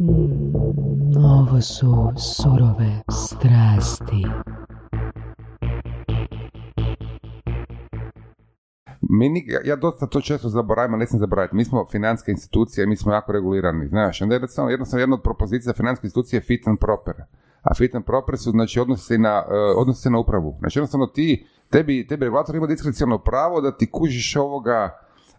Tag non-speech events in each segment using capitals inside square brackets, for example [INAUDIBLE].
Mm, ovo su surove strasti. Mi, nik- ja- dosta to često zaboravim, ali ne sam zaboraviti. Mi smo financijska institucija i mi smo jako regulirani, znaš. Onda jednostavno, jednostavno jedna od propozicija financijske institucije je fit and proper. A fit and proper su, znači, odnosi na, uh, odnosi na upravu. Znači, jednostavno ti, tebi, tebi regulator ima diskreciono pravo da ti kužiš ovoga,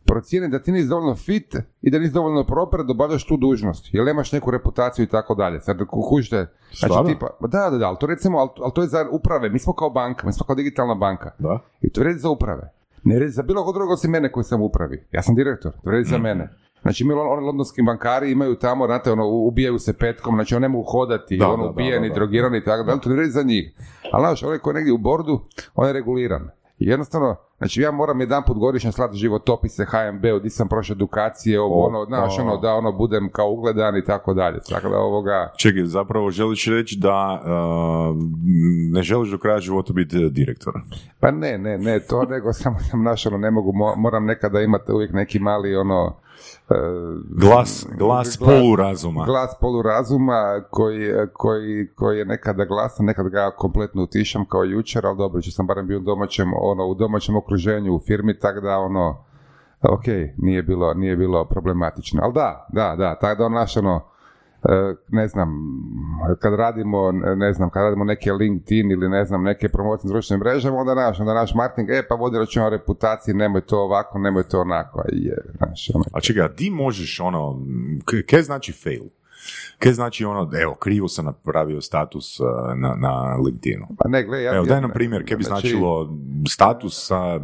procijeni da ti nisi dovoljno fit i da nisi dovoljno proper da obavljaš tu dužnost, jer nemaš neku reputaciju i tako dalje. Sad ku- kužite, znači tipa, da, da, da, ali to recimo, ali, ali to je za uprave, mi smo kao banka, mi smo kao digitalna banka. Da. I to vredi za uprave. Ne vredi za bilo kod drugog osim mene koji sam u upravi. Ja sam direktor, to vredi za mene. Znači, mi oni londonski bankari imaju tamo, znate, ono, ubijaju se petkom, znači oni ne mogu hodati, Da, ono, da, ubijeni, da, da. drogirani i tako dalje, to ne vredi za njih. Ali, znaš, onaj koji je negdje u bordu, on je reguliran. I jednostavno, znači ja moram jedan put godišnje slati životopise HMB-u, di sam prošao edukacije, ovo, O, ono, znaš, ono, da ono budem kao ugledan i tako dalje. Tako da ovoga, Čekaj, zapravo želiš reći da uh, ne želiš do kraja života biti direktor. Pa ne, ne, ne, to nego [LAUGHS] samo sam našao, ne mogu, mo- moram nekada imati uvijek neki mali ono... e, Glas, glas polurazuma. Glas polurazuma koji, koji, koji je nekada glasan, nekada ga kompletno utišam kao jučer, ali dobro, što sam barem bio u domaćem, ono, u domaćem okruženju, u firmi, tako da ono, ok, nije bilo, nije bilo problematično. Ali da, da, da, tako da ono naš ono, ne znam, kad radimo, ne znam, kad radimo neke LinkedIn ili ne znam, neke promocije na društvenim mrežama, onda naš, onda naš marketing, e, pa vodi računa o reputaciji, nemoj to ovako, nemoj to onako, a je, znaš, ono. A čekaj, a ti možeš ono, k- kaj znači fail? Kaj znači ono, evo, krivo sam napravio status uh, na, na LinkedInu? Pa ne, gle, ja, Evo, daj nam primjer, kaj bi znači, značilo status sa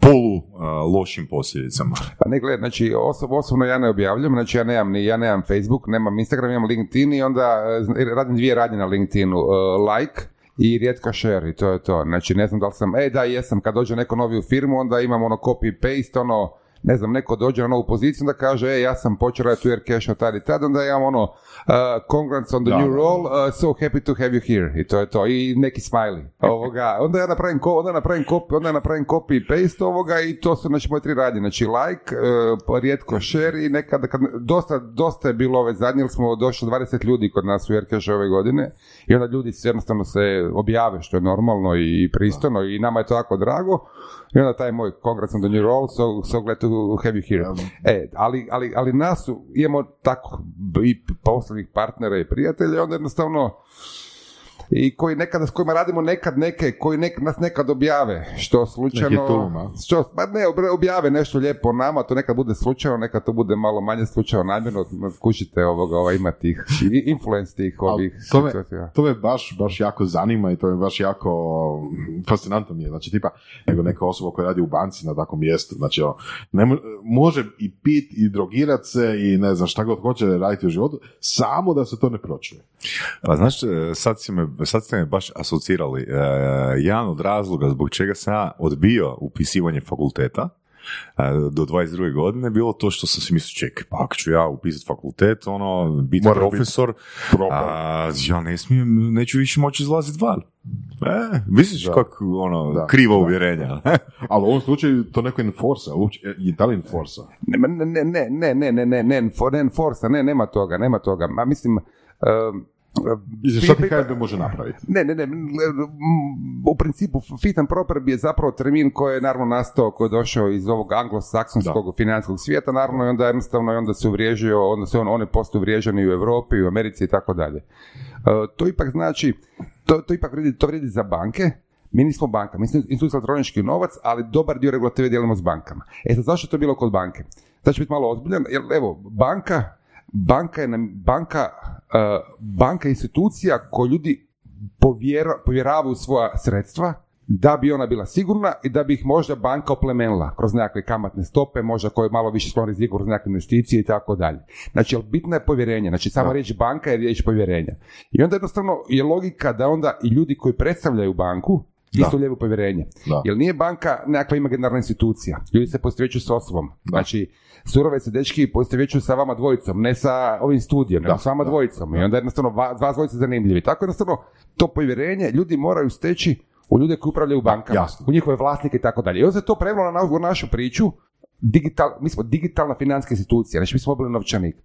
polu uh, lošim posljedicama. Pa ne, gled, znači oso- osobno ja ne objavljam, znači ja nemam ni, ja nemam Facebook, nemam Instagram, imam LinkedIn i onda e, radim dvije radnje na LinkedInu, e, like i rijetka share i to je to. Znači ne znam da li sam, e da jesam, kad dođe neko novi u firmu, onda imam ono copy paste, ono, ne znam, neko dođe na novu poziciju, onda kaže, e, ja sam počeo raditi u Aircash od tad i tad, onda imam ono, uh, congrats on the Da, new role, uh, so happy to have you here, i to je to, i neki smiley. Ovoga, [LAUGHS] onda ja napravim, ko, onda napravim copy, onda napravim copy i paste ovoga i to su znači moje tri radnje, znači like, uh, rijetko share i nekada, kad, dosta, dosta je bilo ove zadnje, jer smo došli 20 ljudi kod nas u Aircash ove godine i onda ljudi se jednostavno se objave, što je normalno i pristojno i nama je to jako drago i onda taj moj congrats on the new role, so, so glad to have you here. E, ali, ali, ali nas imamo tako i poslovnih partnera i prijatelja, onda jednostavno i koji nekada, s kojima radimo nekad neke, koji nek, nas nekad objave, što slučajno... Što, pa ne, objave nešto lijepo o nama, to nekad bude slučajno, nekad to bude malo manje slučajno, namjerno, kušite ovoga, ova, ima tih, influence tih ovih to me, to me baš, baš jako zanima i to me baš jako fascinantno mi je. Znači, tipa, nego neka osoba koja radi u banci na takvom mjestu, znači, ono, ne mo- može i pit i drogirat se i ne znam šta god hoće raditi u životu, samo da se to ne pročuje. Pa znaš, e, sad, si me, sad ste me baš asocirali. E, jedan od razloga zbog čega sam ja odbio upisivanje fakulteta e, do 22. godine bilo to što sam si mislio, čekaj, pa ako ću ja upisati fakultet, ono, biti Mora profesor, a, ja ne smijem, neću više moći izlaziti van. E, misliš Da. kako, ono, Da, krivo da. uvjerenja. Ali u ovom slučaju to neko enforsa, uopće, i da li enforsa? Ne, ne, ne, ne, ne, ne, ne, ne, ne, ne, enforsa, ne, nema toga, nema toga. Ma mislim, um, I šta ti HNB može napraviti? Ne, ne, ne, u principu fit and proper je zapravo termin koji je naravno nastao, koji je došao iz ovog anglosaksonskog financijskog svijeta, naravno i onda jednostavno i onda se uvriježio, onda se on, on je postao uvriježen i u Europi, i u Americi i tako dalje. E, To ipak znači, to, to ipak vrijedi, to vrijedi za banke, mi nismo banka, mi smo institut za elektronički novac, ali dobar dio regulative dijelimo s bankama. E sad, zašto je to bilo kod banke? Sad ću biti malo ozbiljan, jer evo, banka, banka je, nam- banka, e, banka je institucija koju ljudi povjera- povjeravaju svoja sredstva da bi ona bila sigurna i da bi ih možda banka oplemenila kroz nekakve kamatne stope, možda koje malo više sklon riziku kroz nekakve investicije i tako dalje. Znači, ali bitno je povjerenje. Znači, sama riječ banka je riječ povjerenja. I onda jednostavno je logika da onda i ljudi koji predstavljaju banku isto lijevo povjerenje. Da. Jer nije banka nekakva imaginarna institucija. Ljudi se postovjećuju s osobom. Znači, surove se dečki postovjećuju sa vama dvojicom, ne sa ovim studijom, nego Da, s vama da, dvojicom. I onda jednostavno va- dva dvojice zanimljivi. Tako jednostavno to povjerenje ljudi moraju steći u ljude koji upravljaju bankama, jasno. u njihove vlasnike i tako dalje. I onda se to prevelo na, na našu priču, digital, mi smo digitalna financijska institucija, znači mi smo mobilni novčanik.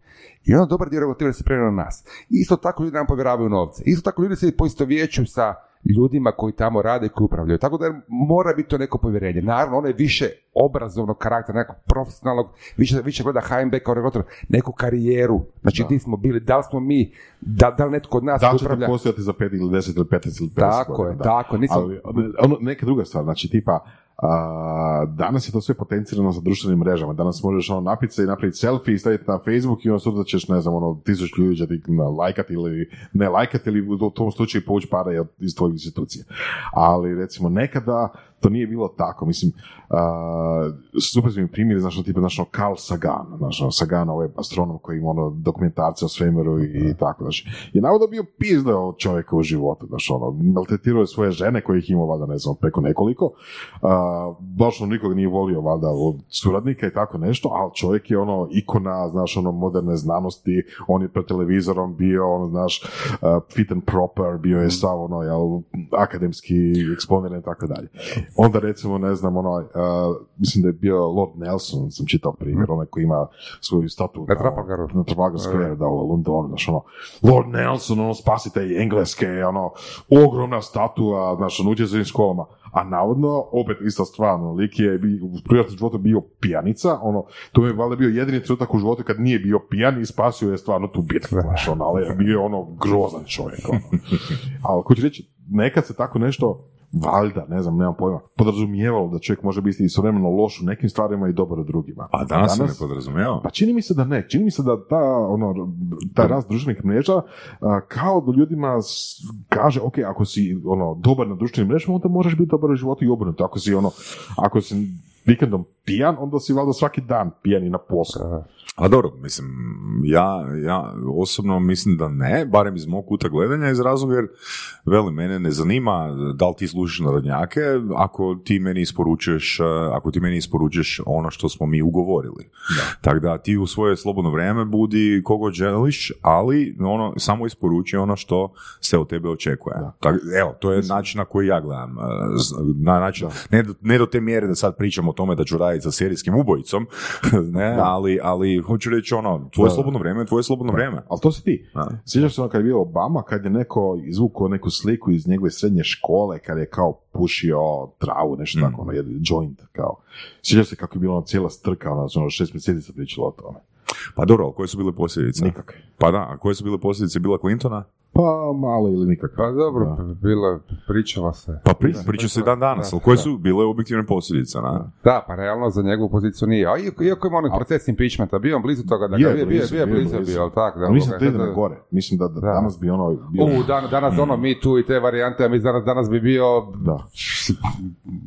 I onda dobar dio regulative se prenio na nas. Isto tako ljudi nam povjeravaju novce. Isto tako ljudi se poistovjećuju sa ljudima koji tamo rade i koji upravljaju. Tako da mora biti to neko povjerenje. Naravno, ono je više obrazovnog karaktera, nekog profesionalnog, više, više gleda HMB kao regulator, neku karijeru. Znači, gdje smo bili, da li smo mi, da, da li netko od nas Da li upravlja... ćete postojati za 5 ili 10 ili 15 ili 50 Tako godina, je, da. tako. Nisam, Ali ono, neka druga stvar, znači tipa a, danas je to sve potencirano sa društvenim mrežama. Danas možeš ono napiti se i napraviti selfie i staviti na Facebook i ono sutra ćeš, ne znam, ono, tisuć ljudi će ti lajkati ili ne lajkati ili u tom slučaju povući pare iz tvojeg institucije. Ali recimo nekada to nije bilo tako. Mislim, a, super su mi primjeri, znaš, ono, tipa, znaš, ono, Carl Sagan, znaš, ono, Sagan, ovaj astronom koji ima ono, dokumentarce o svemiru i, i tako, znaš, je navodno bio pizdeo čovjeka u životu, znaš, ono, maltretirao je svoje žene koje ih imao, valjda, ne znam, preko nekoliko, a, baš on nikog nije volio, valjda, od suradnika i tako nešto, ali čovjek je, ono, ikona, znaš, ono, moderne znanosti, on je pred televizorom bio, ono, znaš, a, fit and proper, bio je sav, ono, jel, akademski eksponiran i tako dalje. Onda recimo, ne znam, ono, uh, mislim da je bio Lord Nelson, sam čitao primjer, onaj koji ima svoju statu Na na Trafalgar Square, da, u Londonu, znaš, ono, Lord Nelson, ono, spasitelj Engleske, ono, ogromna statua, znaš, ono, uđe za školama, a navodno, opet ista stvar, ono, lik je u privatnom životu bio pijanica, ono, to je valjda bio jedini trenutak u životu kad nije bio pijan i spasio je stvarno tu bitku, znaš, ono, ali bio je ono grozan čovjek, ono. [LAUGHS] Ali hoću reći, nekad se tako nešto valjda, ne znam, nemam pojma, podrazumijevalo da čovjek može biti istovremeno loš u nekim stvarima i dobar u drugima. A danas, se ne podrazumijeva. Pa čini mi se da ne. Čini mi se da ta, ono, ta rast društvenih mreža a, kao da ljudima kaže, ok, ako si ono, dobar na društvenim mrežama, onda možeš biti dobar u životu i obrnuto. Ako si ono, ako si vikendom pijan, onda si valjda svaki dan pijan i na poslu. A dobro, mislim, ja, ja osobno mislim da ne, barem iz mog kuta gledanja, iz razloga jer, veli, mene ne zanima da li ti služiš narodnjake ako ti meni isporučuješ, eh, ako ti meni isporučuješ ono što smo mi ugovorili. Tako da ti u svoje slobodno vrijeme budi kogo želiš, ali ono, samo isporuči ono što se od tebe očekuje. Tak, evo, to je način na koji ja gledam. eh, Na način, ne, do, ne do te mjere da sad pričam o tome da ću raditi sa serijskim ubojicom, [LAUGHS] ne, ali, ali hoću reći ono, tvoje Da. slobodno vrijeme je tvoje slobodno vrijeme. Ali to si ti. Da. Sjećaš se ono kad je bio Obama, kad je neko izvukao neku sliku iz njegove srednje škole, kad je kao pušio travu, nešto tako, ono, joint, kao. Sjećaš se kako je bilo ono cijela strka, ono, ono šest mjeseci se pričalo o tome. Pa dobro, ali koje su bile posljedice? Nikakve. Pa da, a koje su bile posljedice Bila Clintona? Pa malo ili nikakve. Pa dobro, Da. bilo, pričalo se. Pa pri, priča se dan danas, Da, ali koje da. su bile objektivne posljedice? Na? Da, pa realno za njegovu poziciju nije. A iako, iako ima onog proces impeachmenta, bio on blizu toga da ga Je bio, bio, blizu, bio, bio blizu, bio, ali tako? Da, mislim da ide da- na gore. Mislim da, da Da. danas bi ono bio... U, dan, danas ono mi tu i te varijante, a mi danas, danas bi bio, Da.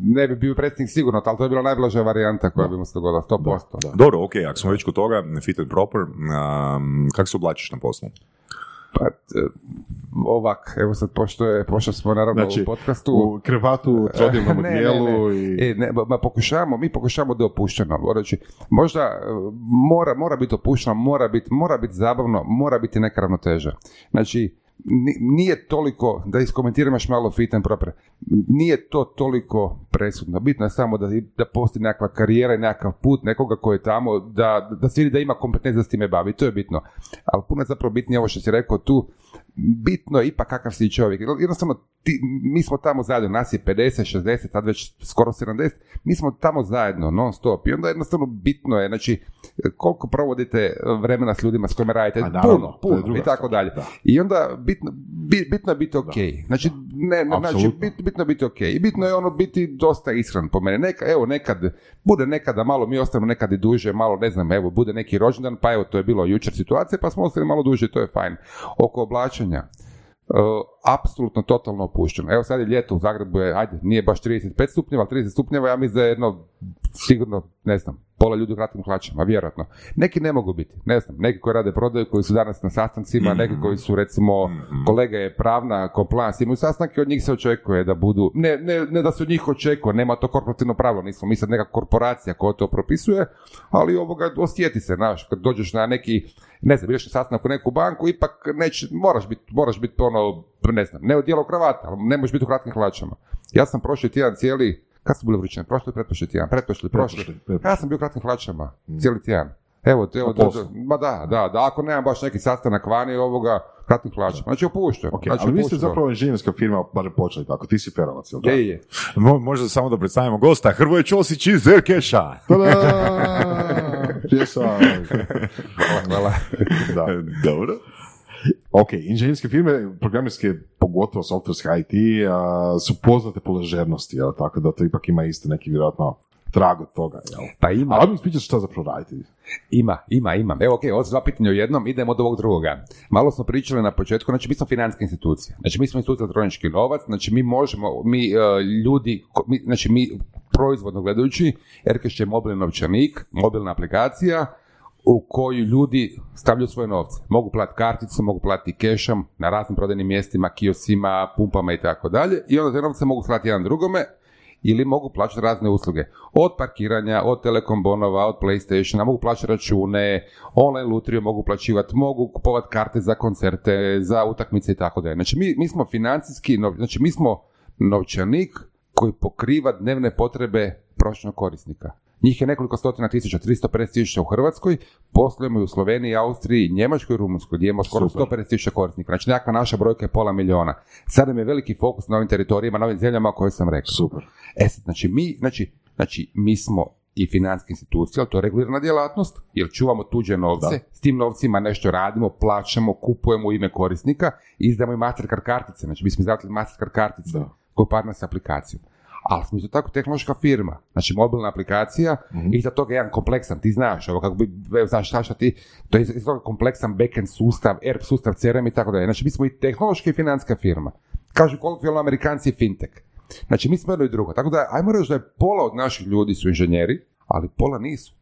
ne bi bio predsjednik sigurno, ali to je bila najblaža varijanta koja bi mu se dogodila, 100%. Da. Dobro, ok, ako smo već kod toga, fit and proper, um, kako se oblačiš na poslu? Pa, e, ovak, evo sad, pošto, je, pošto smo naravno Znači, u podcastu... U krevatu, trodilnom [LAUGHS] Ne, ne, dijelu i... E, ne, ma pokušavamo, mi pokušavamo da je opušteno. Znači, možda e, mora, mora biti opušteno, mora biti, mora biti zabavno, mora biti neka ravnoteža. Znači, nije toliko, da iskomentiram još malo fit and proper, nije to toliko presudno. Bitno je samo da, da postoji nekakva karijera i nekakav put nekoga koji je tamo, da, da se vidi da ima kompetencija da se time bavi. To je bitno. Ali puno je zapravo bitnije ovo što si rekao tu, bitno je ipak kakav si čovjek. Jednostavno, ti, mi smo tamo zajedno, nas je 50, 60, sad već skoro 70, mi smo tamo zajedno, non stop. I onda jednostavno bitno je, znači, koliko provodite vremena s ljudima s kojima radite, A naravno, puno, puno i tako dalje. da. I onda bitno, bi- bitno je biti ok. Znači, ne, ne, znači bit- bitno je biti ok. I bitno je ono biti dosta iskren po mene. Neka, evo, nekad, bude nekada malo, mi ostanemo nekad i duže, malo, ne znam, evo, bude neki rođendan, pa evo, to je bilo jučer situacija, pa smo ostali malo duže, to je fajn. Oko oblačenja, apsolutno totalno opušteno. Evo sad je ljeto u Zagrebu je, ajde, nije baš 35 stupnjeva, ali 30 stupnjeva, ja mislim da je jedno, sigurno, ne znam, pola ljudi u kratkim hlačama, vjerojatno. Neki ne mogu biti, ne znam, neki koji rade prodaju, koji su danas na sastancima, neki koji su recimo, kolega je pravna, compliance, imaju sastanke, od njih se očekuje da budu, ne, ne, ne da se od njih očekuje, nema to korporativno pravilo, nismo mi sad neka korporacija koja to propisuje, ali ovoga osjeti se, znaš, kad dođeš na neki, ne znam, ideš na sastanak u neku banku, ipak neć, moraš biti, moraš biti ono, ne znam, ne u dijelu kravata, ali ne možeš biti u kratkim hlačama. Ja sam prošli tjedan cijeli Kad su bile vrućine? Prošli, pretprošli tjedan, pretprošli, prošli. Ja sam bio u kratkim hlačama, cijeli tjedan. Evo, evo, da, ma da, da, da, ako nemam baš neki sastanak vani ovoga, kratkim hlačama. Znači, opuštam. Ok, znači, ali vi ste zapravo inženjerska firma, barem počeli tako, ti si ferovac, jel da? Je, je. Mo- možda samo da predstavimo gosta, Hrvoje Ćosić iz Erkeša. Tada! [LAUGHS] Hvala, [LAUGHS] hvala. da. Dobro. Ok, inženjerske firme, programerske, pogotovo softwareske IT, a, su poznate po ležernosti, jel, tako da to ipak ima isto neki vjerojatno trag od toga, jel? Pa ima, Ali mi ispričati šta zapravo radite. ima, ima, ima. Evo, ok, su dva pitanja u jednom, idemo od ovog drugoga. Malo smo pričali na početku, znači mi smo financijska institucija. Znači mi smo institut za elektronički novac, znači mi možemo, mi e, ljudi, ko- mi, znači mi proizvodno gledajući, Erkeš je mobilni novčanik, mobilna aplikacija, u koju ljudi stavljaju svoje novce. Mogu platiti karticu, mogu platiti kešom na raznim prodajnim mjestima, kiosima, pumpama i tako dalje. I onda te novce mogu slati jedan drugome ili mogu plaćati razne usluge. Od parkiranja, od telekom bonova, od PlayStationa, mogu plaćati račune, online lutriju mogu plaćivati, mogu kupovati karte za koncerte, za utakmice i tako dalje. Znači mi, mi smo financijski, znači mi smo novčanik koji pokriva dnevne potrebe prosječnog korisnika. Njih je nekoliko stotina tisuća, 350 tisuća u Hrvatskoj, poslujemo i u Sloveniji, Austriji, Njemačkoj i Rumunskoj, gdje imamo skoro Super. 150 tisuća korisnika. Znači nekakva naša brojka je pola miliona. Sad nam je veliki fokus na ovim teritorijima, na ovim zemljama koje sam rekao. Super. E sad, znači mi, znači, znači mi smo i financijska institucija, ali to je regulirana djelatnost, jer čuvamo tuđe novce, Da. s tim novcima nešto radimo, plaćamo, kupujemo u ime korisnika, izdamo i Mastercard kartice, znači mi smo izdavali Mastercard kartice koje partner s aplikacijom. Ali smo isto tako tehnološka firma, znači mobilna aplikacija, Mhm. iza toga je jedan kompleksan, ti znaš, ovo kako bi, znaš šta šta ti, to je iza toga kompleksan backend sustav, ERP sustav, CRM i tako dalje. Znači mi smo i tehnološka i financijska firma. Kažu kolokvijalno amerikanci fintech. Znači mi smo jedno i drugo. Tako da, ajmo reći da je pola od naših ljudi su inženjeri, ali pola nisu.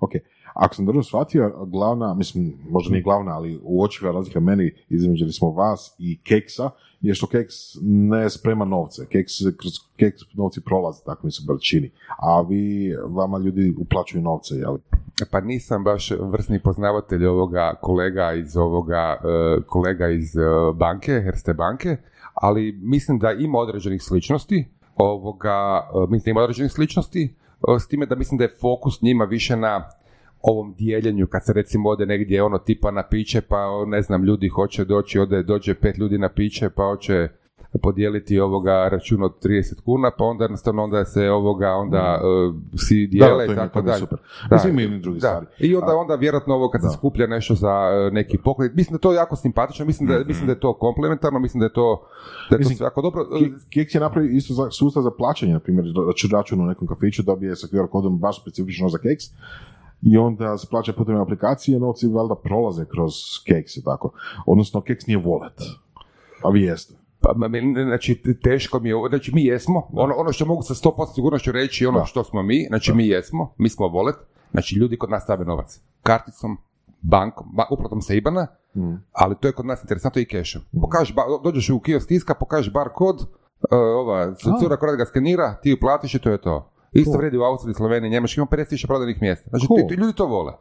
Ok, ako sam dobro shvatio, glavna, mislim, možda nije glavna, ali uočiva razlika meni između smo vas i Keksa je što Keks ne sprema novce. Keks, kroz Keks novci prolaze, tako mi se bar čini. A vi, vama ljudi uplaćuju novce, jel? Pa nisam baš vrsni poznavatelj ovoga kolega iz ovoga, e, kolega iz e, banke, Herste banke, ali mislim da ima određenih sličnosti, ovoga, e, mislim da ima određenih sličnosti, s time da mislim da je fokus njima više na ovom dijeljenju, kad se recimo ode negdje ono tipa na piće, pa ne znam, ljudi hoće doći, ode, dođe pet ljudi na piće, pa hoće podijeliti ovoga račun od 30 kuna, pa onda jednostavno onda se ovoga, onda uh, svi dijele to i im je- tako to je dalje. super. Da. Mislim, i drugi Da. stvari. I onda, onda vjerojatno ovo kad Da. se skuplja nešto za uh, neki poklon, mislim da je to jako simpatično, mislim da, mislim da je to komplementarno, mislim da je to, da je to Mislim, sve jako dobro. Ke- Keks je napravio isto za, sustav za plaćanje, na primjer, račun, račun u nekom kafiću dobije sa QR kodom baš specifično za keks i onda se plaća putem aplikacije, novci valjda prolaze kroz keks i tako. Odnosno, keks nije wallet, a vi jeste. Pa, znači, teško mi je ovo, znači mi jesmo, ono, ono što mogu sa 100% sigurnošću reći, ono Da. što smo mi, znači mi jesmo, mi smo wallet, znači ljudi kod nas stave novac, karticom, bankom, ba, uplatom sa IBANA, Mm. ali to je kod nas interesantno i kešom. Pokažeš, ba- dođeš u kiosk tiska, pokažeš bar kod, uh, ova, cura koja ga skenira, ti uplatiš i to je to. Isto Cool. vrijedi u Austriji, Sloveniji, Njemačkoj, ima 50.000 prodanih mjesta. Znači, Cool. ti- ti- ljudi to vole.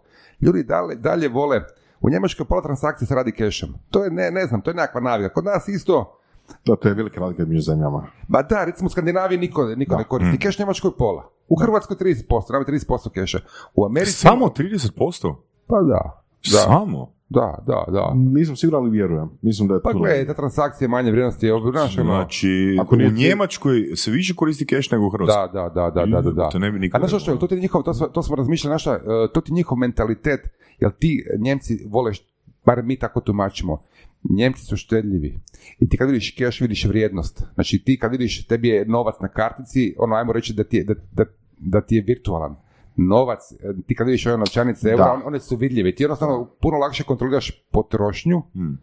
Ljudi dalje, dalje vole, u Njemačkoj pola transakcije se radi kešom. To je, ne, ne znam, to je nekakva navika. Kod nas isto, Da, to je velika razlika među zemljama. Ba da, recimo u Skandinaviji niko, niko Da. ne koristi. Keš u Njemačkoj pola. U Hrvatskoj 30%, nama 30% keša. U Americi... Samo 30%? Pa da. Da, Samo? da, da, da. Nisam siguran, ali vjerujem. Mislim da je Pa gledaj, te transakcije manje vrijednosti, je znaš, ono... Znači, Ako u Njemačkoj se više koristi keš nego u Hrvatskoj. Da, da, da, da, da, da, da. To ne bi A znaš što, to ti njihov, to, smo- to smo razmišljali, naša, e, to ti njihov mentalitet, jer ti Njemci vole, št- bar mi tako tumačimo, Njemci su štedljivi. I ti kad vidiš keš, vidiš vrijednost. Znači ti kad vidiš, tebi je novac na kartici, ono, ajmo reći da ti je, da, da, da ti je virtualan. Novac, e, ti kad vidiš ove novčanice, eura, one- su vidljive. Ti jednostavno puno lakše kontroliraš potrošnju Hmm.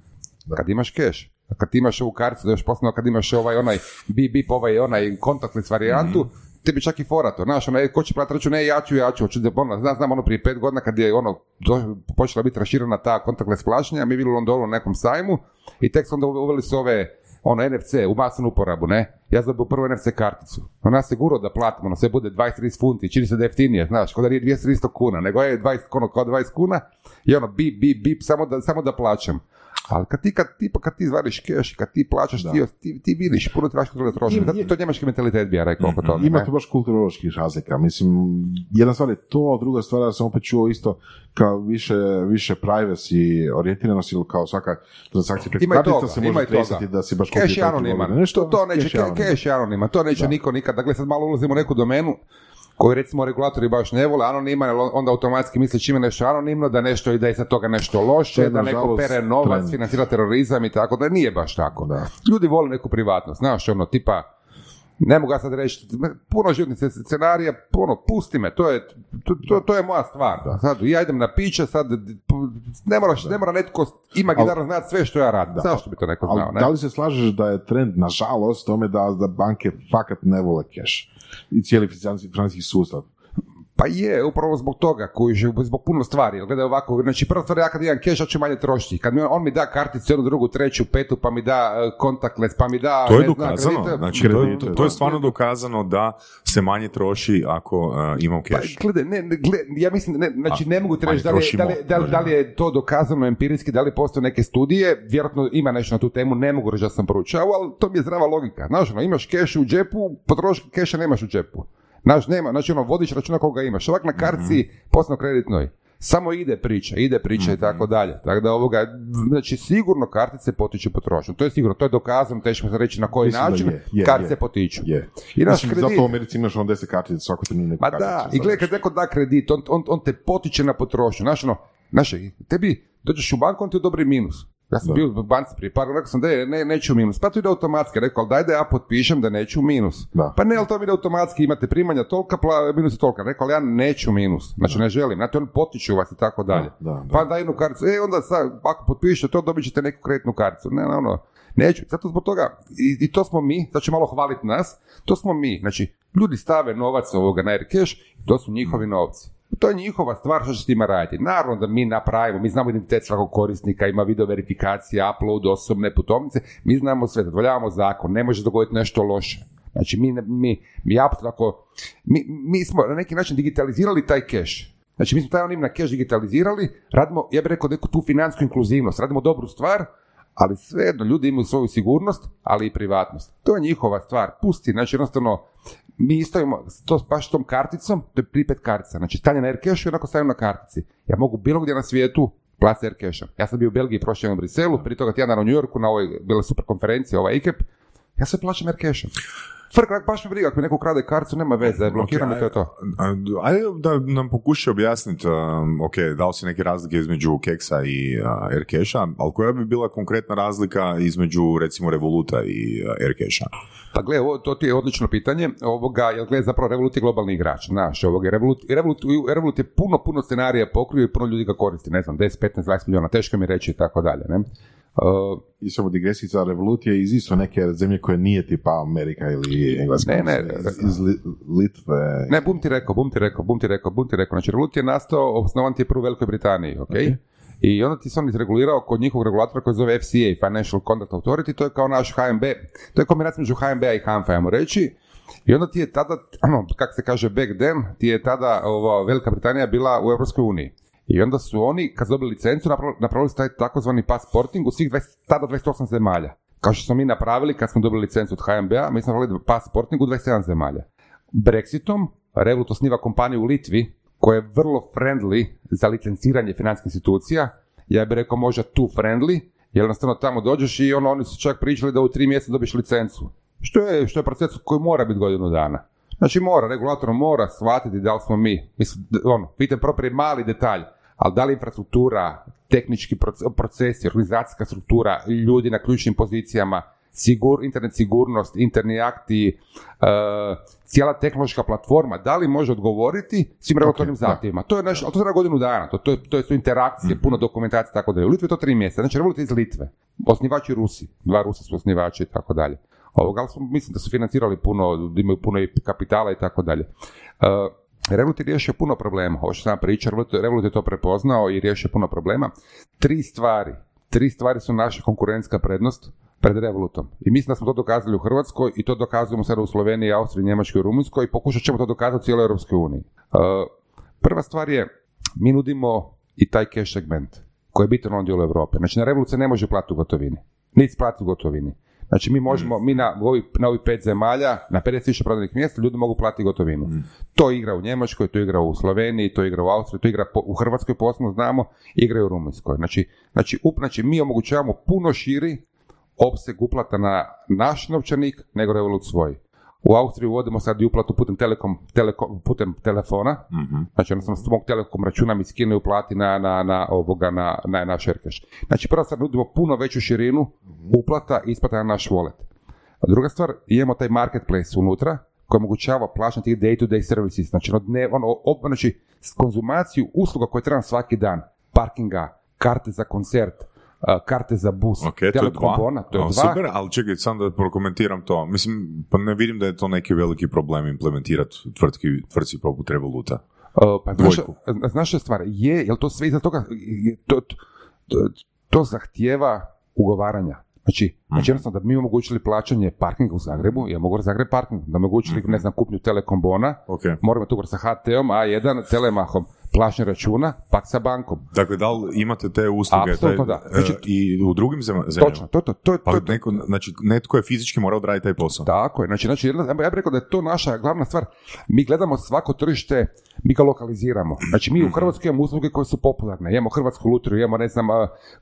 kad imaš keš. A kad ti imaš ovu karticu, da još posebno kad imaš ovaj onaj bip bip, ovaj onaj contactless varijantu, tebi čak i fora to, znaš, ono, e, ko će platiti račun, ne, ja ću, ja ću, hoću ono, znam, znam, ono, prije pet godina kad je, ono, do- počela biti raširena ta contactless plaćanja, mi bili u Londonu na nekom sajmu i tek onda uveli su ove, ono, NFC u masnu uporabu, ne, ja sam dobio prvu NFC karticu, ona se guro da platimo, ono, sve bude 20-30 funti, čini se da je jeftinije, znaš, kod da nije 200-300 kuna, nego je 20, ono, kao 20 kuna i ono, bip, bip, bip, samo da, samo da plaćam. Ali kad ti, kad, tipa kad ti zvariš keš, kad ti plaćaš, ti, ti, ti vidiš, puno ti vaš troši. Ima- Zato To je njemački mentalitet bi ja rekao oko toga. Ima tu baš kulturoloških razlika. Mislim, jedna stvar je to, druga stvar ja sam opet čuo isto kao više, više privacy orijentiranost ili kao svaka transakcija preko i kartica se može i tresati da si baš Keš je anoniman. Nešto, to, to neće, keš je anoniman. To neće Da. niko nikad. Dakle, sad malo ulazimo u neku domenu koju recimo regulatori baš ne vole, anoniman, onda automatski misle čime nešto anonimno, da nešto i da je sa toga nešto To loše, je, da neko pere novac, financira terorizam i tako, da nije baš tako. Da. Ljudi vole neku privatnost, znaš, ono, tipa, ne mogu ja sad reći, puno životnih sc- scenarija, puno, pusti me, to je, to, to, to je moja stvar. Sad, ja idem na piće, sad, ne, moraš, ne mora netko imaginarno znati sve što ja radim. Zašto bi to neko znao, ne? da li se slažeš da je trend, nažalost, tome da, da banke fakat ne vole keš? I cijeli financijski sustav. Pa je, upravo zbog toga, koji zbog puno stvari. Jer Gledaj ovako, znači prva stvar, ja kad imam keš, ja ću manje trošiti. Kad mi on, on mi da karticu, jednu, drugu, treću, petu, pa mi da uh, kontaktles, pa mi da... To je ne dokazano, kredite. znači to, Kredite, to, to je stvarno dokazano da se manje troši ako uh, imam Pa, cash. gledaj, ne, ne, gle- ja mislim, ne, znači ne mogu ti reći da li, je- da, li, da, li, da li je to dokazano empirijski, da li postoje neke studije, vjerojatno ima nešto na tu temu, ne mogu reći da sam proučavao, ali to mi je zdrava logika. Znaš, ono, imaš keš u džepu, potroši keša nemaš u džepu. Znaš, nema, znači ono, vodiš računa koga imaš. Ovak na karci, posebno kreditnoj, samo ide priča, ide priča i tako dalje. Tako da ovoga, znači sigurno kartice potiču potrošnju. To je sigurno, to je dokazano, teško se reći na koji Mislim način, je, je, kartice je. potiču. Je. I naš Mislim, kredit, zato u Americi imaš on 10 kartica, svako ti nije Ma da, i gledaj, kad neko da kredit, on, on, on te potiče na potrošnju. Znaš, ono, znaš, tebi dođeš u banku, on ti odobri minus. Ja sam Da. bio u banci prije par, rekao sam da je, ne, neću minus. Pa to ide automatski, rekao, ali daj da ja potpišem da neću minus. Da. Pa ne, ali to ide automatski, imate primanja tolika, pla, minus je tolika. Rekao, ali ja neću minus. Znači, ne želim. Znate, on potiču vas i tako dalje. Da, da. Pa daj jednu karticu, e, onda sad, ako potpišete to, dobit ćete neku kreditnu karticu. Ne, ne, ono, neću. Zato zbog toga, i, i to smo mi, sad ću malo hvaliti nas, to smo mi. Znači, ljudi stave novac ovoga na Aircash, to su njihovi novci. To je njihova stvar što će s tima raditi. Naravno da mi napravimo, mi znamo identitet svakog korisnika, ima video verifikacija, upload osobne putovnice, mi znamo sve, zadovoljavamo zakon, ne može dogoditi nešto loše. Znači mi, mi, mi apsolutno mi, mi smo na neki način digitalizirali taj cash. Znači mi smo taj onim na cash digitalizirali, radimo, ja bih rekao neku tu financijsku inkluzivnost, radimo dobru stvar, ali svejedno ljudi imaju svoju sigurnost, ali i privatnost. To je njihova stvar. Pusti, znači jednostavno, mi isto imamo, to baš tom karticom, to je pripet kartica. Znači stanje na Aircash i onako stavim na kartici. Ja mogu bilo gdje na svijetu platiti Aircashom. Ja sam bio u Belgiji prošli u Briselu, prije toga tjedan u New Yorku na ovoj, bila super konferencija, ovaj IKEP, ja sve plaćam Aircashom. Frk, baš me briga, ako mi neko ukrade karticu, nema veze, blokiram i to je to. Ajde da nam pokuša objasniti, um, ok, dao si neke razlike između Keksa i uh, Aircasha, ali koja bi bila konkretna razlika između recimo Revoluta i uh, Aircasha? Pa gle, ovo, to ti je odlično pitanje, ovoga, jer gle, zapravo Revolut je globalni igrač, znaš, ovoga, Revolut, Revolut, Revolut je puno, puno scenarija pokrio i puno ljudi ga koristi, ne znam, 10, 15, 20 milijuna, teško mi reći i tako dalje, ne. Uh, I samo digresica revolucija iz isto neke zemlje koje nije tipa Amerika ili Engleska. Ne, ne, iz, iz Li- Litve. ne, bum ti rekao, bum ti rekao, bum ti rekao, bum ti rekao, znači Revolut je nastao, osnovan ti je prvo u Velikoj Britaniji, ok? I onda ti se on izregulirao kod njihovog regulatora koji zove FCA, Financial Conduct Authority, to je kao naš HMB, to je kombinacija među HMB-a i HANFA, ajmo reći, I onda ti je tada, [CLEARS THROAT] ono, kako se kaže back then, ti je tada ova, Velika Britanija bila u Europskoj uniji. I onda su oni, kad su dobili licencu, napravili, napravili taj takozvani passporting u svih 20, tada 28 zemalja. Kao što smo mi napravili kad smo dobili licencu od HMB-a, mi smo napravili passporting u 27 zemalja. Brexitom Revolut osniva kompaniju u Litvi koja je vrlo friendly za licenciranje financijskih institucija. Ja bih rekao možda too friendly, jer jednostavno tamo dođeš i ono, oni su čak pričali da u tri mjeseca dobiš licencu. Što je, što je proces koji mora biti godinu dana. Znači mora, regulator mora shvatiti da li smo mi, mislim, ono, pitam propri mali detalj, ali da li infrastruktura, tehnički proce- procesi, organizacijska struktura, ljudi na ključnim pozicijama, sigur, internet sigurnost, interni akti, e, cijela tehnološka platforma, da li može odgovoriti svim regulatornim zahtjevima. To je ali to treba godinu dana, to, to, je, to je su interakcije, puno dokumentacije tako dalje. U Litvi je to tri mjeseca, znači Revolut je iz Litve. Osnivači Rusi, dva Rusa su osnivači i tako dalje. Ovoga, ali su, mislim da su financirali puno, da imaju puno i kapitala i tako dalje. E, Revolut je riješio puno problema, ovo što sam pričao, Revolut, je to prepoznao i riješio puno problema. Tri stvari, tri stvari su naša konkurentska prednost pred Revolutom. I mislim da smo to dokazali u Hrvatskoj i to dokazujemo sada u Sloveniji, Austriji, Njemačkoj i Rumunjskoj i pokušat ćemo to dokazati u cijeloj Europskoj uniji. E, prva stvar je, mi nudimo i taj cash segment koji je bitan u ovom dijelu Europe. Znači na Revolut se ne može platiti u gotovini. Niti platiti u gotovini. Znači mi možemo, mi na ovih, na ovih pet zemalja, na 50.000 prodanih mjesta, ljudi mogu platiti gotovinu. To igra u Njemačkoj, to igra u Sloveniji, to igra u Austriji, to igra po- u Hrvatskoj posebno znamo, igra i u Rumunjskoj. Znači, znači, up, znači mi omogućavamo puno širi opseg uplata na naš novčanik nego Revolut svoj. U Austriji uvodimo sad i uplatu putem, telekom, telekom, putem telefona, znači jednostavno s mog telekom računa mi skine i uplati na, na, na, ovoga, na, na naš Aircash. Znači prvo sad nudimo puno veću širinu uplata i isplata na naš wallet. A druga stvar, imamo taj marketplace unutra koji omogućava plaćanje tih day-to-day services, znači, ono, dne, ono, op- znači konzumaciju usluga koje trebam svaki dan, parkinga, karte za koncert, karte za bus, Ok, to je dva. bona, to je A, dva. Super, ali čekaj, sam da prokomentiram to. Mislim, pa ne vidim da je to neki veliki problem implementirati tvrtki, tvrtci poput Revoluta. Uh, pa znaš, Dvojku. znaš šta stvar, je, jel to sve iza toga, je- to, to, to zahtjeva ugovaranja. Znači, znači jednostavno da bi mi omogućili plaćanje parkinga u Zagrebu, ja mogu Zagreb parking, da omogućili, ne znam, kupnju Telekom bona, Ok. moramo to sa HT-om, A1, Telemahom, plaćanje računa, pak sa bankom. Dakle, da li imate te usluge Apsolutno taj- da. Znači- e, i u drugim zem- zemljama? Točno, to, to, to, to, Pa to, neko, znači, netko je fizički morao odraditi taj posao. Tako je, znači, znači ja bih rekao da je to naša glavna stvar. Mi gledamo svako tržište, mi ga lokaliziramo. Znači mi u Hrvatskoj imamo usluge koje su popularne. Imamo Hrvatsku lutriju, imamo, ne znam,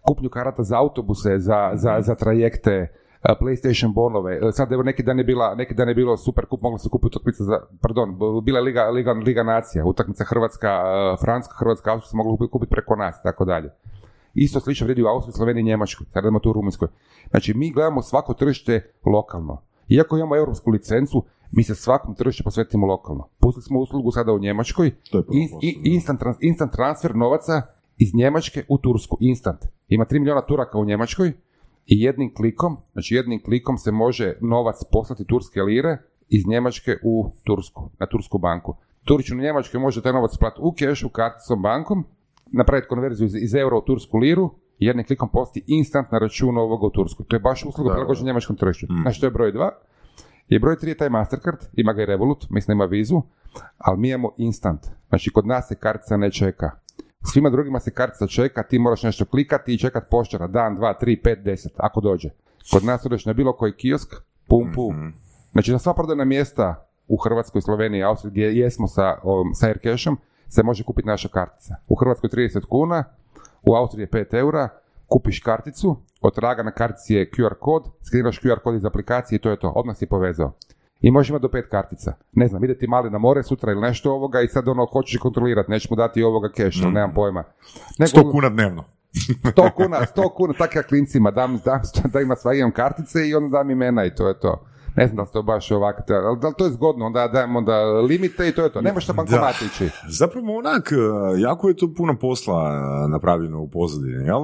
kupnju karata za autobuse, za, za, za trajekte, PlayStation bonove. E, Sad evo neki dan je bila, neki dan je bilo super kup, mogla se kupiti utakmica za, pardon, bila je Liga, Liga, Liga nacija, utakmica Hrvatska, a, Francuska, Hrvatska, Austrija se mogla kupiti preko nas, tako dalje. Isto slično vrijedi u Austriji, Sloveniji i Njemačkoj. Sad idemo tu u Rumunjskoj. Znači, mi gledamo svako tržište lokalno. Iako imamo europsku licencu, mi se svakom tržištu posvetimo lokalno. Pustili smo uslugu sada u Njemačkoj, To je prvo i, instant, trans- instant transfer novaca iz Njemačke u Tursku, instant. Ima 3 milijuna Turaka u Njemačkoj i jednim klikom, znači jednim klikom se može novac poslati turske lire iz Njemačke u Tursku, na tursku banku. Turčin u Njemačkoj može taj novac platiti u kešu, karticom, bankom, napraviti konverziju iz, iz eura u tursku liru jednim klikom posti instant na račun ovoga u Tursku. To je baš usluga prilagođena njemačkom tržištu. Znači, to je broj dva. I broj tri je taj Mastercard, ima ga i Revolut, mislim ima vizu, ali mi imamo instant. Znači, kod nas se kartica ne čeka. Svima drugima se kartica čeka, ti moraš nešto klikati i čekat poštara dan, dva, tri, pet, deset, ako dođe. Kod nas odeš na bilo koji kiosk, pum, pum. Znači, na sva prodajna mjesta u Hrvatskoj, Sloveniji Austriji gdje jesmo sa, ovom, sa Aircashom, se može kupiti naša kartica. U Hrvatskoj 30 kuna, u Austriji je 5 eura, kupiš karticu, od traga na kartici je QR kod, skeniraš QR kod iz aplikacije i to je to, odmah si povezao. I možeš imati do pet kartica. Ne znam, ide ti mali na more sutra ili nešto ovoga i sad ono hoćeš kontrolirati, nećeš mu dati ovoga cash, ali nemam pojma. Nego, 100 kuna dnevno. [LAUGHS] 100 kuna, 100 kuna, tak ja klincima dam, dam, [LAUGHS] da ima sva imam kartice i onda dam imena i to je to. Ne znam da li to baš ovako, ali da li to je zgodno, onda dajem onda limite i to je to. Nemaš na bankomat ići. Zapravo onak, e, jako je tu puno posla e, napravljeno u pozadini, jel?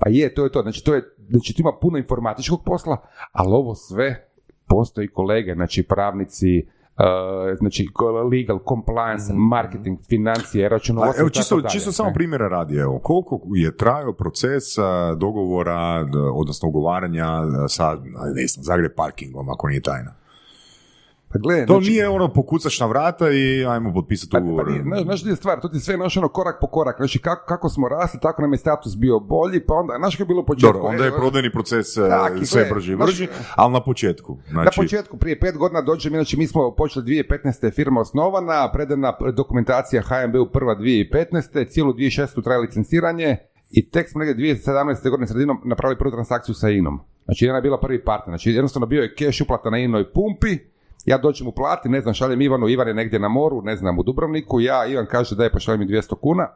Pa je, to je to. Znači, to je, znači tu ima puno informatičkog posla, ali ovo sve postoji kolege, znači pravnici, uh, znači legal, compliance, marketing, financije, računovodstvo evo, i tako čisto, dalje, čisto samo primjera radi, evo, koliko je trajao proces dogovora, d- odnosno ugovaranja sa, ne znam, Zagreb parkingom, ako nije tajna. Pa gledaj, To znači- nije ono pokucaš na vrata i ajmo potpisati Pa, ugovor. pa nije, znaš, znaš je stvar, to ti sve naš ono korak po korak, znači kako, kako smo rasli, tako nam je status bio bolji, pa onda, znaš kako je bilo u početku? Dobro, onda je E, prodajni proces e, Tak, sve gle, brži i brži, ali na početku. Znači, Na početku, prije pet godina dođe mi, znači mi smo počeli 2015. je firma osnovana, predana dokumentacija HMB-u prva 2015. cijelu 2016. traje licenciranje i tek smo negdje 2017. godine sredinom napravili prvu transakciju sa INOM. Znači jedna je bila prvi partner, znači jednostavno bio je cash uplata na INOJ pumpi, ja dođem uplati, ne znam, šaljem Ivanu, Ivan je negdje na moru, ne znam, u Dubrovniku, ja, Ivan kaže da je pošaljem mi 200 kuna,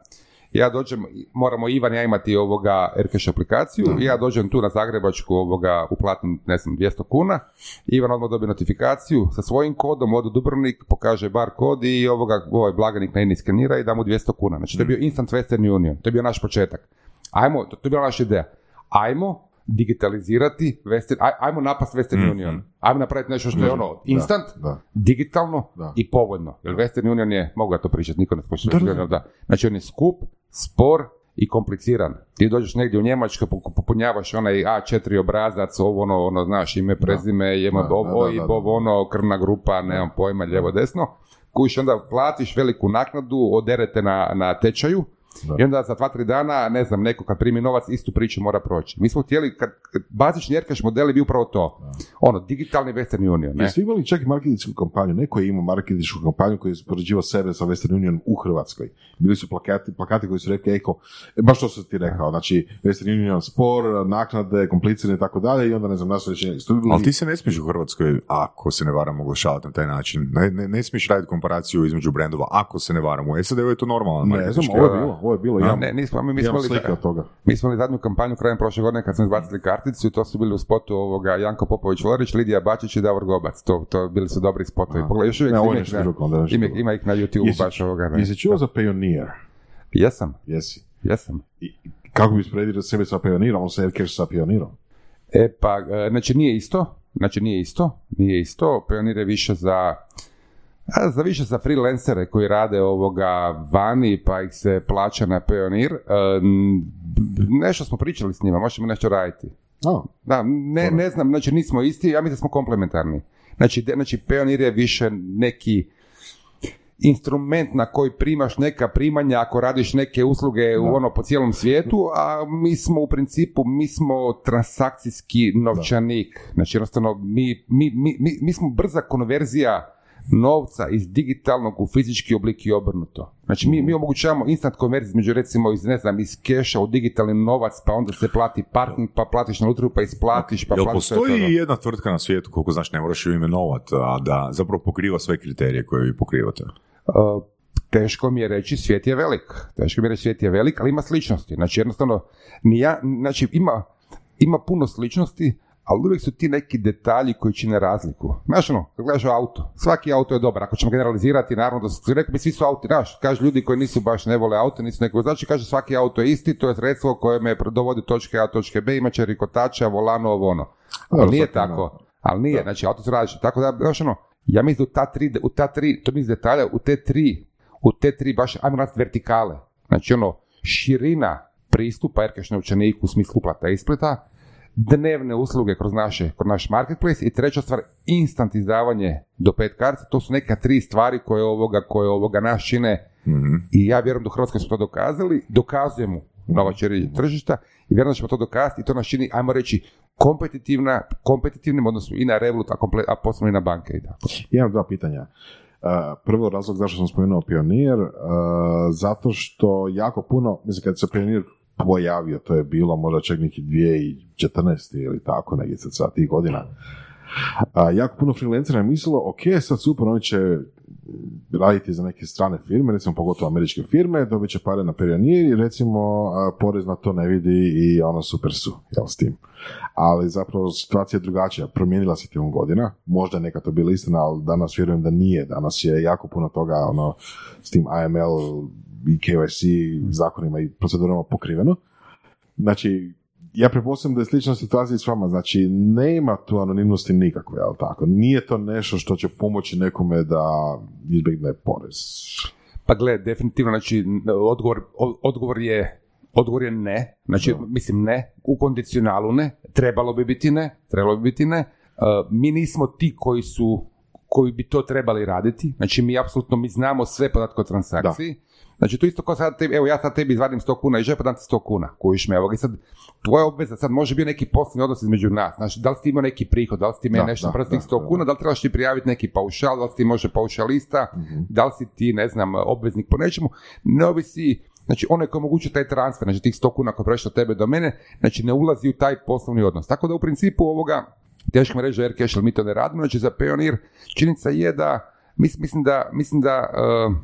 ja dođem, moramo Ivan ja imati ovoga Aircash aplikaciju, ja dođem tu na Zagrebačku ovoga, uplatim, ne znam, 200 kuna, Ivan odmah dobije notifikaciju sa svojim kodom, ode u Dubrovnik, pokaže bar kod i ovoga, ovaj blaganik na INI skenira i da mu 200 kuna. Znači, to je bio Instant Western Union, to je bio naš početak. Ajmo, to, to je bila naša ideja. Ajmo digitalizirati Western, aj, ajmo napast Western Union. Ajmo napraviti nešto što je ono instant, da. digitalno Da. i povoljno. Jer Western Union je, mogu ja to pričati, niko ne spoče. Da, Znači on je skup, spor i kompliciran. Ti dođeš negdje u Njemačku, po- popunjavaš onaj A4 obrazac, ovo ono, ono, znaš, ime, prezime, jema, Da, da, da, da, da. ovo ono, krvna grupa, nemam pojma, lijevo, desno. Kujiš onda platiš veliku naknadu, oderete na, na tečaju, Da. I onda za dva, tri dana, ne znam, neko kad primi novac, istu priču mora proći. Mi smo htjeli, kad, kad bazični Aircash modeli bi upravo to. Ono, digitalni Western Union, ne? Jeste imali čak i marketinšku kampanju, neko je imao marketinšku kampanju koji je uspoređivao sebe sa Western Union u Hrvatskoj. Bili su plakati, plakati koji su rekli, eko, baš to sam ti rekao, znači Western Union spor, naknade, komplicirane i tako dalje i onda ne znam, naše rješenje. Ali ti se ne smiješ u Hrvatskoj, ako se ne varam, oglašavati na taj način. Ne, ne, ne smiješ raditi komparaciju između brendova, ako se ne varam. U SAD-u je to normalno. Ne znam, ovo je bilo, ovo je bilo, imam, Ne, nismo, mi, mi smo slike od toga. mi smo imali zadnju kampanju krajem prošle godine kad smo izbacili karticu i to su bili u spotu ovoga Janko Popović Lorić, Lidija Bačić i Davor Gobac. To, to bili su dobri spotovi. Pogledaj, još uvijek Ne, ima, ih na, ima, ih na YouTube Jesi- baš ovoga. Jesi čuo za Pioneer? Jesam, Jesi. jesam. I kako bi spredio sebe sa Pioneerom, on se sa Pioneerom? E pa, e, znači nije isto, znači nije isto, nije isto, Pionir je više za, a, za više za freelancere koji rade ovoga vani pa ih se plaća na Pionir. E, nešto smo pričali s njima, možemo nešto raditi. A, Da, ne, ne znam, znači nismo isti, ja mislim da smo komplementarni. Znači, de- znači Pionir je više neki instrument na koji primaš neka primanja ako radiš neke usluge u ono po cijelom svijetu, a mi smo u principu, mi smo transakcijski novčanik. Znači jednostavno mi, mi, mi, mi, mi smo brza konverzija novca iz digitalnog u fizički oblik i obrnuto. Znači mi, mi omogućavamo instant konverziju između recimo iz, ne znam, iz keša u digitalni novac, pa onda se plati parking, pa platiš na lutriju, pa isplatiš, pa Jel platiš postoji jedna tvrtka na svijetu, koliko znaš, ne moraš ju imenovati, a da zapravo pokriva sve kriterije koje vi pokrivate? Uh, teško mi je reći svijet je velik. Teško mi je reći svijet je velik, ali ima sličnosti. Znači jednostavno, ni ja, znači ima, ima puno sličnosti, ali uvijek su ti neki detalji koji čine razliku. Znaš ono, kad gledaš auto, svaki auto je dobar. Ako ćemo generalizirati, naravno da su, rekao bi svi su auti, znaš, kažu ljudi koji nisu baš ne vole auto, nisu neko, znači kaže svaki auto je isti, to je sredstvo koje me dovodi od točke A točke B, imat će rikotača, volano, ovo ono. Ali nije tako. Ali nije, znači auto su različite. Tako da, znaš ono, ja mislim da u ta tri, u ta tri, to niz detalja, u te tri, u te tri baš, ajmo nazvati vertikale. Znači ono, širina pristupa Aircash novčaniku u smislu uplata i isplata, dnevne usluge kroz naše, kroz naš marketplace i treća stvar, instant izdavanje do pet kartica, to su neka tri stvari koje ovoga, koje ovoga nas čine Mhm. i ja vjerujem da u Hrvatskoj smo to dokazali, dokazujemo nova čeri tržišta i vjerujem da ćemo to dokazati i to nas čini, ajmo reći, kompetitivna, kompetitivnim odnosno i na Revolut, a, komple, a posebno i na banke i tako. Imam dva pitanja. Uh, prvo razlog zašto sam spomenuo Pionir, uh, zato što jako puno, mislim kad se Pionir pojavio, to je bilo možda čak neki 2014. ili tako, negdje sad sa tih godina. A, jako puno freelancera je mislilo, ok, sad super, oni će raditi za neke strane firme, recimo pogotovo američke firme, dobit će pare na Pionir i recimo porez na to ne vidi i ono super su, jel s tim. Ali zapravo situacija je drugačija, promijenila se tijekom godina, možda je neka to bila istina, ali danas vjerujem da nije, danas je jako puno toga ono, s tim AML i KYC zakonima i procedurama pokriveno. Znači, ja pretpostavljam da je slična situacija i s vama, znači nema tu anonimnosti nikakve, jel tako? Nije to nešto što će pomoći nekome da izbjegne porez. Pa gle, definitivno, znači, odgovor, odgovor je Odgovor je ne, znači, mislim ne, u kondicionalu ne, trebalo bi biti ne, trebalo bi biti ne. Uh, mi nismo ti koji su, koji bi to trebali raditi, znači mi apsolutno, mi znamo sve podatke o transakciji, Znači to isto kao sad, tebi, evo ja sad tebi izvadim 100 kuna i žepa dam ti 100 kuna, kojiš me, evo i sad tvoja obveza sad može biti neki poslovni odnos između nas, znači da li si ti imao neki prihod, da li ti meni Da, nešto da, da, 100 da, kuna, da li trebaš ti prijaviti neki paušal, da li si ti može paušalista, da li si ti, ne znam, obveznik po nečemu, ne ovisi, znači onaj koji omogućuje taj transfer, znači tih 100 kuna koji prešao od tebe do mene, znači ne ulazi u taj poslovni odnos. Tako da u principu ovoga, teško mi reći za Aircash, mi to ne radimo, znači za Pioneer, činjenica je da, mis- mislim da, mislim da, uh,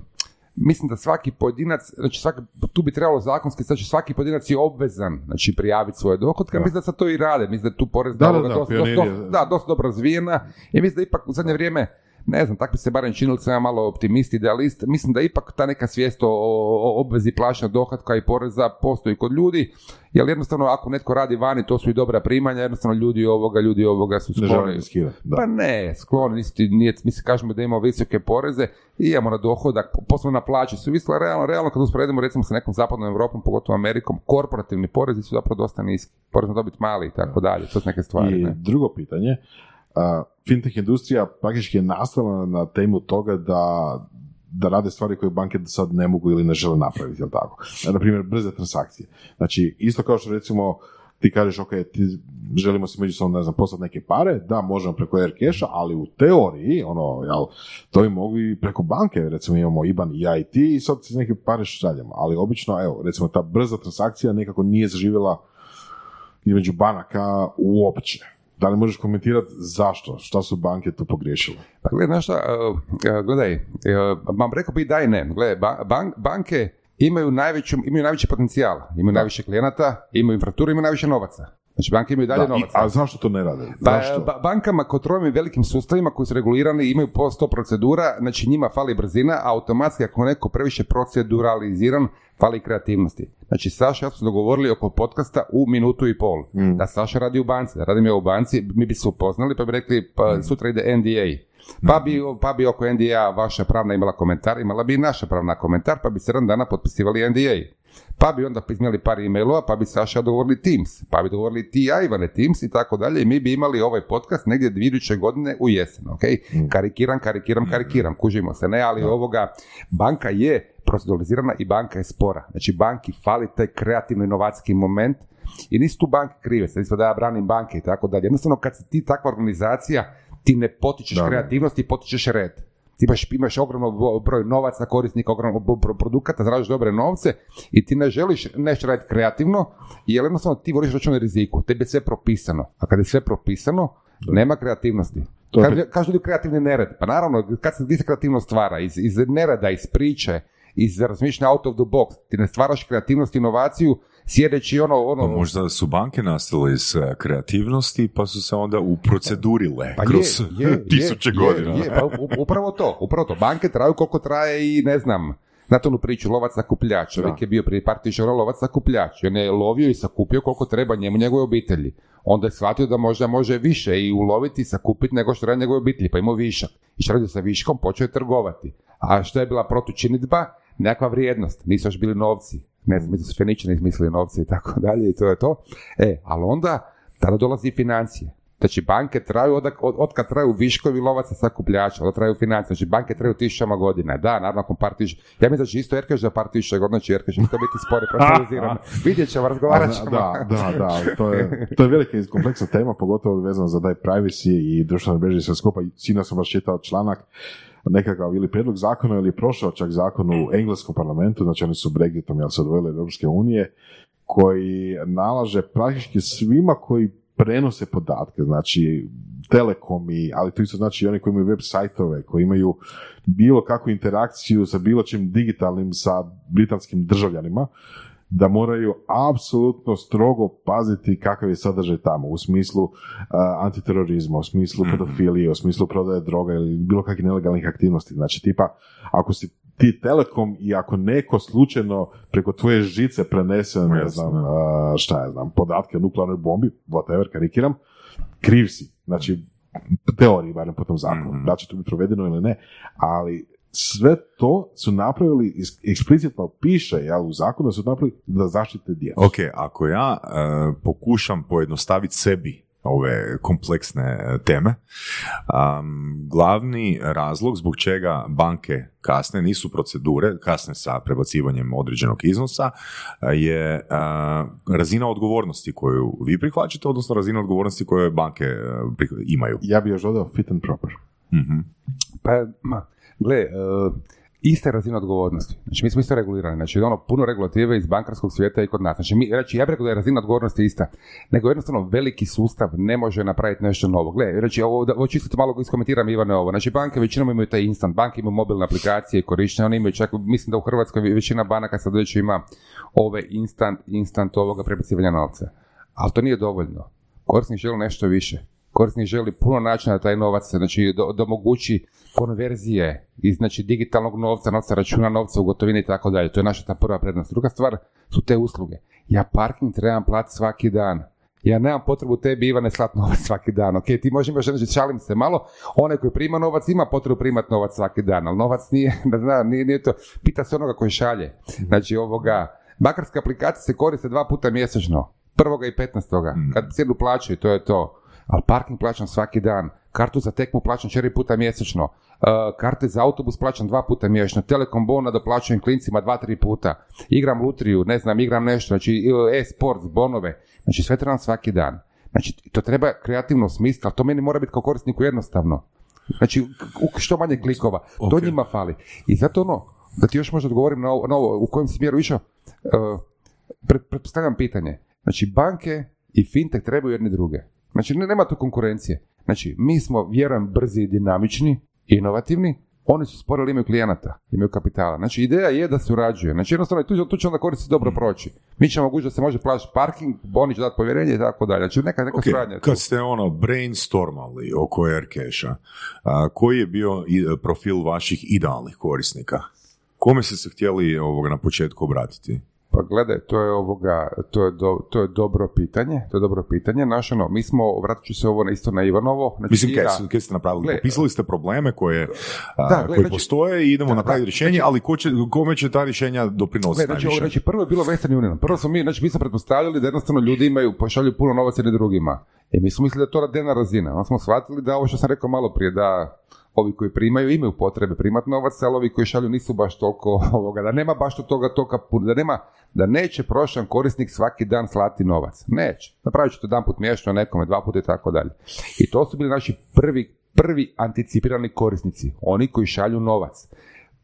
mislim da svaki pojedinac, znači svaki, tu bi trebalo zakonski, znači svaki pojedinac je obvezan znači prijaviti svoje dohotke, mislim da sad to i rade, mislim da je tu porez Da, da, da, dosta, dosta, dosta dobro razvijena. I mislim da ipak u zadnje vrijeme ne znam, tako bi se barem činilo, sam ja malo optimist, idealist, mislim da ipak ta neka svijest o, o obvezi plaćanja dohotka i poreza postoji kod ljudi, jer jednostavno ako netko radi vani, to su i dobra primanja, jednostavno ljudi ovoga, ljudi ovoga su skloni. da. Pa ne, skloni, nije, mi se kažemo da imamo visoke poreze i imamo na dohodak, posebno na plaće su visle, realno, realno kad usporedimo recimo sa nekom zapadnom Europom, pogotovo Amerikom, korporativni porezi su zapravo dosta niski, porez na dobit mali i tako dalje, to su neke stvari. I ne. drugo pitanje, fintech industrija praktički je nastala na temu toga da da rade stvari koje banke do sad ne mogu ili ne žele napraviti, jel tako? Na primjer, brze transakcije. Znači, isto kao što recimo ti kažeš, ok, ti želimo se međusobno, ne znam, poslati neke pare, da, možemo preko Aircasha, ali u teoriji, ono, jel, to bi mogli preko banke, recimo imamo IBAN i ja i ti i sad se neke pare šaljemo, ali obično, evo, recimo ta brza transakcija nekako nije zaživjela između banaka uopće. Da li možeš komentirati zašto? Šta su banke tu pogriješile? Pa gledaj, znaš šta, uh, uh, gledaj, vam rekao bi da i ne. Gledaj, ba- ban- banke imaju, najveću, imaju najveći potencijal, imaju najviše klijenata, imaju infrastrukturu, imaju najviše novaca. Znači banke imaju dalje Da, novaca. a zašto to ne rade? Pa, Zašto? ba- bankama kontrolom i velikim sustavima koji su regulirani imaju po 100 procedura, znači njima fali brzina, a automatski ako neko previše proceduraliziran, fali kreativnosti. Znači Saša ja smo dogovorili oko podcasta u minutu i pol. Mm. Da Saša radi u banci, da radim ja u banci, mi bi se upoznali pa bi rekli pa sutra ide NDA. Pa bi, pa bi oko NDA vaša pravna imala komentar, imala bi i naša pravna komentar, pa bi 7 dana potpisivali NDA. Pa bi onda imali par e-mailova, pa bi Saša dogovorili Teams, pa bi dogovorili ti ja, Ivane, Teams i tako dalje i mi bi imali ovaj podcast negdje iduće godine u jesen, ok? Karikiram, karikiram, karikiram, kužimo se, ne, ali ovoga, banka je proceduralizirana i banka je spora. Znači banki fali taj kreativno inovacijski moment i nisu tu banke krive, sad da ja branim banke i tako dalje. Jednostavno kad si ti takva organizacija, ti ne potičeš da. kreativnost, ti potičeš red. Ti imaš, imaš ogromno vo- broj novaca, korisnika, ogromno bo- bro- produkata, zarađuješ dobre novce i ti ne želiš nešto raditi kreativno, jer jednostavno ti voliš račun riziku. Tebi je sve propisano. A kad je sve propisano, nema kreativnosti. Kažu, kažu ljudi kreativni nered. Pa naravno, kad se gdje se kreativnost stvara? Iz, iz nereda, iz priče, iz razmišljanja out of the box. Ti ne stvaraš kreativnost, inovaciju, sjedeći ono... ono Pa možda su banke nastale iz e, kreativnosti pa su se onda uprocedurile Pa kroz [LAUGHS] je, je, tisuće je, godina. Je, je, pa upravo to, upravo to. Banke traju koliko traje i ne znam, znate onu priču, lovac sakupljač. Čovjek je bio prije par tisuća lovac sakupljač. On je lovio i sakupio koliko treba njemu njegove obitelji. Onda je shvatio da možda može više i uloviti i sakupiti nego što radi njegove obitelji, pa imao višak. I što radio sa viškom, počeo je trgovati. A što je bila protučinidba? Nekakva vrijednost. Nisu još bili novci. Ne znam, mislim Feničani izmislili novci i tako [LAUGHS] dalje i to je to. E, ali onda, tada dolazi financije. Znači banke traju od, od, od kad traju viškovi lovaca sakupljača, onda traju financije, znači banke traju tisućama godina. Da, naravno nakon par tisuća, ja mislim da će isto Erkeš za par tisuća godina će Erkeš isto biti spori [LAUGHS] profesionaliziran. Vidjet ćemo, razgovarat ćemo. Da, da, da, to je, to je velika i kompleksna tema, pogotovo vezano za taj privacy i društvene mreže i sve skupa. Sina sam baš čitao članak nekakav ili prijedlog zakona ili je prošao čak zakon u engleskom parlamentu, znači oni su Brexitom jel se od Europske unije, koji nalaže praktički svima koji prenose podatke, znači telekomi, ali to isto znači i oni koji imaju web sajtove, koji imaju bilo kakvu interakciju sa bilo čim digitalnim sa britanskim državljanima, da moraju apsolutno strogo paziti kakav je sadržaj tamo, u smislu uh, antiterorizma, u smislu pedofilije, u smislu prodaje droga ili bilo kakvih nelegalnih aktivnosti. Znači, tipa, ako si ti telekom i ako neko slučajno preko tvoje žice prenese, ne znam, uh, šta ja znam, podatke o nuklearnoj bombi, whatever, karikiram, kriv si. Znači, teoriji, barem po tom zakonu, Mhm. da će to biti provedeno ili ne, ali sve to su napravili, eksplicitno piše jel, u zakonu da su napravili da zaštite djecu. Ok, ako ja e, pokušam pojednostaviti sebi ove kompleksne e, teme, am, glavni razlog zbog čega banke kasne, nisu procedure, kasne sa prebacivanjem određenog iznosa, e, je e, razina odgovornosti koju vi prihvaćate, odnosno razina odgovornosti koju banke prih- imaju. Ja bi još dodao fit and proper. Mhm. Pa, ma, gle, e, ista razina odgovornosti. Znači, mi smo isto regulirani. Znači, ono, puno regulative iz bankarskog svijeta i kod nas. Znači, mi, znači, ja bih rekao da je razina odgovornosti ista. Nego jednostavno veliki sustav ne može napraviti nešto novo. Gle, znači, ovo, da, ovo čisto malo iskomentiram Ivane ovo. Znači, banke većinom imaju taj instant. Banke imaju mobilne aplikacije korištenje. Oni imaju čak, mislim da u Hrvatskoj većina banaka sad već ima ove instant, instant ovoga prebacivanja novca. Ali to nije dovoljno. Korisnik želi nešto više. Korisnik želi puno načina da taj novac znači, da omogući konverzije iz znači, digitalnog novca, novca računa, novca u gotovini i tako dalje. To je naša ta prva prednost. Druga stvar su te usluge. Ja parking trebam platiti svaki dan. Ja nemam potrebu tebi, Ivane, slat novac svaki dan. Ok, ti možeš imaš, znači, šalim se malo, onaj koji prima novac ima potrebu primati novac svaki dan, ali novac nije, [LAUGHS] da zna, nije, nije to, pita se onoga koji šalje. Znači, ovoga, bankarske aplikacije se koriste dva puta mjesečno, prvoga i petnaestoga, kad cijelu plaćaju, to je to. Ali parking plaćam svaki dan, kartu za tekmu plaćam četiri puta mjesečno, uh, karte za autobus plaćam dva puta mjesečno, telekom bona da plaćam klincima dva, tri puta, igram lutriju, ne znam, igram nešto, znači e-sports, bonove, znači sve trebam svaki dan. Znači, to treba kreativno smisliti, ali to meni mora biti kao korisniku jednostavno. Znači, što manje klikova. To njima fali. I zato ono, da ti još možda odgovorim na ovo, na ovo u kojem smjeru išao, uh, pre- pretpostavljam pitanje. Znači, banke i fintech trebaju jedni druge. Znači, ne- nema tu konkurencije. Znači, mi smo, vjerujem, brzi i dinamični, inovativni, oni su spori, ali imaju klijenata, imaju kapitala. Znači, ideja je da surađuje. Znači, jednostavno, tu, tu će onda koristiti dobro proći. Mi ćemo mogući da se može plaćati parking, oni će dati povjerenje i tako dalje. Znači, neka, neka Ok, suradnja. kad ste ono brainstormali oko Aircasha, a, koji je bio profil vaših idealnih korisnika? Kome ste se htjeli ovoga na početku obratiti? Pa gledaj, to je ovoga, to je, do, to je dobro pitanje, to je dobro pitanje. Naš, ono, mi smo, vratit ću se ovo na isto na Ivanovo. Znači, Mislim, kaj, kaj ste napravili? Gle, Popisali ste probleme koje, a, Da, gle, koji znači- postoje i idemo Da, napraviti da, rješenje, ali ko će, kome će ta rješenja doprinositi Ne, znači, ovo, najviše? znači, prvo je bilo Western Union. Prvo smo mi, znači, mi smo pretpostavljali da jednostavno ljudi imaju, pošalju puno novaca jedni drugima. I mi smo mislili da je to dnevna razina. Onda smo shvatili da ovo što sam rekao malo prije, da ovi koji primaju imaju potrebe primati novac, ali ovi koji šalju nisu baš toliko [LAUGHS] ovoga, da nema baš od toga puno, da nema, da neće prošan korisnik svaki dan slati novac. Neće. Napravit ću to jedan put mjesečno nekome, dva puta i tako dalje. I to su bili naši prvi, prvi anticipirani korisnici, oni koji šalju novac.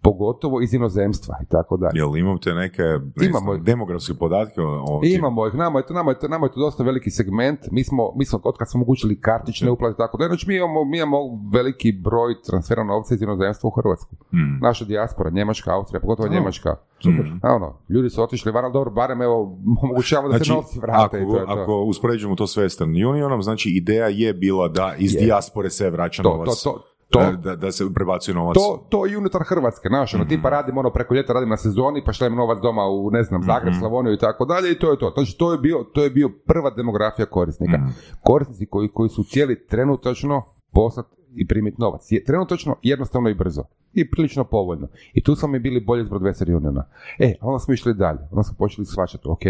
Pogotovo iz inozemstva i tako dalje. Jel imate neke ne Imamo. znam, demografske podatke o, Imamo ih, nama je, to, nama, je to, nama je to dosta veliki segment, mi smo, mi smo od kad smo omogućili kartične uplate i tako da, znači mi imamo, mi imamo veliki broj transfera novca iz inozemstva u Hrvatsku. Hmm. Naša dijaspora, Njemačka, Austrija, pogotovo Oh, Njemačka. super. A ono, ljudi su otišli van, dobro, barem evo, omogućavamo da Znači, se novci vrate i ako, to je to. ako uspoređujemo to s Western Unionom, znači ideja je bila da iz dijaspore se vraća To, novac. to, to, Da, da, se prebacuje novac. To, to i unutar Hrvatske, znaš, ono, Mhm. tipa radim ono preko ljeta, radim na sezoni, pa šaljem novac doma u, ne znam, Zagreb, Mhm. Slavoniju i tako dalje i to je to. Znači, to je bio, to je bio prva demografija korisnika. Mhm. Korisnici koji, koji su cijeli trenutačno poslati i primiti novac. Je, trenutačno, jednostavno i brzo. I prilično povoljno. I tu smo mi bili bolji zbog Western Uniona. E, onda smo išli dalje. Onda smo počeli shvaćati, ok,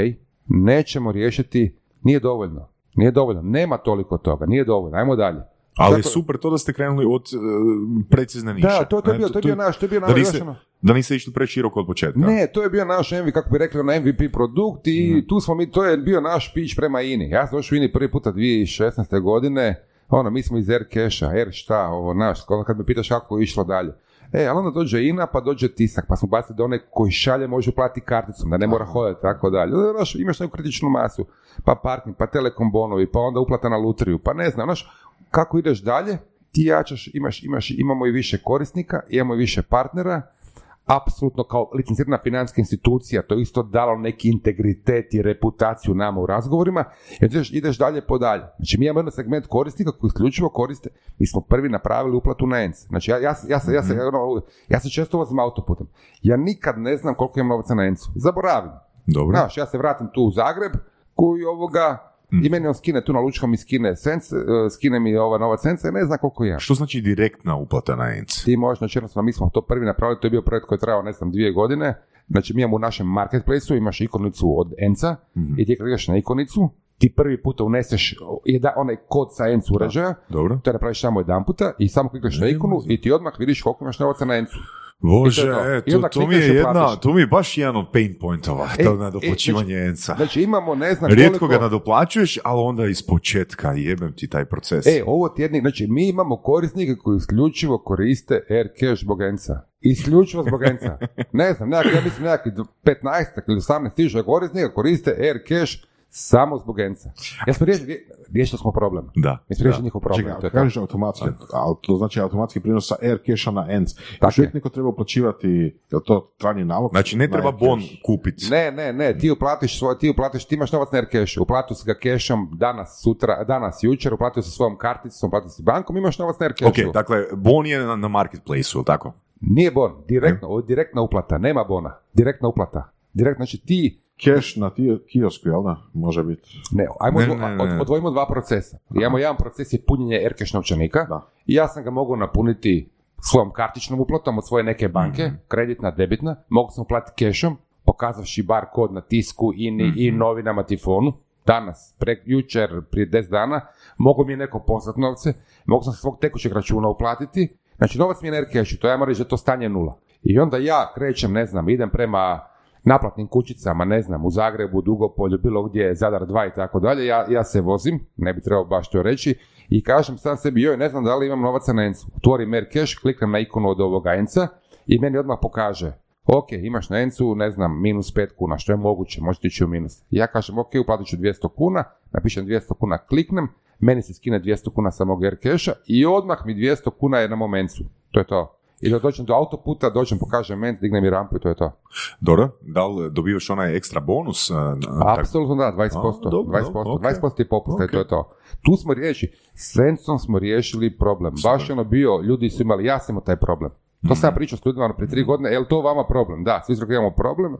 nećemo riješiti, nije dovoljno. Nije dovoljno. Nema toliko toga. Nije dovoljno. Ajmo dalje. Ali je super to da ste krenuli od e, precizne niše. Da, to, to je bio, to je bio naš, to je bio da naš, niste, znaš, ono- da niste išli preširoko od početka. Ne, to je bio naš MV, kako bi rekli, ono MVP produkt i Mhm. tu smo mi, to je bio naš pitch prema INI. Ja sam došao u INI prvi puta 2016. godine, ono, mi smo iz Air Cash-a, Air šta, ovo, naš, ono kad me pitaš kako je išlo dalje. E, ali onda dođe INA, pa dođe tisak, pa smo bacili da onaj koji šalje može platiti karticom, da ne mora hodati, tako dalje. Znaš, imaš neku kritičnu masu, pa parking, pa telekom bonovi, pa onda uplata na lutriju, pa ne znam, znaš, kako ideš dalje, ti jačaš, imaš, imaš, imamo i više korisnika, imamo i više partnera, apsolutno kao licencirana financijska institucija, to je isto dalo neki integritet i reputaciju nama u razgovorima, i ideš, ideš dalje po dalje. Znači mi imamo jedan segment korisnika koji isključivo koriste, mi smo prvi napravili uplatu na ENC. Znači ja, ja, ja, se- ja, se, ono, ja se često vozim autoputem. Ja nikad ne znam koliko imam novaca na ENC-u. Zaboravim. Dobro. Znaš, ja se vratim tu u Zagreb, koji ovoga, i meni on skine tu na lučkom mi skine sens, eh, skine mi ova nova senca i ne znam koliko ja. Što znači direktna uplata na ENC? Ti možeš, znači jednostavno mi smo to prvi napravili, to je bio projekt koji je trajao, ne znam, dvije godine. Znači mi imamo u našem marketplaceu, imaš ikonicu od Enca i ti ideš na ikonicu, ti prvi puta uneseš jedna, onaj kod sa ENC uređaja, to napraviš samo jedan puta i samo klikneš na ikonu i ti odmah vidiš koliko imaš novaca na Encu. Bože, to to. e, to, to mi je jedna, to mi je baš jedan od pain pointova, E, to e, nadoplaćivanje ENC-a. Znači imamo ne znam Rijetko koliko... ga nadoplaćuješ, ali onda iz početka jebem ti taj proces. E, ovo ti jedni, znači mi imamo korisnike koji isključivo koriste Air Cash zbog Enca. Isključivo zbog Enca. [LAUGHS] Ne znam, nekak, ja mislim nekakvi 15 ili 18 tisuća korisnika koriste Air Cash samo zbog Enca. Jel smo riješili, riješili smo problem. Da. Mi smo riješili njihov problem. Čekaj, kažeš automatski, ali to znači automatski prijenos sa Air Cash-a na ENC. Tako Još uvijek je. neko treba uplaćivati, je li to trajni nalog? Znači, ne treba bon kupiti. Ne, ne, ne, ti uplatiš svoj, ti uplatiš, ti imaš novac na Air Cashu, uplatio si ga cashom danas, sutra, danas, jučer, uplatio si svojom karticom, uplatio si bankom, imaš novac na Air Cashu. Ok, dakle, bon je na, na marketplace-u, tako? Nije bon, direktno, direktna uplata, nema bona, direktna uplata. Direktno, znači ti, Cash na ti- kiosku, jel da? Može biti. ne, ajmo Ne, ne, ne, od- ne. odvojimo dva procesa. Imamo jedan proces je punjenje Aircash novčanika Da. i ja sam ga mogu napuniti svojom kartičnom uplatom od svoje neke banke, Mhm. kreditna, debitna, mogu sam uplatiti cashom, pokazavši bar kod na tisku, i Mhm. novinama, tifonu, danas, prek, jučer, prije 10 dana, mogu mi je neko poslati novce, mogu sam sa svog tekućeg računa uplatiti, znači novac mi je na Aircashu, to ja moram reći da je to stanje nula. I onda ja krećem, ne znam, idem prema naplatnim kućicama, ne znam, u Zagrebu, Dugopolju, bilo gdje, Zadar 2 i tako dalje, ja, ja se vozim, ne bi trebao baš to reći, i kažem sam sebi, joj, ne znam da li imam novaca na Encu. Otvorim Aircash, kliknem na ikonu od ovoga Enca i meni odmah pokaže, ok, imaš na Encu, ne znam, minus 5 kuna, što je moguće, možete ići u minus. Ja kažem, ok, uplatit ću 200 kuna, napišem 200 kuna, kliknem, meni se skine 200 kuna sa mog i odmah mi 200 kuna je na momentu. To je to. I da dođem do autoputa, dođem, pokažem ment, dignem mi rampu i to je to. Dobro, da li dobivaš onaj ekstra bonus? tak- Apsolutno da, 20%. A, dobro, 20%, ok. 20% je popusta i to je to. Tu smo riješili, s Sencom smo riješili problem. Baš je ono bio, ljudi su imali, ja sam taj problem. To sam ja pričao s ljudima ono, prije tri godine, je li to vama problem? Da, svi imamo problem,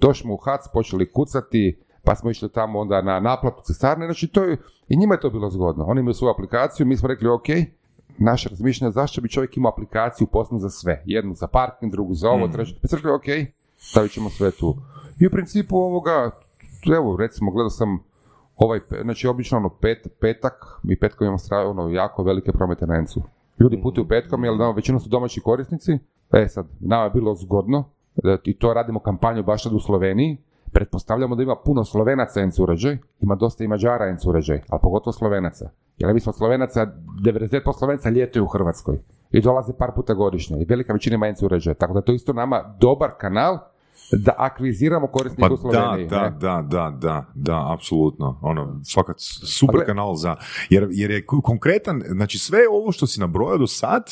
došli u HAC, počeli kucati, pa smo išli tamo onda na naplatu cestarne, znači to je, i njima je to bilo zgodno. Oni imaju svoju aplikaciju, mi smo rekli ok, naše razmišljanje zašto bi čovjek imao aplikaciju posebno za sve. Jednu za parking, drugu za ovo, treću. Mi smo rekli ok, stavit ćemo sve tu. I u principu ovoga, evo recimo gledao sam ovaj, znači obično ono pet, petak, mi petkom imamo stra, ono, jako velike promete na Encu. Ljudi putuju petkom, jer da, većinom su domaći korisnici. E sad, nama je bilo zgodno, da, i to radimo kampanju baš sad u Sloveniji, pretpostavljamo da ima puno Slovenaca ENC uređaj, ima dosta i Mađara ENC uređaj, ali pogotovo Slovenaca. Jer mi smo Slovenaca, 90% Slovenaca ljetuju u Hrvatskoj i dolaze par puta godišnje i velika većina ima ENC uređaja, tako da to isto nama dobar kanal da akviziramo korisnike Pa u Sloveniji. da, da, ne? da, da, da, da, apsolutno. Ono, fakat super kanal za, jer, jer je ko- konkretan, znači sve ovo što si nabrojao do sad,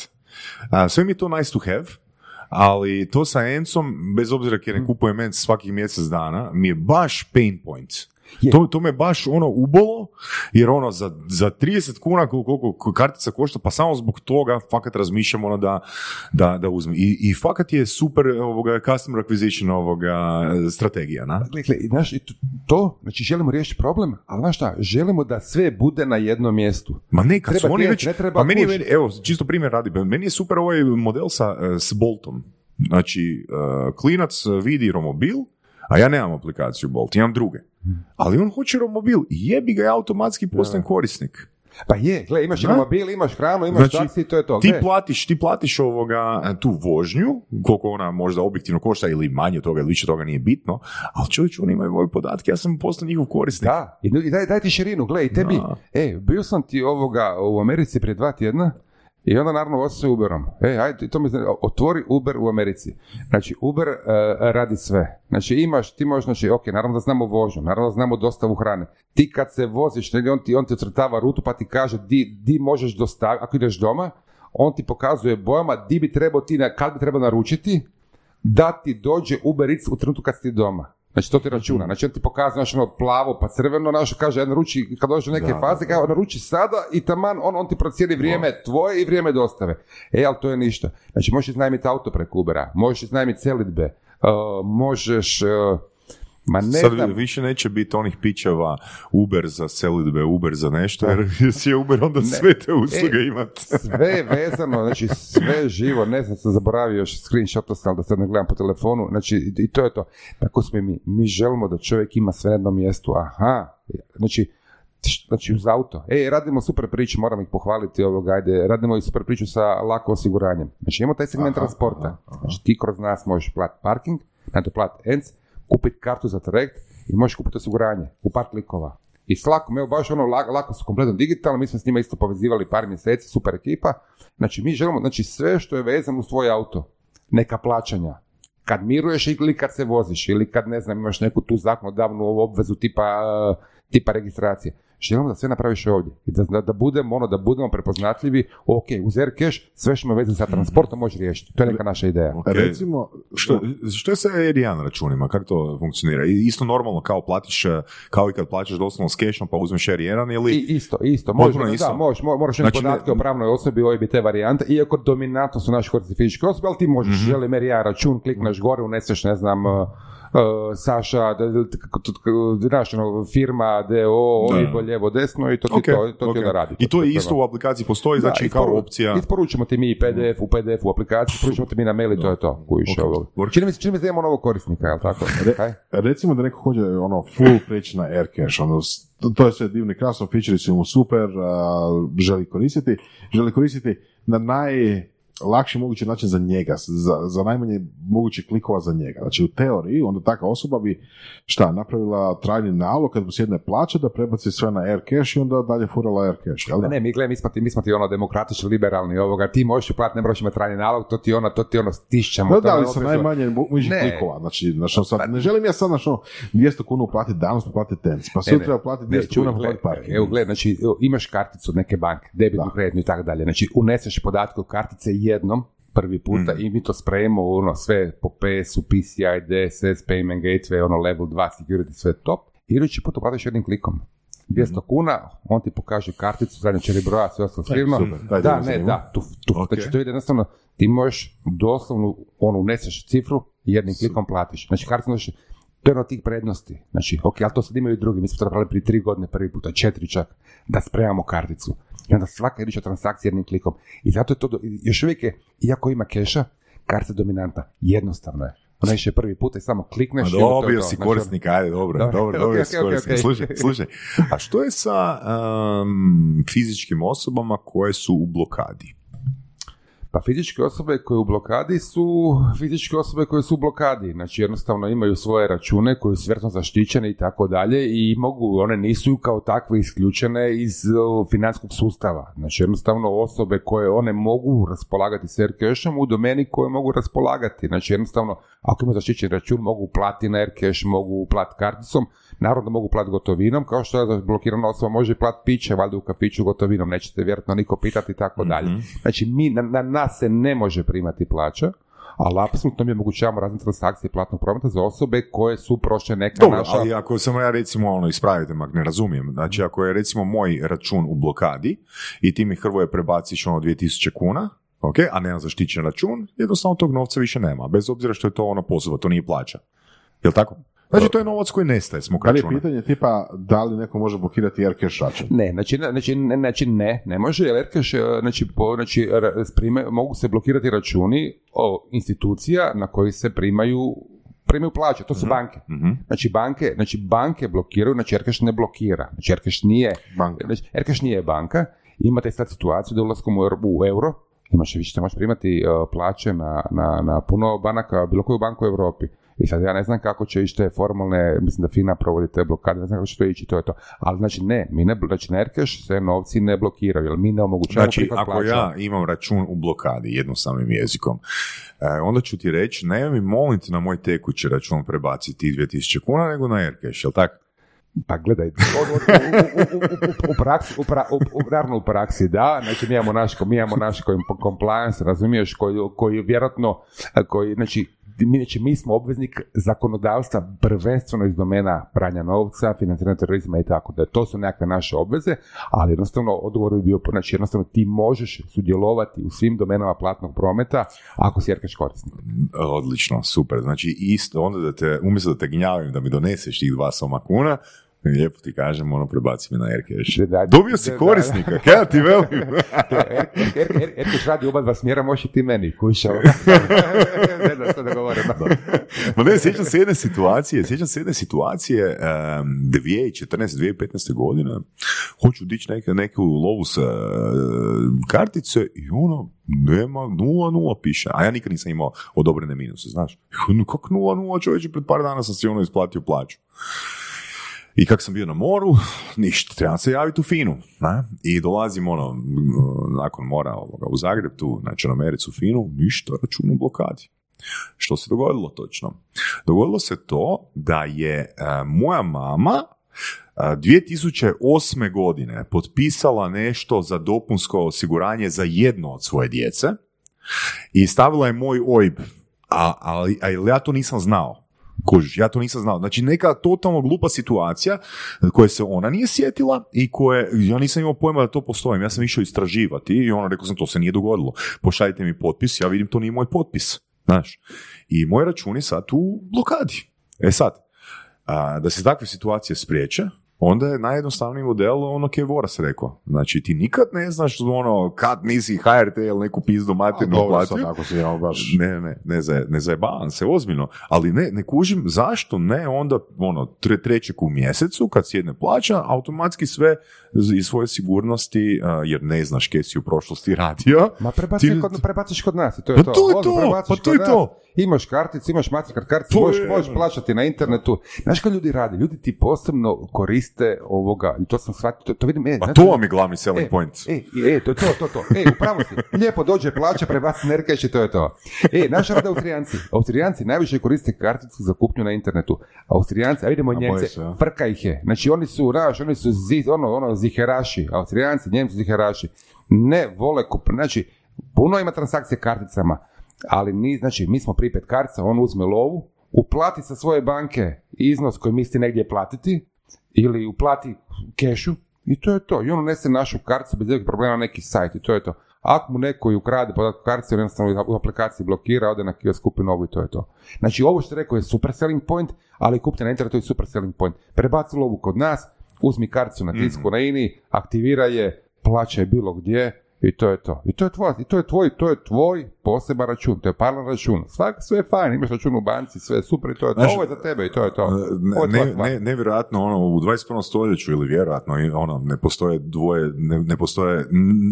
a, sve mi je to nice to have, ali to sa Encom, bez obzira jer Mm. ne kupujem Enc svakih mjesec dana, mi je baš pain point. Je. To, to me baš ono ubolo, jer ono za, za 30 kuna kol- koliko kartica košta, pa samo zbog toga fakat razmišljam ono da, da, da uzmem. I, I fakat je super ovoga customer acquisition ovoga strategija, na? Gle, znaš, to- znači želimo riješiti problem, ali znaš šta, želimo da sve bude na jednom mjestu. Ma ne, kad Treba su oni već, ne treba pa meni, meni- evo, čisto primjer radi, meni je super ovaj model sa, e, s Boltom. Znači, e, klinac vidi romobil, a ja nemam aplikaciju Bolt, imam druge. Ali on hoće romobil, jebi ga, ja automatski postajem korisnik. Pa je, gle, imaš i Da. mobil, imaš hranu, imaš Znači, taksi, to je to. Ti gle. platiš, ti platiš ovoga, e, tu vožnju, koliko ona možda objektivno košta ili manje toga ili više toga nije bitno, ali čovječ, oni imaju moje podatke, ja sam postao njihov korisnik. Da, i i daj, daj ti širinu, gle, i tebi, Da. e, bio sam ti ovoga u Americi prije dva tjedna i onda naravno vozi se Uberom. E, ajde, to mi zna, otvori Uber u Americi. Znači, Uber e, radi sve. Znači, imaš, ti možeš, znači, ok, naravno da znamo vožnju, naravno da znamo dostavu hrane. Ti kad se voziš, negdje on ti, on ti ocrtava rutu pa ti kaže di, di možeš dostaviti, ako ideš doma, on ti pokazuje bojama di bi trebao ti, na- kad bi trebao naručiti, da ti dođe Uber Eats u trenutku kad si ti doma. Znači to ti računa. Znači on ti pokazuje znači, ono plavo pa crveno, naš kaže ja naruči, kad dođe do neke Da, faze, kao naruči sada i taman on, on ti procijeni vrijeme tvoje i vrijeme dostave. E, ali to je ništa. Znači možeš iznajmiti auto preko Ubera, možeš iznajmiti celitbe, uh, možeš, uh, ma ne Sad znam, više neće biti onih pićeva Uber za selidbe, Uber za nešto, jer [LAUGHS] si je Uber onda sve te usluge E, imati. sve je vezano, znači sve živo, ne znam, sam zaboravio još screenshot, ali da sad ne gledam po telefonu, znači i- to je to. Tako smo i mi. Mi želimo da čovjek ima sve na jednom mjestu, aha, znači, znači uz auto. E, radimo super priču, moram ih pohvaliti ovoga, ajde, radimo i super priču sa lako osiguranjem. Znači imamo taj segment Aha, transporta. aha, aha. Znači ti kroz nas možeš platiti parking, na to platiti ENC, kupiti kartu za trajekt i možeš kupiti osiguranje u par klikova. I s lakom, evo baš ono, lako, su kompletno digitalno, mi smo s njima isto povezivali par mjeseci, super ekipa. Znači mi želimo, znači sve što je vezano uz tvoj auto, neka plaćanja, kad miruješ ili kad se voziš, ili kad, ne znam, imaš neku tu zakonodavnu obvezu tipa, tipa registracije. Želimo da sve napraviš ovdje. I da, da, da budemo, ono, da budemo prepoznatljivi, ok, uz Aircash, sve što ima veze sa transportom može riješiti. To je neka naša ideja. Ok. Recimo, Što, što je sa R1 računima? Kako to funkcionira? Isto normalno kao platiš, eh, kao i kad plaćaš doslovno s cashom pa uzmeš R1 ili... I, isto, isto. Može, Potpuno da, isto. možeš, mo- moraš Znači, podatke ne- o pravnoj osobi, OIB te varijante, iako dominantno su naši korisnici fizičke osobe, ali ti možeš, Mhm. želim jer ja račun, klikneš gore, uneseš, ne znam, uh, Saša, da- znaš, ono, firma, DO, ovi lijevo, desno i to ti, Ok, to, to ti onda radi. I to je isto u aplikaciji postoji, znači kao opcija. Isporučimo ti mi PDF u PDF u aplikaciji, isporučimo ti mi na mail i to je to. Kujiš, Ok. ovo. Čini mi se, čini mi se da imamo novog korisnika, jel tako? Kaj? Recimo da neko hoće ono full preći na Aircache, ono, to- je sve divno i krasno, feature su mu super, a, želi koristiti, želi koristiti na najlakši mogući način za njega, za, za najmanje moguće klikova za njega. Znači u teoriji onda takva osoba bi šta, napravila trajni nalog kad mu sjedne plaća da prebaci sve na Aircache i onda dalje furala Aircache, jel da? Ne, mi gledaj, mi smo ti, mi smo ti ono demokratični, liberalni ovoga, ti možeš uplatiti, ne moraš imati trajni nalog, to ti ono, to ti ono stišćamo. Da, da, ali ono, sa to- najmanje mogućih Ne. klikova. Znači, znači ono sad, ne želim ja sad znači, ono, 200 kuna uplatiti danas, pa platiti tens, pa sutra uplatiti Ne, 200 čuj, kuna, pa gle, platiti parking. Evo, gledaj, znači, imaš karticu od neke banke, debitnu, kreditnu i tako dalje. Znači, uneseš podatke u kartice jednom, prvi puta, i mi to spremimo, ono, sve po PS-u, PCI, DSS, Payment Gateway, ono, level 2, security, sve top. I idući put uplatiš jednim klikom. 200 kuna, on ti pokaže karticu, zadnje četiri broja, sve ostalo skrivno. super, taj Da, ne, da, tu, tu, Ok. znači to ide jednostavno, ti možeš doslovno, ono, uneseš cifru i jednim klikom platiš. Znači, kartica možeš, to je ono od tih prednosti. Znači, ok, ali to sad imaju i drugi, mi smo to napravili prije tri godine, prvi puta, četiri čak, da spremamo karticu. I onda svaka iduća transakcija jednim klikom. I zato je to, do- još uvijek je, iako ima keša, kartica je dominanta. Jednostavno je. Ona više prvi put i samo A klikneš ono, je dobio si korisnika, ajde, dobro, Dobro, dobro, [LAUGHS] ok, dobio ok, si ok, korisnika. ok. Slušaj, slušaj, a što je sa um, fizičkim osobama koje su u blokadi? Pa fizičke osobe koje u blokadi su fizičke osobe koje su u blokadi, znači jednostavno imaju svoje račune koji su vjerojatno zaštićene i tako dalje i mogu, one nisu kao takve isključene iz financijskog sustava. Znači jednostavno osobe koje one mogu raspolagati s Aircashom u domeni koje mogu raspolagati. Znači jednostavno ako imaju zaštićen račun mogu platiti na Aircash, mogu platiti karticom, naravno mogu platiti gotovinom, kao što je blokirana osoba može platiti piće, valjda u kafiću gotovinom, nećete vjerojatno niko pitati i tako dalje. Znači, mi, na, na nas se ne može primati plaća, ali apsolutno mi omogućavamo razne transakcije platnog prometa za osobe koje su prošle neka Dobro, naša... ali ako sam ja recimo, ono, ispravite me ako ne razumijem, znači ako je recimo moj račun u blokadi i ti mi Hrvoje prebaciš ono 2000 kuna, ok, a nemam zaštićen račun, jednostavno tog novca više nema, bez obzira što je to ono posao, to nije plaća. Jel tako? Znači to je novac koji nestaje s mog Da li je pitanje tipa da li neko može blokirati Aircache račun? Ne, znači, ne, znači, ne, znači ne, ne može, jer Aircash, znači, po, znači sprime- mogu se blokirati računi o, institucija na koji se primaju primaju plaće, to su banke. Mhm. Znači banke, znači banke blokiraju, znači Aircash ne blokira. Znači Aircash nije Banka. Znači, Aircash nije banka, imate sad situaciju da ulaskom u euro, u euro imaš više, možeš primati uh, plaće na, na, na puno banaka, bilo koju banku u Europi. I sad ja ne znam kako će ići te formalne, mislim da FINA provodi te blokade, ne znam kako će to ići, to je to. Ali znači ne, mi ne, znači na Aircash se novci ne blokiraju, jer mi ne omogućavamo Znači, ako plaća. ja imam račun u blokadi jednostavnim jezikom, e, onda ću ti reći, ne mi molim te na moj tekući račun prebaciti tih 2000 kuna, nego na Aircash, jel tako? Pa gledaj, u, u, u, u, u praksi, u, pra- u, u- naravno u praksi da, znači mi imamo naš, mi imamo naš com- compliance, razumiješ, koji, koji vjerojatno, koji, znači, znači, mi smo obveznik zakonodavstva prvenstveno iz domena pranja novca, financiranja terorizma i tako da to su nekakve naše obveze, ali jednostavno odgovor bi bio, znači jednostavno ti možeš sudjelovati u svim domenama platnog prometa ako si Aircash korisnik. Odlično, super. Znači isto, onda da te, umjesto da te gnjavim da mi doneseš tih dva soma kuna, lijepo ti kažem, ono, prebaci me na Aircash. Da, Dobio si da, da. korisnika, kaj ti velim? [LAUGHS] Aircash radi oba dva smjera, možeš ti meni, kušao. [LAUGHS] ne znam što da govorim. Ma ne, sjećam se jedne situacije, sjećam se jedne situacije, um, 2014. 2015. godine, hoću dići neke, neku lovu sa uh, kartice i ono, nema, 0-0 piše, a ja nikad nisam imao odobrene minuse, znaš. No, kako 0-0 čovječe, pred par dana sam si ono isplatio plaću. I kak sam bio na moru, [SIGHS] ništa, trebam se javiti u Finu. Ne? I dolazim ono, nakon mora ovoga, u Zagreb, tu na Črnomericu Finu, ništa, račun u blokadi. Što se dogodilo točno? Dogodilo se to da je e, moja mama e, 2008. godine potpisala nešto za dopunsko osiguranje za jedno od svoje djece i stavila je moj OIB, a, ali, ali ja to nisam znao. Kužiš, ja to nisam znao. Znači neka totalno glupa situacija koje se ona nije sjetila i koje, ja nisam imao pojma da to postoji. Ja sam išao istraživati i ono rekao sam to se nije dogodilo. Pošaljite mi potpis, ja vidim to nije moj potpis. Znaš. I račun je sad u blokadi. E sad, a, da se takve situacije spriječe, onda je najjednostavniji model ono je Voras rekao. Znači ti nikad ne znaš ono kad nisi HRT ili neku pizdu maternu platio. sad ako si ja baš... Ne, ne, ne, za, ne zajebavam se, ozbiljno. Ali ne, ne kužim zašto ne onda ono, tre, trećeg u mjesecu kad sjedne plaća, automatski sve iz svoje sigurnosti, jer ne znaš kje si u prošlosti radio. Ma prebaci Ti- kod, prebaciš kod nas to je Pa to. to je to, prebaciš pa to je to. Imaš karticu, imaš Mastercard karticu, možeš, možeš plaćati na internetu. Znaš kad ljudi rade? Ljudi ti posebno koriste ovoga, to sam shvatio, to, to vidim, e, znate- to vam je glavni selling E, point. E, e, to, to, to, to. E, upravo si. [LAUGHS] Lijepo dođe plaća, prebaci nerkeš i to je to. E, naš rade Austrijanci. Austrijanci najviše koriste karticu za kupnju na internetu. Austrijanci, a vidimo Njemce, frka ih je. Znači oni su, znaš, oni su zi, ono, ono, ziheraši. Austrijanci, Njemci ziheraši. Ne vole kup, znači, puno ima transakcije karticama, ali ni, znači, mi smo pripet kartica, on uzme lovu, uplati sa svoje banke iznos koji misli negdje platiti, ili uplati kešu, i to je to. I on unese našu karticu bez nekog problema na neki sajt i to je to. Ako mu neko i ukrade podatku kartice, on jednostavno u aplikaciji blokira, ode na kiosk, kupi novu i to je to. Znači ovo što je rekao je super selling point, ali kupite na internetu je super selling point. Prebaci lovu kod nas, uzmi karticu na tisku na INI, aktivira je, plaćaj bilo gdje i to je to. I to je tvoj, i to je tvoj, to je tvoj poseban račun, to je parlan račun. Svak, sve je fajn, imaš račun u banci, sve je super i to je to. Znaš, Ovo je za tebe i to je to. Ne, Ovo je tvoja ne, ne, nevjerojatno ono u 21. stoljeću ili vjerojatno ono ne postoje dvoje ne, ne postoje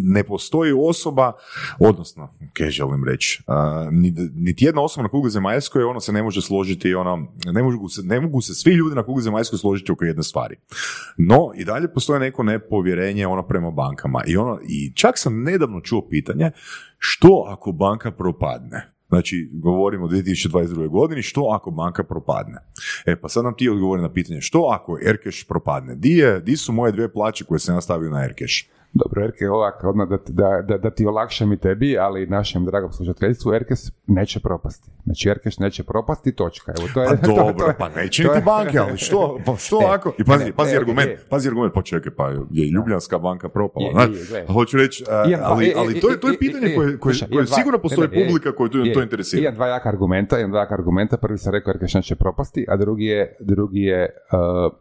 ne postoji osoba odnosno ok želim reći ni- niti jedna osoba na kugli zemaljskoj ono se ne može složiti ono ne mogu se ne mogu se svi ljudi na kugli zemaljskoj složiti oko jedne stvari no i dalje postoji neko nepovjerenje ono prema bankama i ono i čak sam nedavno čuo pitanje što ako banka propadne Znači, govorimo o 2022. godini, što ako banka propadne? E, pa sad nam ti odgovori na pitanje, što ako Erkeš propadne? Di, je, di su moje dvije plaće koje sam ja stavio na Erkeš? Dobro, Erke, ovak, odmah da, da, da, da ti olakšam i tebi, ali i našem dragom slušateljstvu, Erkes neće propasti. Znači, Erkeš neće propasti, točka. Evo, to je, [LAUGHS] Pa to- to dobro, je- pa neće niti je- banke, ali što, [LAUGHS] pa što E, ako? I pazi, ne, pazi ne, argument, e. pazi argument, pa čekaj, pa je Ljubljanska banka propala, Je, znaš? je. Hoću reći, dva- ali, e, ali e, to je, e, to je pitanje koje, koje, koje sigurno postoji ne, ne, publika koju to, je, to interesira. Imam dva jaka argumenta, imam dva jaka argumenta. Prvi sam rekao Erkeš neće propasti, a drugi je, drugi je uh,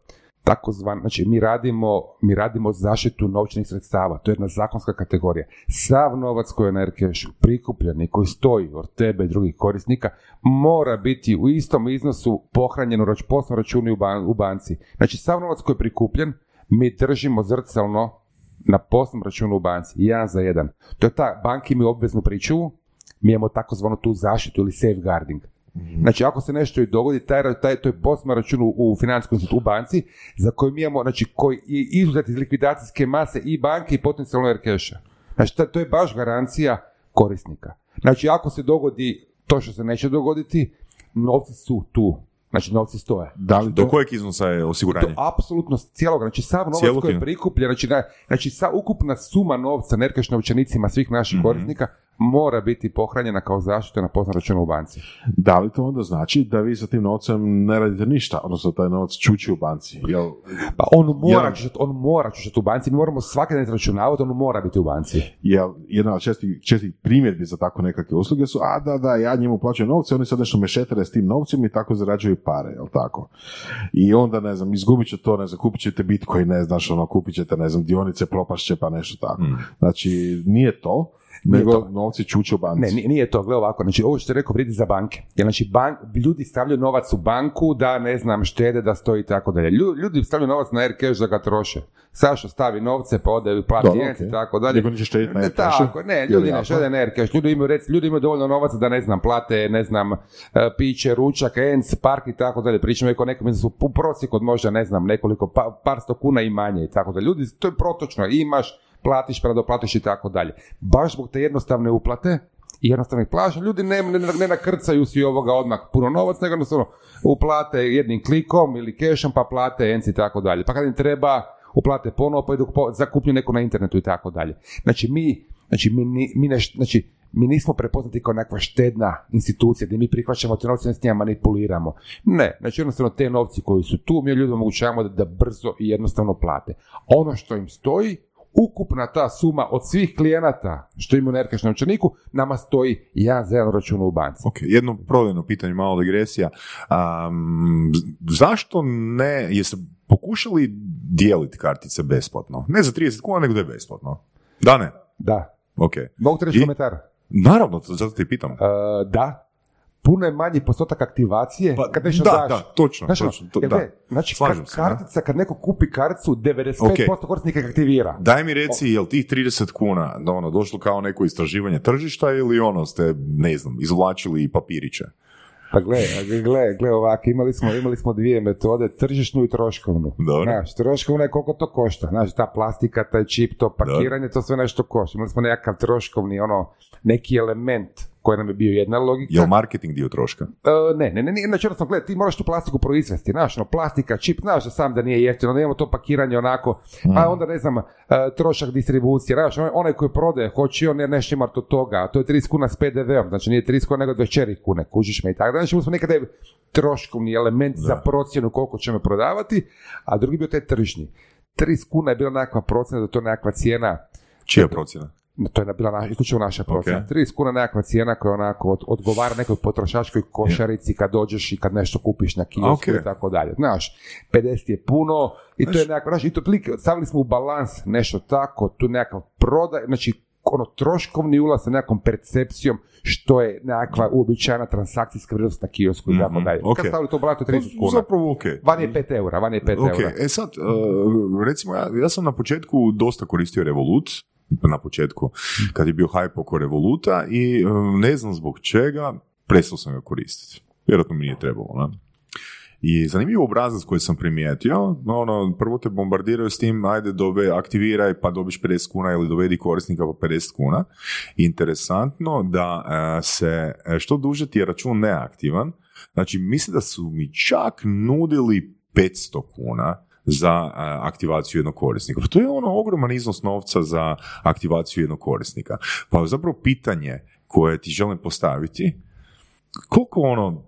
takozvan, znači mi radimo, mi radimo zaštitu novčanih sredstava, to je jedna zakonska kategorija. Sav novac koji je na Erkešu prikupljen i koji stoji od tebe i drugih korisnika mora biti u istom iznosu pohranjen u poslovnom računu u, ban- u banci. Znači sav novac koji je prikupljen mi držimo zrcalno na poslovnom računu u banci, jedan za jedan. To je ta, banki imaju obveznu pričuvu, mi imamo takozvanu tu zaštitu ili safeguarding. Znači, ako se nešto i dogodi, taj, taj, to je poseban račun u, u financijskom institutu u banci, za koji mi imamo, znači, koji je izuzet iz likvidacijske mase i banke i potencijalno RKŠ-a. Znači, to, to je baš garancija korisnika. Znači, ako se dogodi to što se neće dogoditi, novci su tu. Znači, novci stoje. Da li Do to, kojeg iznosa je osiguranje? To apsolutno cijelog, znači sav novac Cijelog koji je je. prikupljen, znači, na- znači sa ukupna suma novca nerkeš novčanicima svih naših Mhm. korisnika mora biti pohranjena kao zaštita na poslovnom računu u banci. da li to onda znači da vi sa tim novcem ne radite ništa, odnosno taj novac čuči u banci? Jel, Pa on mora, Ja- čučati, on mora čučati u banci, mi moramo svaki dan izračunavati, on mora biti u banci. jel jedna od čestih, čestih primjedbi za tako nekakve usluge su, a da, da, ja njemu plaćam novce, oni sad nešto mešetere s tim novcem i tako zarađuju pare, jel tako? I onda, ne znam, izgubit će to, ne znam, kupit ćete bitcoin, ne znaš, ono, kupit ćete, ne znam, dionice, propašće, pa nešto tako. Znači, nije to, nego to. novci čuče u banci. Ne, nije, to, gle ovako, znači ovo što ste rekao vrijedi za banke. Jer znači bank, ljudi stavljaju novac u banku da, ne znam, štede, da stoji i tako dalje. Lju- Ljudi stavljaju novac na Aircash da ga troše. Saša stavi novce, pa ode plati jenes i tako dalje. Nego neće štediti na? Tako, ne, ljudi ne štede na Aircash. Ljudi imaju, rec, ljudi imaju dovoljno novaca da, ne znam, plate, ne znam, e, piće, ručak, ens, park i tako dalje. Pričamo o nekom iznosu u prosjeku od možda, ne znam, nekoliko, pa, par sto kuna i manje i tako dalje. Ljudi, to je protočno, imaš, platiš, predoplatiš i tako dalje. Baš zbog te jednostavne uplate, i jednostavnih plaža, ljudi ne, ne, ne nakrcaju si ovoga odmah puno novac, nego jednostavno uplate jednim klikom ili kešom, pa plate enci i tako dalje. Pa kad im treba, uplate ponovo, pa idu po, zakuplju neko na internetu i tako dalje. Znači mi, znači mi, mi ne, znači mi nismo prepoznati kao nekakva štedna institucija gdje mi prihvaćamo te novce i s njima manipuliramo. Ne, znači jednostavno te novci koji su tu, mi ljudima omogućavamo da, da brzo i jednostavno plate. Ono što im stoji, ukupna ta suma od svih klijenata što imaju na Rkeš novčaniku, nama stoji jedan za jedan račun u banci. Ok, jedno prodajno pitanje, malo digresija. Um, zašto ne, jeste pokušali dijeliti kartice besplatno? Ne za 30 kuna, nego da je besplatno. Da ne? Da. Ok. Mogu ti reći I- komentar? Naravno, zato ti pitam. E, da. Puno je manji postotak aktivacije Pa, kad nešto da, daš. da, točno, Znaš, ono, točno, to- da. znači, Slažem se, kartica, kad neko kupi karticu, 95% korisnika ih aktivira. Daj mi reci, jel tih 30 kuna da ono, došlo kao neko istraživanje tržišta ili ono ste, ne znam, izvlačili papiriće? Pa gle, gle, gle ovako, imali smo, imali smo dvije metode, tržišnu i troškovnu. Dobro. Znaš, troškovna je koliko to košta. Znaš, ta plastika, taj čip, to pakiranje, to sve nešto košta. Imali smo nekakav troškovni, ono, neki element koji nam je bio jedna logika. Jel marketing dio troška? E, ne, ne, ne, ne, znači jednostavno, gledaj, ti moraš tu plastiku proizvesti, znaš, ono, plastika, čip, znaš da sam da nije jeftino, onda imamo to pakiranje onako, a onda ne znam, e, trošak distribucije, znaš, onaj- onaj koji prodaje, hoće on nešto ima od toga, a to je 30 kuna s PDV-om, znači nije 30 kuna nego 24 kune, kužiš me i tako, znači smo nekada je troškovni element za procjenu koliko ćemo prodavati, a drugi bio taj tržišni. 30 kuna je bila nekakva procjena da je to nekakva cijena Čija procjena? To je bila naša, isključivo naša procjena. Ok. 30 kuna nekakva cijena koja onako od, odgovara nekoj potrošačkoj košarici kad dođeš i kad nešto kupiš na kiosku Ok. i tako dalje. Znaš, 50 je puno i to je nekako, znaš, i to otprilike stavili smo u balans nešto tako, tu nekakav prodaj, znači ono troškovni ulaz sa nekakvom percepcijom što je nekakva uobičajena transakcijska vrijednost na kiosku i tako Mhm, dalje. Kad stavili to u balans, to je 30 kuna. Zapravo ok. Van je 5 eura, van je 5 Ok, eura. e sad, uh, recimo, ja, ja sam na početku dosta koristio Revolut, na početku, kad je bio hype oko Revoluta i um, ne znam zbog čega, prestao sam ga koristiti. Vjerojatno mi nije trebalo, ne? I zanimljiv obrazac koji sam primijetio, ono, prvo te bombardiraju s tim, ajde dove, aktiviraj pa dobiš 50 kuna ili dovedi korisnika po 50 kuna. Interesantno da e, se, e, što duže ti je račun neaktivan, znači mislim da su mi čak nudili 500 kuna za aktivaciju jednog korisnika. Pa to je ono ogroman iznos novca za aktivaciju jednog korisnika. Pa zapravo pitanje koje ti želim postaviti, koliko ono,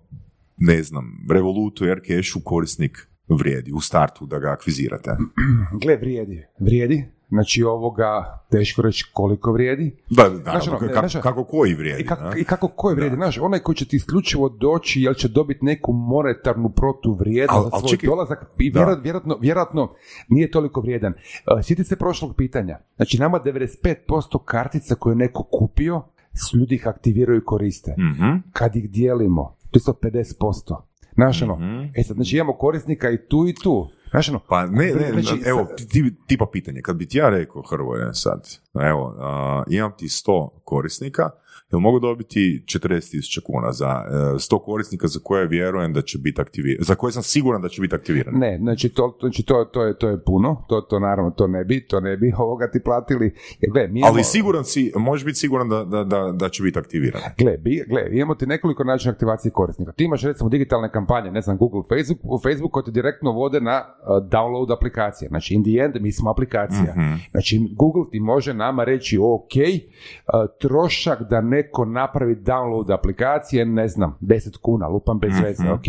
ne znam, Revolutu Aircashu korisnik vrijedi u startu da ga akvizirate? Gle, vrijedi. Vrijedi. Znači ovoga, teško reći koliko vrijedi. Da, da, Znaš ono, kako, znaš- kako koji vrijedi? I kako? I kako koji vrijedi, znaš, onaj koji će ti isključivo doći jel će dobiti neku monetarnu protuvrijednost Al- za svoj čekaj, dolazak i vjerojatno, vjerojatno, vjerojatno nije toliko vrijedan. Uh, Sjetite se prošlog pitanja. Znači, nama 95% kartica koje je neko kupio, s ljudi ih aktiviraju i koriste. Mhm. Kad ih dijelimo, to je isto 50%. Znaš, ono, Mhm. e sad, znači imamo korisnika i tu i tu. Znaš, ono, Pa ne, ne, Znači, evo, ti- ti- tipa pitanje, kad bi ti ja rekao Hrvoje sad, evo, a, imam ti 100 korisnika, jel mogu dobiti 40.000 kuna za e, 100 korisnika za koje vjerujem da će biti aktivirani, za koje sam siguran da će biti aktivirani? Ne, znači to, znači to, to, je, to je puno, to, to naravno to ne bi, to ne bi [LAUGHS] ovoga ti platili. Jer, gle, mi imamo, Ali siguran si, možeš biti siguran da, da, da, da će biti aktiviran. Gle, bi, gle, imamo ti nekoliko načina aktivacije korisnika. Ti imaš recimo digitalne kampanje, ne znam, Google, Facebook, u Facebook koji ti direktno vode na uh, download aplikacije. Znači, in the end, mi smo aplikacija. Mhm. Znači, Google ti može nama reći, ok, trošak da neko napravi download aplikacije, ne znam, 10 kuna, lupam bez veze, ok?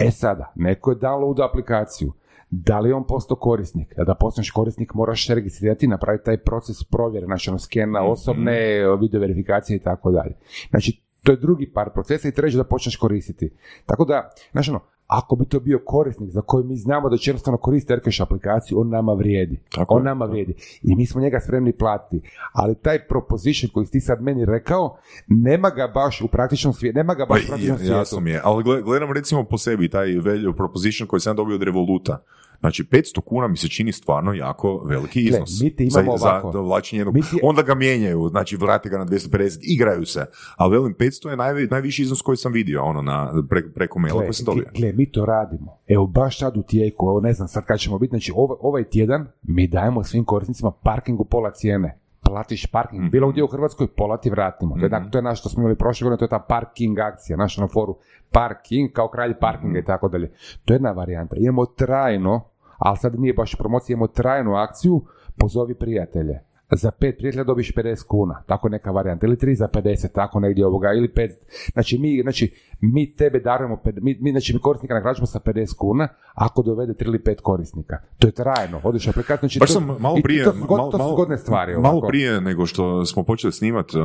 E sada, neko je download aplikaciju. Da li je on postao korisnik? Da postaneš korisnik moraš se registrirati napraviti taj proces provjere, znači ono skena osobne, video verifikacije i tako dalje. Znači, to je drugi par procesa i treći da počneš koristiti. Tako da, znači ono, ako bi to bio korisnik za koji mi znamo da će jednostavno koristiti Aircash aplikaciju, on nama vrijedi. Tako on je. nama vrijedi. I mi smo njega spremni platiti. Ali taj proposition koji si ti sad meni rekao, nema ga baš u praktičnom svijetu. Nema ga Pa, baš u praktičnom svijetu. jasno mi je, ali gle- gledam recimo po sebi taj value proposition koji sam dobio od Revoluta. Znači, 500 kuna mi se čini stvarno jako veliki iznos. mi ti imamo za, ovako. za dovlačenje jednog. Mi ti- Onda ga mijenjaju, znači vrate ga na 250, igraju se. Ali velim, 500 je najvi- najviši iznos koji sam vidio, ono, na, pre, preko maila Gle, koji sam dobio. gle, mi to radimo. Evo, baš sad u tijeku, evo ne znam sad kad ćemo biti, znači ovaj, ovaj tjedan mi dajemo svim korisnicima parking u pola cijene. Platiš parking, bilo gdje u Hrvatskoj, pola ti vratimo. To, je, dak- to je naš što smo imali prošle godine, to je ta parking akcija, naša na foru parking kao kralj parkinga i tako dalje. To je jedna varijanta. Imamo trajno, ali sad nije baš promocija, imamo trajnu akciju, pozovi prijatelje. za pet prijatelja dobiš 50 kuna, tako neka varijanta, ili tri za 50, tako negdje ovoga, ili pet, znači mi, znači, mi tebe darujemo, mi, mi, znači mi korisnika nagrađujemo sa 50 kuna, ako dovede tri ili pet korisnika. To je trajno, odiš aplikacija, znači Baš to, sam malo i prije, to, god- malo, to su malo- zgodne stvari. malo ovako. prije nego što smo počeli snimat, uh,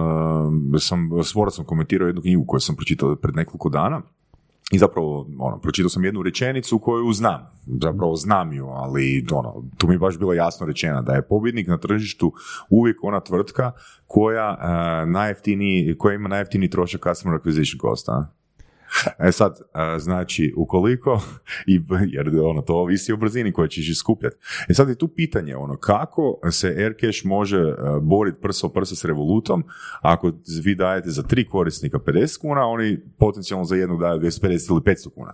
sam, svora sam komentirao jednu knjigu koju sam pročitao pred nekoliko dana i zapravo, ono, pročitao sam jednu rečenicu koju znam, zapravo znam ju, ali ono, tu mi je baš bilo jasno rečeno da je pobjednik na tržištu uvijek ona tvrtka koja, uh, koja ima najjeftiniji trošak customer acquisition cost? [LAUGHS] E sad, znači, ukoliko, i, jer ono, to ovisi o brzini koju ćeš iskupljati. E sad je tu pitanje, ono, kako se Aircash može boriti prso prso s Revolutom, ako vi dajete za tri korisnika 50 kuna, oni potencijalno za jednog daju 250 ili 500 kuna.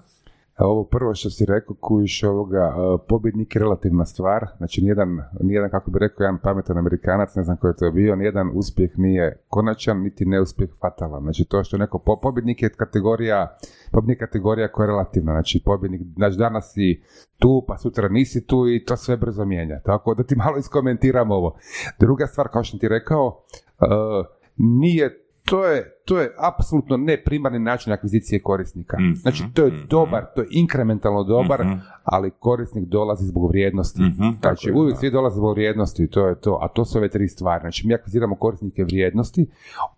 Ovo prvo što si rekao, kujiš ovoga, uh, pobjednik je relativna stvar, znači nijedan, nijedan, kako bi rekao jedan pametan Amerikanac, ne znam ko je to bio, nijedan uspjeh nije konačan, niti neuspjeh fatalan. Znači to što neko, po- pobjednik je kategorija, pobjednik je kategorija koja je relativna, znači pobjednik, znači danas si tu, pa sutra nisi tu i to sve brzo mijenja. Tako da ti malo iskomentiram ovo. Druga stvar, kao što ti rekao, uh, nije to je, to je apsolutno ne primarni način akvizicije korisnika. Mhm, Znači, to je mhm. dobar, to je inkrementalno dobar, Mhm. ali korisnik dolazi zbog vrijednosti. Mhm, tako Znači, je, uvijek da. svi dolaze zbog vrijednosti, to je to. A to su ove tri stvari. Znači, mi akviziramo korisnike vrijednosti.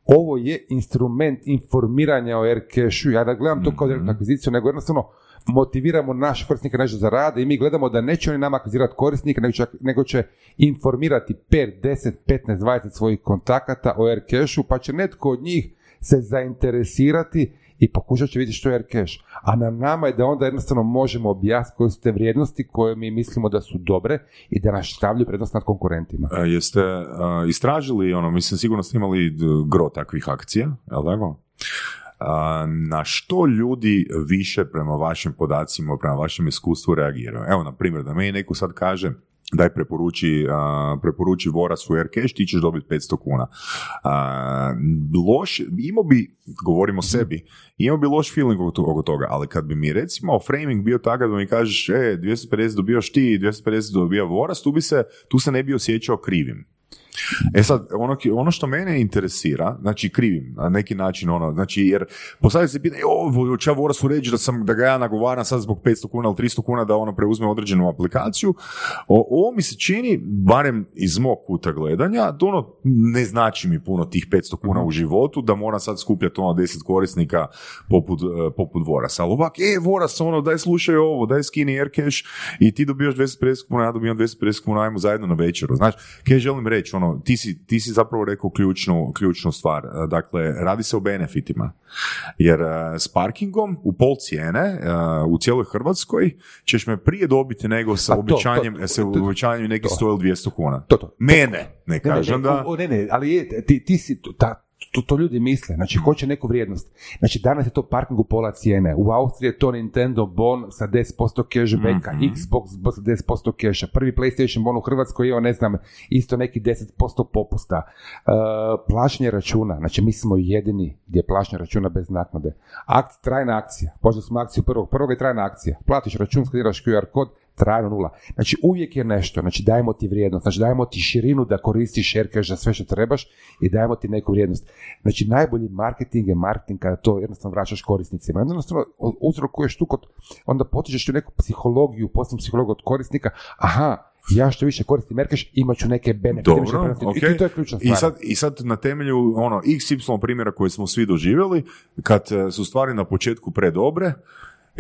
Ovo je instrument informiranja o Aircashu. Ja da gledam to kao direktnu akviziciju, nego jednostavno motiviramo naše korisnike nešto za rade i mi gledamo da neće oni nama akvizirati korisnike, nego će, nego će informirati 5, 10, 15, 20 svojih kontakata o Aircashu, pa će netko od njih se zainteresirati i pokušat će vidjeti što je Aircash. A na nama je da onda jednostavno možemo objasniti koje su te vrijednosti koje mi mislimo da su dobre i da nas stavljaju prednost nad konkurentima. A jeste a, istražili, ono, mislim, sigurno ste imali gro takvih akcija, jel tako? Na što ljudi više prema vašim podacima, prema vašem iskustvu reagiraju? Evo, na primjer, da meni neko sad kaže daj preporuči, a, preporuči Voras u Aircash, ti ćeš dobiti 500 kuna. A, loš, imao bi, govorimo o sebi, imao bi loš feeling oko toga, ali kad bi mi recimo framing bio takav da mi kažeš, e, 250 dobijaš ti, 250 dobija Voras, tu bi se, tu se ne bi osjećao krivim. E sad, ono, ono što mene interesira, znači krivim na neki način, ono, znači jer postavlja se pitanje, o, ča Voras uređi da, sam, da ga ja nagovaram sad zbog 500 kuna ili 300 kuna da ono preuzme određenu aplikaciju. O, ovo mi se čini, barem iz mog kuta gledanja, da ono ne znači mi puno tih 500 kuna u životu, da moram sad skupljati ono 10 korisnika poput, e, poput Vorasa. Ali ovak, e, Voras, ono, daj slušaj ovo, daj skini Aircash i ti dobijaš 250 kuna, ja dobijam 250 kuna, ajmo zajedno na večeru. Znači, kaj želim reći, ono, ti si, ti si zapravo rekao ključnu, ključnu stvar. E, Dakle, radi se o benefitima. Jer e, s parkingom u pol cijene e, u cijeloj Hrvatskoj ćeš me prije dobiti nego sa to, obećanjem, sa obećanjem neki To. 100 ili 200 kuna. To, to. Mene, ne kažem ne, ne, da... ne, ne, ali je, ti, ti si, ta, to, to ljudi misle, znači hoće neku vrijednost. Znači danas je to parking u pola cijene, u Austriji je to Nintendo bon sa 10% cashbacka, Mhm. Xbox bon sa 10% casha, prvi PlayStation bon u Hrvatskoj je, ne znam, isto neki 10% popusta. Uh, plaćanje računa, znači mi smo jedini gdje je plaćanje računa bez naknade. Akt, trajna akcija, počeli smo akciju prvog, prvog je trajna akcija, platiš račun, skaniraš QR kod, trajno nula. Znači uvijek je nešto, znači dajemo ti vrijednost, znači dajemo ti širinu da koristiš Aircash za sve što trebaš i dajemo ti neku vrijednost. Znači najbolji marketing je marketing kada to jednostavno vraćaš korisnicima. Jednostavno uzrokuješ tu kod, onda potičeš tu neku psihologiju, posebnu psihologiju od korisnika, aha, ja što više koristim Aircash, imat ću neke benefite. Dobro, benefite. ok. I to je ključna stvar. I sad, I sad na temelju ono XY primjera koje smo svi doživjeli, kad e, su stvari na početku predobre,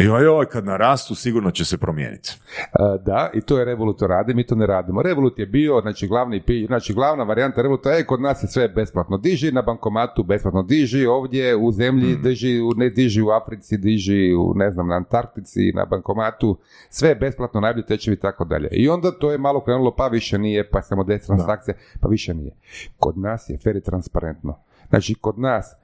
joj, joj, kad narastu sigurno će se promijeniti. Uh, da, i to je Revolut radi, mi to ne radimo. Revolut je bio, znači glavni znači glavna varijanta Revoluta je kod nas je sve besplatno. Diži na bankomatu, besplatno diži ovdje u zemlji, diži, u, ne diži u Africi, diži u, ne znam, na Antarktici, na bankomatu, sve je besplatno, najbolji tečevi i tako dalje. I onda to je malo krenulo, pa više nije, pa samo 10 transakcija, pa više nije. Kod nas je fer i transparentno. Znači, kod nas,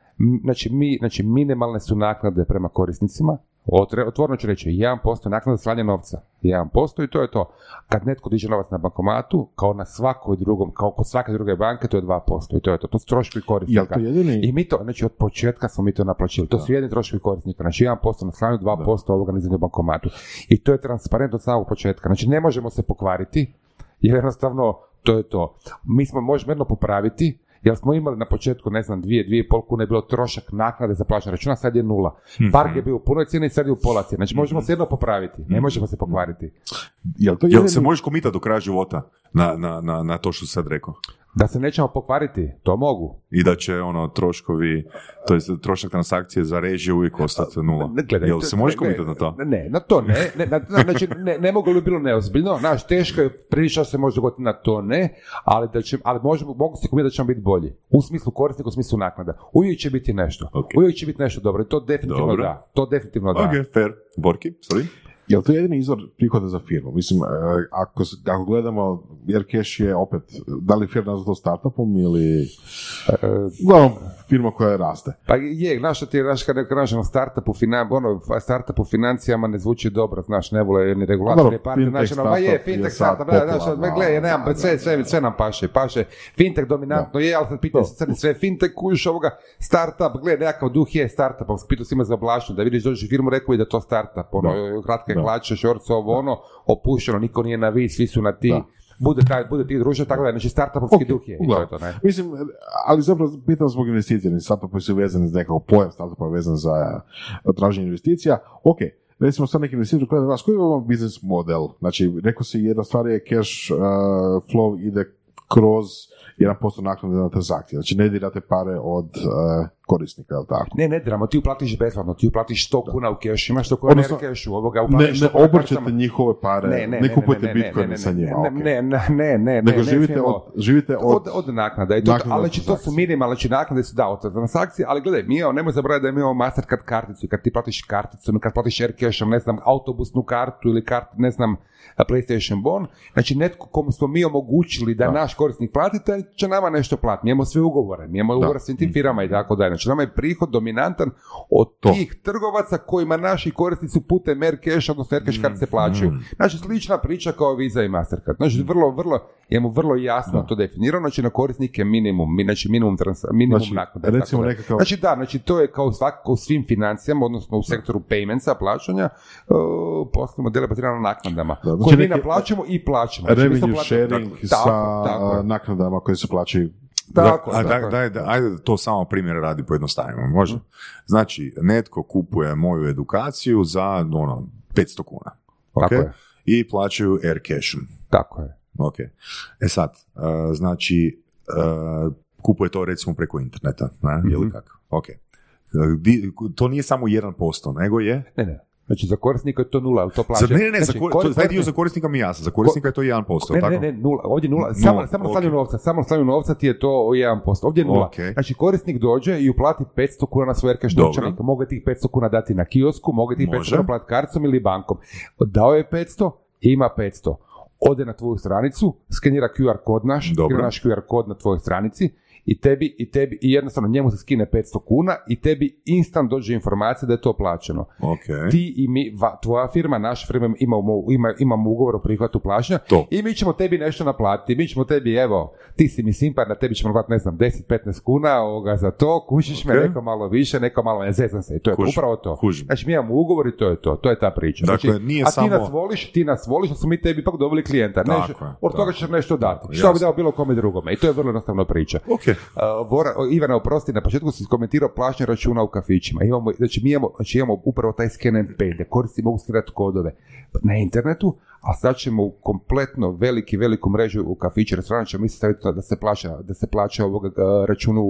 znači, mi, znači minimalne su naknade prema korisnicima, Otvoreno ću reći, 1% naknada za slanje novca. 1% i to je to. Kad netko diže novac na bankomatu, kao na svakoj drugom, kao kod svake druge banke, to je 2%. I to je to. To su troškovi korisnika. to jedini? I mi to, znači od početka smo mi to naplaćili. To su jedni troškovi korisnika. Znači 1% na slanju, 2% ovoga na izdanju bankomatu. I to je transparentno od samog početka. Znači ne možemo se pokvariti, jer jednostavno to je to. Mi smo možemo jedno popraviti, jer smo imali na početku, ne znam, dvije, dvije i pol kune je bilo trošak naknade za plaćanje računa, sad je nula. Park je bio u punoj cijeni, sad je u pola cijene. Znači možemo se jedno popraviti, ne možemo se pokvariti. Jel to Jel jedini- se možeš komitati do kraja života na, na, na, na to što si sad rekao? Da se nećemo pokvariti, to mogu. I da će ono troškovi, to je trošak transakcije za režije uvijek ostati nula. Ne, gledaj, Jel se možeš komitati na to? Ne, na to ne. ne na, na- znači, ne, ne mogu li bi bilo neozbiljno. Znaš, teško je priča se može dogoditi na to ne, ali, da će, ali možemo, mogu se komitati da ćemo biti bolji. U smislu korisnika, u smislu naknada. Uvijek će biti nešto. Ok. Uvijek će biti nešto dobro. I to definitivno Dobro. da. To definitivno da. Ok, fair. Borki, sorry? Jel to jedini izvor prihoda za firmu? Mislim, e, ako, ako gledamo, jer Cash je opet, da li firma nazva to startupom ili... Uglavnom, firma koja raste. Pa je, znaš što ti je, znaš kada kažemo startup u, finan, ono, startup u financijama ne zvuči dobro, znaš, ne vole ni regulatori, partner, fintech znaš, ono, ma je, je fintech startup, da, znaš, popularno, gledaj, ja nemam, da, sve, da, sve, sve nam paše, paše, fintech dominantno je, ali sad pitam se crni sve, fintech kuš ovoga, startup, gledaj, nekakav duh je startup, pitao si ima za oblašnju, da vidiš dođeš firmu, rekao je da je to startup, ono, kratke Da. hlače, šorce, ovo, ono, opušteno, niko nije na vi, svi su na ti, Da. bude, taj, bude ti druže, tako da, znači startupovski Ok, duh je, i to je uglavnom. to, ne. Mislim, ali zapravo pitam zbog investicija, startupovi su vezani za nekakav pojam startupa vezan za eh, traženje investicija. Ok, recimo sad neki investitor gleda vas, koji je vam biznis model? Znači, rekao si jedna stvar je cash eh, flow ide kroz 1% naknade na transakcije. Znači, ne dirate pare od eh, korisnika, je li tako? Ne, ne dramo, ti uplatiš besplatno, ti uplatiš 100 kuna u kešu, imaš 100 kuna na Odnosno, kešu, ovoga Ne, uplatiš ne 100 kuna obrćete karticama. njihove pare, ne, kupujete bitcoin sa njima. ne, ok. ne, ne, ne, ne, Nego ne, živite od, živite od, od, od naknada. I to, naknada ali od znači, to su minimalne, znači naknade su da, od transakcije, ali gledaj, mi imamo, nemoj zaboraviti da mi imamo Mastercard karticu kad ti platiš karticu, kad platiš Aircashom, ne znam, autobusnu kartu ili kartu, ne znam, PlayStation Bon, znači netko komu smo mi omogućili da, Da. naš korisnik plati, taj će nama nešto platiti. Mi imamo sve ugovore, mi imamo ugovore s tim firama i tako dalje. Znači nama je prihod dominantan od To. tih trgovaca kojima naši korisnici putem Aircash, odnosno Aircash kartice plaćaju. Znači slična priča kao Visa i Mastercard. Znači vrlo, vrlo, imamo vrlo jasno to definirano, znači na korisnike minimum, mi- znači minimum, trans, minimum Znači, naknade. i recimo nekakav- Znači da, znači to je kao svakako u svim financijama, odnosno u sektoru paymentsa, plaćanja, uh, poslovne modele bazirano na naknadama. Da, znači koje mi naplaćamo i plaćamo. Znači, revenue plaćamo- sharing Tako, sa tako, naknadama koje se plaćaju Tako, a tako daj, daj, daj, ajde da to samo primjer radi pojednostavimo, može? Znači, netko kupuje moju edukaciju za ono, 500 kuna. ok? Tako je. I plaćaju air cashom. Tako je. Ok. E sad, uh, znači, uh, kupuje to recimo preko interneta, ne? ili kako? Ok. Di- to nije samo 1%, nego je... Ne, ne. Znači za korisnika je to nula, ali to plaća. Za, ne, ne, ne, za znači, kor- kor- to, taj dio za korisnika mi jasan, za korisnika je to 1%, Ne, tako? ne, ne, nula, ovdje nula, samo, Nula, samo ok. stavljaju novca, samo stavljaju novca ti je to 1%, ovdje je nula. Ok. Znači korisnik dođe i uplati 500 kuna na svoj Dobro. novčanik, mogu tih 500 kuna dati na kiosku, mogu tih 500 Može. kuna platiti karticom ili bankom. Dao je 500, ima 500. Ode na tvoju stranicu, skenira QR kod naš, skenira naš QR kod na tvojoj stranici i tebi, i tebi, i jednostavno njemu se skine 500 kuna i tebi instant dođe informacija da je to plaćeno Ok. ti i mi, va- tvoja firma, naša firma imamo, ima, imamo ugovor o prihvatu plaćanja To. i mi ćemo tebi nešto naplatiti. Mi ćemo tebi, evo, ti si mi simpar, na tebi ćemo naplatiti, ne znam, 10-15 kuna ovoga za to, kušiš me Ok. neko malo više, neko malo ne zezam se. I to je Kužim, upravo to. kužim. Znači, mi imamo ugovor i to je to. To je ta priča. Dakle, znači, nije a ti samo- nas voliš, ti nas voliš, da smo mi tebi ipak dobili klijenta. Nešto- od toga ćeš nešto dati. Što bi dao bilo kome drugome. I to je vrlo jednostavna priča. Vora, Ivana, oprosti, na početku si komentirao plaćanje računa u kafićima. Imamo, znači, mi imamo, znači, imamo upravo taj scan and pay, da koristi mogu skenirati kodove na internetu, a sad ćemo kompletno veliki, veliku mrežu u kafiće, restorana ćemo isto staviti da se plaća, da se plaća ovoga uh, računu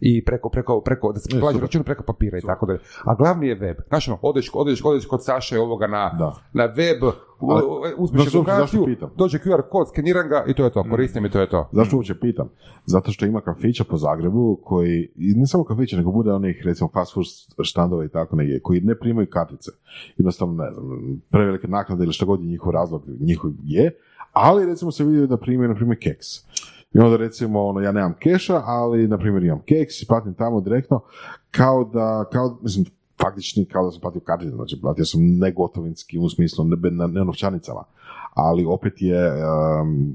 i preko, preko, preko, da se plaća super. račun preko papira i tako dalje. A glavni je web. Znači, ono, odeš, odeš, odeš kod Saše ovoga na, Da. na web, Ali, uzmeš znaš edukaciju, dođe QR kod, skeniram ga i to je to, koristim i to je to. Zašto uopće pitam? Zato što ima kafića po Zagrebu koji, i ne samo kafića, nego bude onih recimo fast food štandova i tako negdje, koji ne primaju kartice. Jednostavno, ne znam, prevelike naknade ili što god je njihov razlog, njihov je, ali recimo se vidi da primaju, na primjer, keks. I onda recimo, ono, ja nemam keša, ali, na primjer, imam keks i platim tamo direktno, kao da, kao, mislim, faktični kao da sam platio karticom, znači platio sam negotovinski u smislu ne, ne, ne novčanicama, ali opet je um,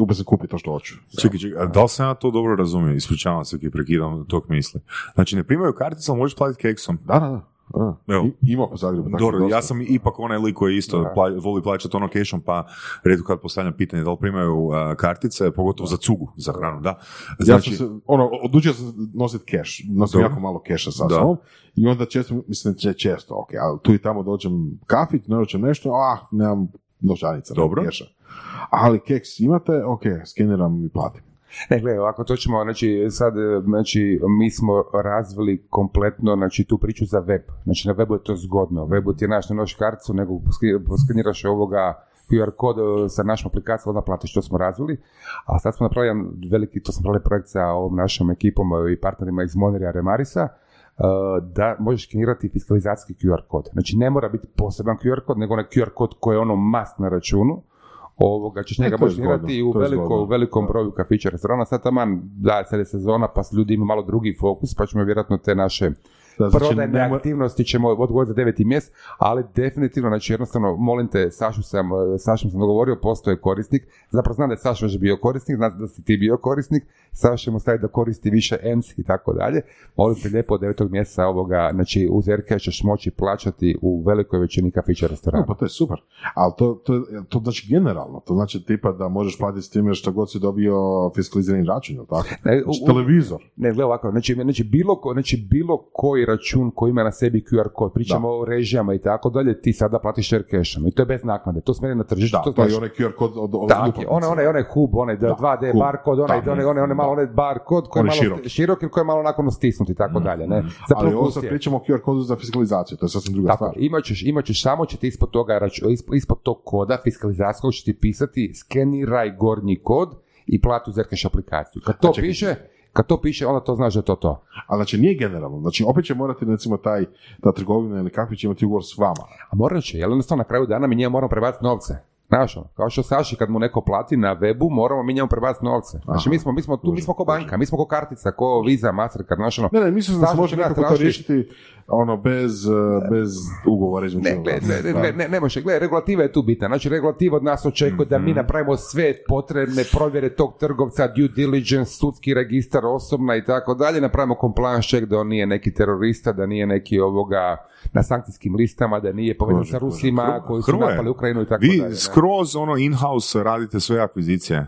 opet se kupi to što hoću. Čekaj, čekaj, a da li sam ja to dobro razumio? Ispričavam se ki prekidam tog misli. Znači, ne primaju karticu, ali možeš platiti keksom. Da, da, da. A, Evo. Ima u Zagrebu. tako Dobro, dosta. ja sam ipak onaj lik koji isto pla- voli plaćati ono cashom, pa redko kad postavljam pitanje da li primaju a, kartice, pogotovo za cugu, za hranu, da. Ja Znači, sam se, ono, odlučio sam nositi keš, nosim Dobro. jako malo keša sa Da. sobom i onda često, mislim, če, često, ok, ali tu i tamo dođem kafić, naručem nešto, ah, nemam novčanica, nemam Dobro. keša. Ali keks imate, ok, skeniram i platim. Ne, gledaj, ovako to ćemo, znači sad, e, znači mi smo razvili kompletno, znači tu priču za web. Znači na webu je to zgodno, webu ti je naš ne noš karticu, nego poskeniraš ovoga QR kod e, sa našom aplikacijom, onda platiš što smo razvili. A sad smo napravili jedan veliki, to smo napravili projekt sa ovom našom ekipom e, i partnerima iz Monera Remarisa, da možeš skenirati fiskalizacijski QR kod. Znači ne mora biti poseban QR kod, nego onaj QR kod koji je ono must na računu, ovoga ćeš E, njega to je možeš skenirati zgodno, i u, veliko, u velikom broju kafića restorana. Sad taman, da, sad je sezona, pa ljudi imaju malo drugi fokus, pa ćemo vjerojatno te naše Da, znači, prodajne ne mo- aktivnosti ćemo odgovoriti za deveti mjesec, ali definitivno, znači jednostavno, molim te, Sašu sam, e, Sašom sam dogovorio, postoje korisnik, zapravo znam da je Saša već bio korisnik, znam da si ti bio korisnik, Saša ćemo staviti da koristi više EMS i tako dalje, molim te lijepo od devetog mjeseca ovoga, znači uz RK ćeš moći plaćati u velikoj većini kafića i restorana. No, pa to je super. Ali to, to, to znači generalno. To znači tipa da možeš platiti s time što god si dobio fiskalizirani račun, tako? Ne, u- Znači, televizor. Ne, gledaj ovako, znači, znači, bilo, ko, znači bilo koji račun koji ima na sebi QR kod, pričamo o režijama i tako dalje, ti sada platiš Aircashom i to je bez naknade, to smjeri na tržištu, Da, to, to je onaj QR kod od, od Tako onaj, onaj, onaj hub, onaj Da, 2D hub. barkod, onaj, Da, onaj, onaj, onaj malo onaj barkod koji je malo široki. širok koji je malo onako stisnut i tako dalje, ne? Za Ali ovo sad pričamo o QR kodu za fiskalizaciju, to je sasvim druga Tako, stvar. imat ćeš, imat ćeš, samo će ti ispod toga, ispod tog koda fiskalizacijskog će ti pisati skeniraj gornji kod i plati uz Aircash aplikaciju. Kad to A čekaj. piše, kad to piše, onda to znaš da je to to. A znači nije generalno, znači opet će morati recimo taj, ta trgovina ili kafić imati ugovor s vama. A morat će, jer jednostavno na kraju dana mi njemu moramo prebaciti novce. Znaš, ono, kao što Saši kad mu neko plati na webu, moramo mi njemu prebaciti novce. Znači, mi smo, mi smo tu, mi smo ko banka, mi smo ko kartica, ko Visa, Mastercard, znaš, ono, Ne, ne, mislim da se može nekako to riješiti ono, bez, eh, bez ugovora između Ne, ne, Da. ne, ne, ne može, gle, regulativa je tu bitna. Znači, regulativa od nas očekuje da Mhm. mi napravimo sve potrebne provjere tog trgovca, due diligence, sudski registar osobna i tako dalje, napravimo compliance check da on nije neki terorista, da nije neki ovoga na sankcijskim listama, da nije povezan sa. Rusima koji su napali Ukrajinu i tako dalje. Ne. skroz ono in-house radite sve akvizicije.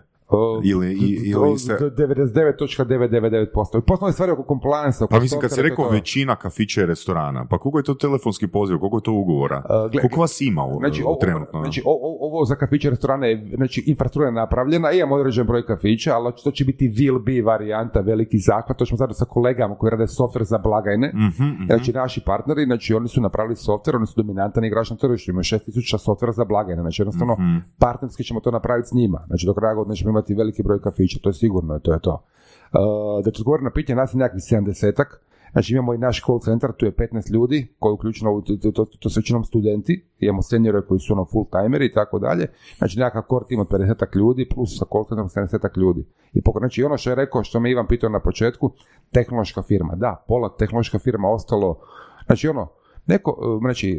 Ili- i- ili ste- 99.999%. I poslovne stvari oko compliance. Pa mislim, kad si rekao većina kafića i restorana, pa koliko je to telefonski poziv, koliko je to ugovora? Uh, koliko vas ima u, Znači, ovo, trenutno? znači o- o- ovo za kafiće restorane je, znači, infrastruktura je napravljena, imamo određen broj kafića, ali to će biti will be varijanta, veliki zahvat, to ćemo zajedno sa kolegama koji rade software za blagajne, Mhm, mhm. Znači, naši partneri, znači, oni su napravili software, oni su dominantan igrač na tržištu, imaju 6000 softvera za blagajne, znači, jednostavno, Mhm. partnerski ćemo to napraviti s njima. Znači, do kraja godine ćemo imati veliki broj kafića, to je sigurno, to je to. Uh, da ću odgovoriti na pitanje, nas je nekakvih 70-ak, Znači imamo i naš call center, tu je 15 ljudi, koji uključeno, to, to, to, su većinom studenti, imamo seniore koji su ono full timeri i tako dalje, znači nekakav core tim od 50 ljudi, plus sa call centerom 70 ljudi. I znači ono što je rekao, što me Ivan pitao na početku, tehnološka firma, da, pola tehnološka firma ostalo, znači ono, Neko, e, znači, e,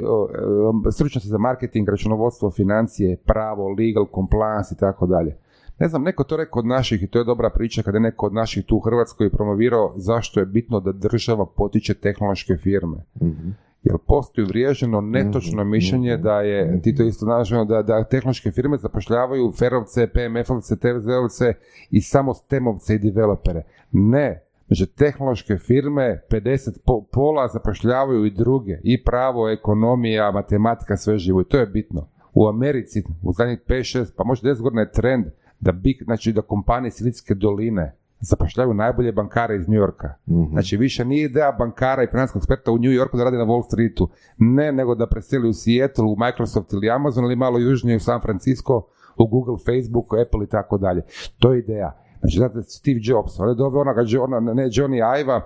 e, stručnjaci za marketing, računovodstvo, financije, pravo, legal, compliance i tako dalje. Ne znam, neko to rekao od naših i to je dobra priča kada je neko od naših tu u Hrvatskoj promovirao zašto je bitno da država potiče tehnološke firme. Mhm. Jer postoji uvriježeno netočno Mhm, mišljenje mhm, da je, ti to isto znaš, ono, da, da tehnološke firme zapošljavaju ferovce, PMF-ovce, TVZ-ovce i samo stemovce i developere. Ne, Znači, tehnološke firme, 50 po, pola zapošljavaju i druge, i pravo, ekonomija, matematika, sve živo. I to je bitno. U Americi, u zadnjih 5-6, pa možda 10 godina je trend da, big, znači, da kompanije Silicijske doline zapošljavaju najbolje bankare iz New Yorka. Mhm. Znači, više nije ideja bankara i financijskog eksperta u New Yorku da radi na Wall Streetu. Ne, nego da preseli u Seattle, u Microsoft ili Amazon ili malo južnije u San Francisco, u Google, Facebook, Apple i tako dalje. To je ideja. Znači, znate, Steve Jobs, on je doveo onoga, ona, ne Johnny Iva,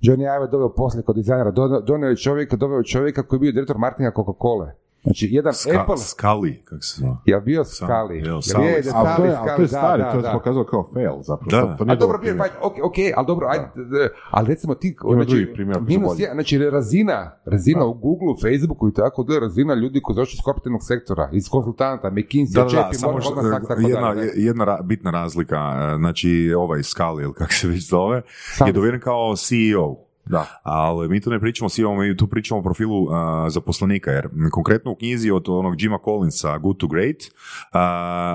Johnny Ive je doveo poslije kod dizajnera, Do- donio je čovjeka, doveo je čovjeka koji je bio direktor marketinga Coca-Cola. Znači, jedan Ska, Apple, Skali, kako se zove. je bio Sam- Skali. Jel Sali. je, Ali to je, ali to je da, stari, da, to je da. pokazao kao fail zapravo. Da. To, to nije A dobro, je primjer. ok, ok, ali dobro, ajde, ali recimo ti, Ima znači, drugi primjer minus jedan, znači razina, razina u Google, Facebooku i tako da je razina ljudi koji došli iz korporativnog sektora, iz konsultanta, McKinsey, Da, da, da, JP samo što- tako jedna, jedna bitna razlika, e, znači ovaj Skali, ili kako se već zove, Sam- je doveden kao CEO. Da. Ali mi tu ne pričamo svi, mi tu pričamo o profilu uh, zaposlenika, jer konkretno u knjizi od onog Jima Collinsa Good to Great, uh,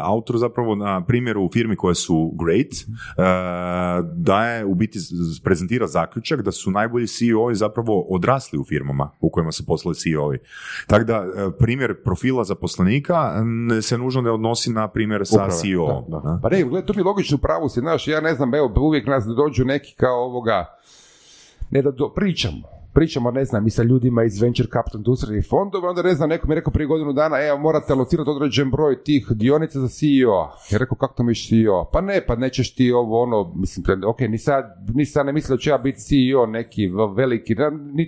autor zapravo na primjeru firmi koje su great, uh, daje u biti prezentira zaključak da su najbolji CEO zapravo odrasli u firmama u kojima su poslali CEO-i. Tako da uh, primjer profila zaposlenika se nužno ne odnosi na primjer sa Uprave, CEO. da, da. Pa ne, gledaj, to mi je logično u pravu si, znaš, ja ne znam, evo, uvijek nas dođu neki kao ovoga, ne da do, pričamo, pričamo, ne znam, i sa ljudima iz venture capital industrije fondova, onda ne znam, neko mi je rekao prije godinu dana, evo, morate alocirati određen broj tih dionica za CEO. Ja rekao, kako to misliš CEO? Pa ne, pa nećeš ti ovo, ono, mislim, ok, ni sad, ni sad ne mislim da ću ja biti CEO neki veliki,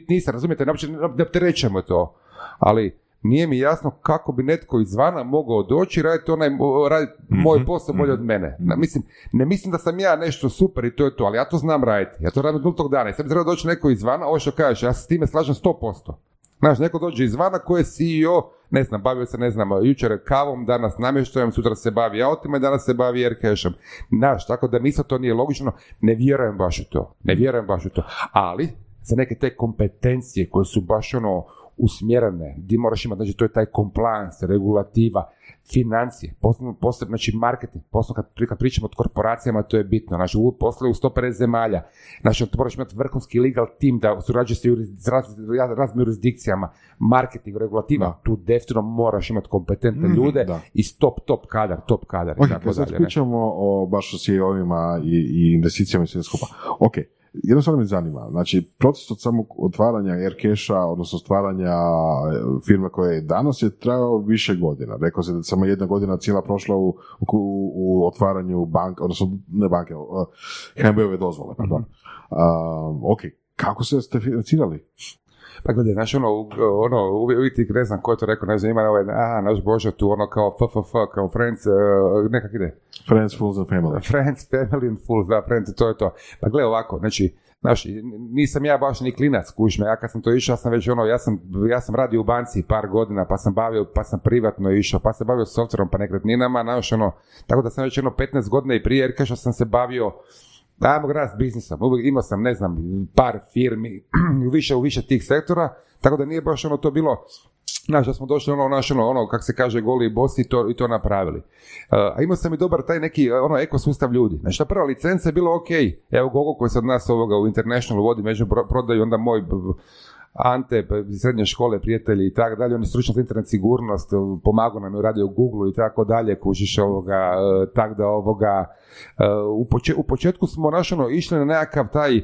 nisam, razumijete, ne, ne, opterećujemo to, ali nije mi jasno kako bi netko izvana mogao doći i raditi onaj, raditi moj posao bolje od mene. Na, mislim, ne mislim da sam ja nešto super i to je to, ali ja to znam raditi. Ja to radim od nultog dana. I sad bi trebao doći neko izvana, ovo što kažeš, ja se s time slažem 100%. Znaš, neko dođe izvana ko je CEO, ne znam, bavio se, ne znam, jučer kavom, danas namještajem, sutra se bavi autima i danas se bavi aircashom. Znaš, tako da mi isto to nije logično, ne vjerujem baš u to. Ne vjerujem baš u to. Ali, za neke te kompetencije koje su baš ono usmjerene, gdje moraš imati, znači to je taj compliance, regulativa, financije, posebno, posebno znači marketing, posebno kad, kad pričamo o korporacijama, to je bitno, znači u posle u 150 zemalja, znači to moraš imati vrhunski legal tim da surađuje juris- s raz- raz- raznim jurisdikcijama, marketing, regulativa, Da. tu definitivno moraš imati kompetentne Mhm, ljude da. i top, top kadar, top kadar i Ok, tako kad sad dalje. ne. pričamo o baš o CEO-ima i, i investicijama i sve skupa. Ok, jednostavno me zanima, znači proces od samog otvaranja Aircasha, odnosno stvaranja e, firme koje je danas je trajao više godina. Rekao se da je samo jedna godina cijela prošla u, u, u otvaranju banka, odnosno ne banke, uh, HNB-ove dozvole, pardon. Um, ok, kako se ste financirali? Pa gledaj, znaš, ono, ono, uvijek, ti ne znam ko je to rekao, ne znam, ima ovaj, aha, naš Božo tu, ono, kao FFF, kao Friends, uh, nekak ide, Friends, Fools and Family. Friends, Family and Fools, da, Friends, to je to. Pa gledaj ovako, znači, Znaš, nisam ja baš ni klinac, kužme, ja kad sam to išao, ja sam već ono, ja sam, ja sam radio u banci par godina, pa sam bavio, pa sam privatno išao, pa sam bavio softverom, pa nekretninama, znaš, ono, tako da sam već ono 15 godina i prije Aircasha sam se bavio ajmo rast biznisom, uvijek imao sam, ne znam, par firmi [CLEARS THROAT] više, u više tih sektora, tako da nije baš ono to bilo, znaš, da smo došli ono, naš, ono, ono, kak se kaže, goli i to, i to napravili. Uh, a imao sam i dobar taj neki, ono, ekosustav ljudi. Znači, ta prva licenca je bilo ok, evo Gogo koji se od nas ovoga u International vodi među pro- prodaju, onda moj Ante, iz srednje škole, prijatelji i tako dalje, on je internet sigurnost, pomagao nam je radio u Google i tako dalje, kužiš ovoga, uh, tak da ovoga, uh, u, poče- u početku smo naš ono, išli na nekakav taj, uh,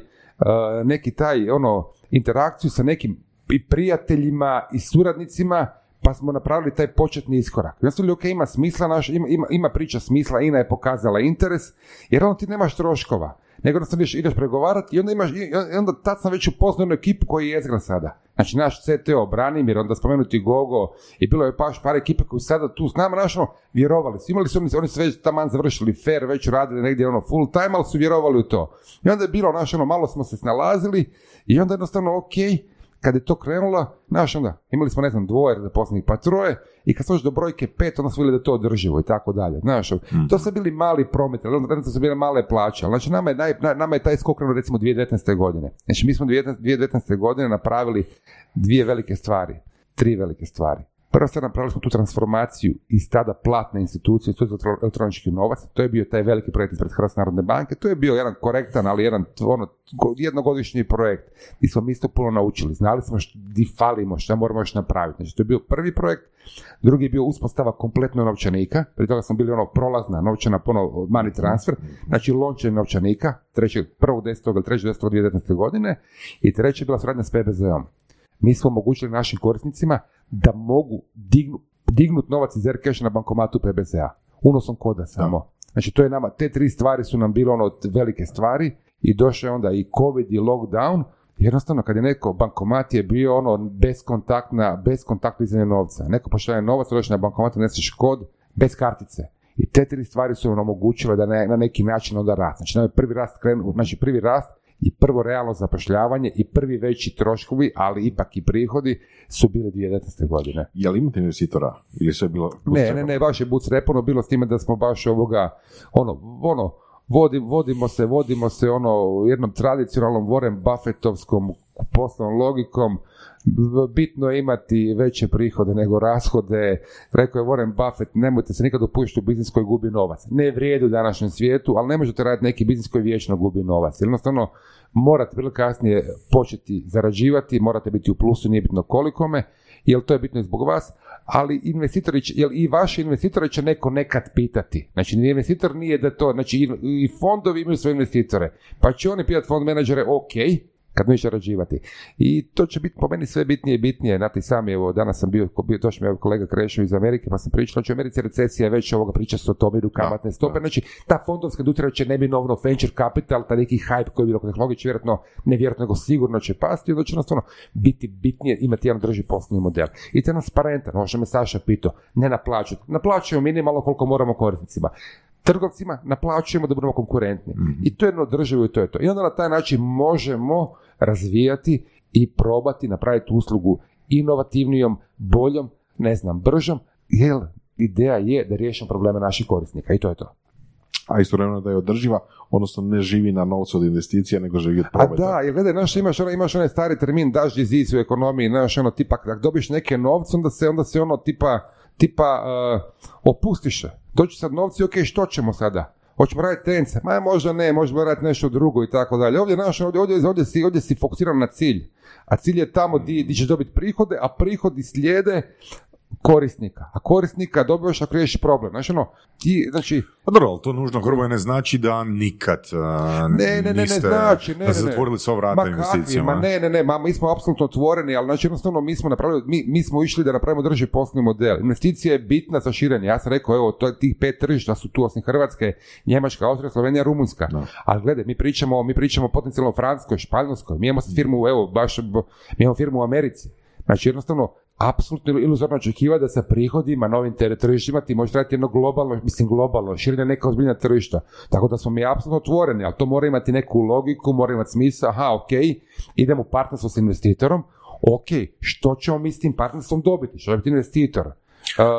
neki taj, ono, interakciju sa nekim i prijateljima i suradnicima, pa smo napravili taj početni iskorak. Jednostavno, ok, ima smisla, naš, ima, ima, ima priča smisla, INA je pokazala interes, jer onda ti nemaš troškova, nego jednostavno ideš, ideš pregovarati i onda imaš, i onda tad sam već upoznao jednu ekipu koji je jezgra sada. Znači, naš CTO, Branimir, onda spomenuti Gogo, i bilo je paš par ekipe koji sada tu s nama, naš, ono, vjerovali su. Imali su, oni, oni su već taman završili fair, već radili negdje ono full time, ali su vjerovali u to. I onda je bilo, naš, ono, malo smo se snalazili i onda jednostavno, ok, kad je to krenulo, znaš onda, imali smo ne znam dvoje zaposlenih pa troje i kad dođe do brojke pet, onda smo vidjeli da je to održivo i tako dalje. Znaš, to su bili mali promet, ali onda su bile male plaće. Ali znači nama je, naj, na- nama je taj skok krenuo recimo 2019. godine. Znači mi smo 2019. 2019. godine napravili dvije velike stvari, tri velike stvari. Prvo sad napravili smo tu transformaciju iz tada platne institucije, to je elektronički novac, to je bio taj veliki projekt ispred Hrvatske narodne banke, to je bio jedan korektan, ali jedan ono, go- jednogodišnji projekt gdje smo mi isto puno naučili, znali smo što, di falimo, šta moramo još napraviti. Znači, to je bio prvi projekt, drugi je bio uspostava kompletno novčanika, prije toga smo bili ono prolazna novčana pono money transfer, znači lončanje novčanika, trećeg, prvog desetog ili trećeg desetog 2019. godine i treće je bila suradnja s PBZ-om mi smo omogućili našim korisnicima da mogu dignu, dignut novac iz Aircash na bankomatu PBZ-a. Unosom koda samo. Znači to je nama, te tri stvari su nam bile ono velike stvari i došao je onda i COVID i lockdown. Jednostavno kad je neko, bankomat je bio ono beskontaktna, beskontaktno izdanje novca. Neko pošalje novac, dođeš na bankomat, neseš kod bez kartice. I te tri stvari su nam omogućile da ne, na neki način onda rast. Znači, nam je prvi rast krenu, znači prvi rast i prvo realno zapošljavanje i prvi veći troškovi, ali ipak i prihodi su bili 2019. godine. Je li imate investitora? Ili sve bilo... Ne, ne, ne, baš je buc repono bilo s time da smo baš ovoga, ono, ono, vodi, vodimo se, vodimo se ono jednom tradicionalnom Warren Buffettovskom poslovnom logikom, bitno je imati veće prihode nego rashode. Rekao je Warren Buffett, nemojte se nikad upušiti u biznis koji gubi novac. Ne vrijedi u današnjem svijetu, ali ne možete raditi neki biznis koji vječno gubi novac. Jednostavno, morate prije kasnije početi zarađivati, morate biti u plusu, nije bitno kolikome, jer to je bitno zbog vas, ali investitori će, jer i vaši investitori će neko nekad pitati. Znači, investitor nije da to, znači i fondovi imaju svoje investitore, pa će oni pitati fond menadžere, ok, kad neće zarađivati. I to će biti po meni sve bitnije i bitnije. Znate, sam evo, danas sam bio, bio došao mi je kolega Krešo iz Amerike, pa sam pričao, znači u Americi recesija je već ovoga priča o tome, idu kamatne stope, znači ta fondovska industrija će ne bi novno venture capital, ta neki hype koji je bilo kod tehnologije će vjerojatno, ne vjerojatno, nego sigurno će pasti, onda će jednostavno biti bitnije imati jedan drži poslovni model. I transparentan, ovo što me Saša pitao, ne naplaćati. Naplaćujemo minimalno koliko moramo korisnicima trgovcima naplaćujemo da budemo konkurentni. I to je jedno održivo i to je to. I onda na taj način možemo razvijati i probati napraviti uslugu inovativnijom, boljom, ne znam, bržom, jer ideja je da riješimo probleme naših korisnika i to je to. A istovremeno da je održiva, odnosno ne živi na novcu od investicija, nego živi od A prometa. da, jer gledaj, znaš, imaš, ono, imaš onaj stari termin daš disease u ekonomiji, znaš, ono, tipa, ako dobiš neke novce, onda se, onda se ono, tipa, tipa, uh, opustiš se. Sad novci, ok, što ćemo sada? Hoćemo raditi tence? Ma možda ne, možemo raditi nešto drugo i tako dalje. Ovdje, znaš, ovdje, ovdje, ovdje, si, ovdje si fokusiran na cilj. A cilj je tamo di, di ćeš dobiti prihode, a prihodi slijede korisnika. A korisnika dobivaš ako riješiš problem. Znači, ono, ti, znači, Pa dobro, ali to nužno Hrvoje ne znači da nikad uh, Ne, ne, ne, ne niste, znači, ne, da ste ne, ne. zatvorili sva vrata Ma kakvi, investicijama. Ma ne, ne, ne, ma mi smo apsolutno otvoreni, ali znači jednostavno mi smo napravili, mi, mi smo išli da napravimo drži poslovni model. Investicija je bitna za širenje. Ja sam rekao, evo, to je tih pet tržišta su tu osim Hrvatske, Njemačka, Austrija, Slovenija, Rumunjska. Ali gledaj, mi pričamo, mi pričamo potencijalno o Francuskoj, Španjolskoj, mi imamo firmu, evo, baš, mi imamo firmu u Americi. Znači jednostavno, apsolutno iluzorno očekivati da sa prihodima novim tržištima ti možeš raditi jedno globalno, mislim globalno, širenje neka ozbiljna tržišta. Tako da smo mi apsolutno otvoreni, ali to mora imati neku logiku, mora imati smisla, aha, ok, idemo u partnerstvo s investitorom, ok, što ćemo mi s tim partnerstvom dobiti? Što će biti investitor?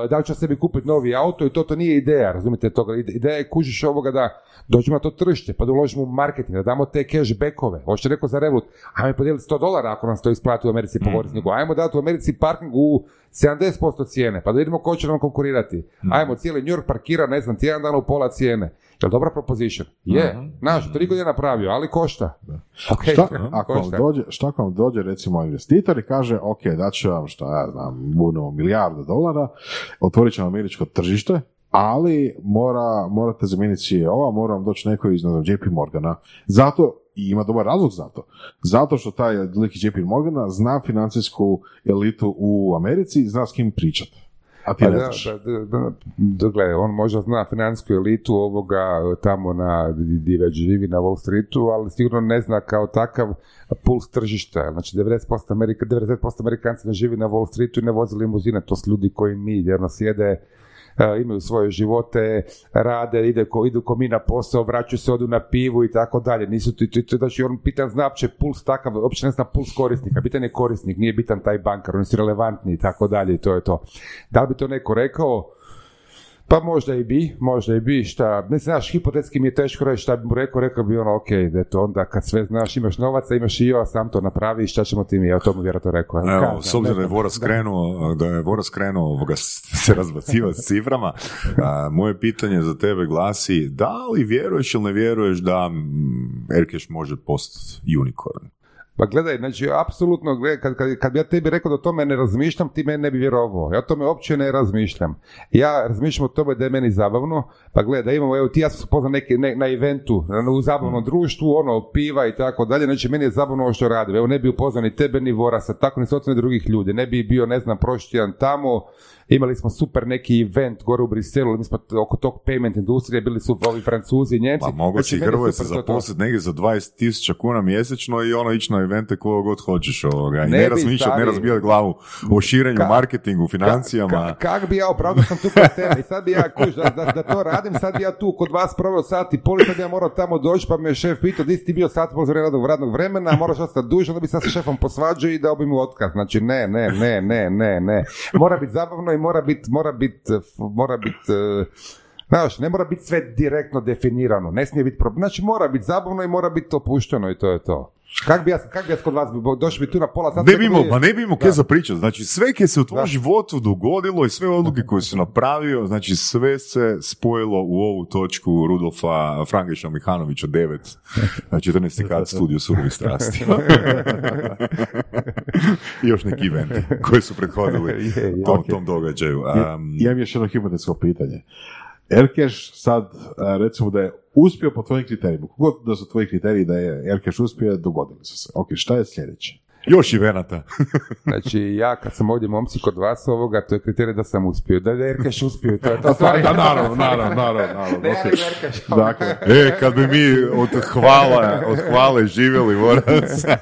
Da li će sebi kupiti novi auto i to to nije ideja, razumijete toga. Ide- Ideja je kužiš ovoga da dođemo na to tržište, pa da uložimo u marketing, da damo te cashbackove. Hoće rekao za Revolut, ajmo podijeliti 100 dolara ako nam to isplati u Americi po korisniku. Ajmo dati u Americi parking u 70% cijene, pa da vidimo ko će nam konkurirati. Ajmo cijeli New York parkira, ne znam, tjedan dan u pola cijene. Jel dobra proposition? Je, znaš, tri godine napravio, ali košta. [LAUGHS] Šta ako, vam dođe, šta ako vam dođe recimo investitor i kaže ok, daću vam šta ja znam, budemo milijardu dolara, otvorit ćemo američko tržište, ali mora, morate zamijeniti CEO-a, mora vam doći neko iz znam, JP Morgana. Zato, i ima dobar razlog za to, zato što taj lik JP Morgana zna financijsku elitu u Americi i zna s kim pričati. A ti Pa ne da, znaš. da, da, da, gle, on možda zna financijsku elitu ovoga tamo na, di već živi na Wall Streetu, ali sigurno ne zna kao takav puls tržišta. Znači 90% Amerika, 90% Amerikanci ne živi na Wall Streetu i ne vozi limuzine, to su ljudi koji mi vjerno sjede e, imaju svoje živote, rade, ide ko, idu ko mi na posao, vraćaju se, odu na pivu i tako dalje. Nisu ti, ti, ti- znači on pitan zna uopće puls takav, uopće ne zna puls korisnika, bitan je korisnik, nije bitan taj bankar, oni su relevantni i tako dalje i to je to. Da li bi to neko rekao? Pa možda i bi, možda i bi, šta, ne znaš, hipotetski mi je teško reći šta bi mu rekao, rekao bi ono, ok, da to onda kad sve znaš, imaš novaca, imaš i ja, sam to napravi, šta ćemo ti mi, ja to mu vjerojatno rekao. Evo, Kažem, s obzirom da je. Voras krenuo, da je Voras krenuo ovoga se razbacivati s ciframa, a, moje pitanje za tebe glasi, da li vjeruješ ili ne vjeruješ da mm, Erkeš može postati unicorn? Pa gledaj, znači, apsolutno, gledaj, kad, kad, kad bi ja tebi rekao da o tome ne razmišljam, ti meni ne bi vjerovao. Ja o tome uopće ne razmišljam. Ja razmišljam o tome da je meni zabavno, pa gledaj, da imamo, evo ti ja sam se poznao neki, ne, na eventu, u zabavnom društvu, ono, piva i tako dalje, znači meni je zabavno ovo što radim. Evo ne bi upoznao ni tebe, ni Vorasa, tako ni socijalni drugih ljudi. Ne bi bio, ne znam, prošli tjedan tamo, imali smo super neki event gore u Briselu, mi smo oko tog payment industrije, bili su ovi francuzi i njemci. Pa mogu Znači, je Hrvoje se zaposliti negdje za 20.000 kuna mjesečno i ono ići na evente koga god hoćeš ovoga. I Ne ne, razmišljati, ne razbijati glavu o širenju, Ka- marketingu, financijama. Ka, kak bi ja opravdao sam tu kod tebe i sad bi ja kuš, da, da, da to radim, sad bi ja tu kod vas proveo sat i pol sad bi ja morao tamo doći pa me šef pitao di si ti bio sat i pol radnog, radnog vremena, moraš ostati duže, onda bi sad sa šefom posvađao i dao bi mu otkaz. Znači ne, ne, ne, ne, ne, ne. Mora biti zabavno i mora biti, mora biti, mora biti, Znaš, ne mora biti sve direktno definirano, ne smije biti problem. Znači mora biti zabavno i mora biti opušteno i to je to. Kak bi ja, kak bi ja kod vas, došli bi tu na pola sata... Ne bi imao, pa ne bi imao kaj za pričat. Znači, sve kaj se u tvom Da. životu dogodilo i sve odluke koje su napravio, znači sve se spojilo u ovu točku Rudolfa Frankiša Mihanovića 9, na 14. kat studiju surovi strasti. I [LAUGHS] još neki eventi koji su prethodili Je, je, tom, tom događaju. Um, Imam još jedno hipotetsko pitanje. Erkeš sad, a, recimo da je uspio po tvojim kriterijima, kogod da su tvoji kriteriji da je Erkeš uspio, dogodili su se. Ok, šta je sljedeće? Još evenata. [LAUGHS] Znači, ja kad sam ovdje momci kod vas ovoga, to je kriterij da sam uspio. Da je Erkeš uspio, to je to. stvari. Da, naravno, naravno, naravno. naravno. Ne, Erkeš. Dakle, E, kad bi mi od hvale, od hvale živjeli, moram sa,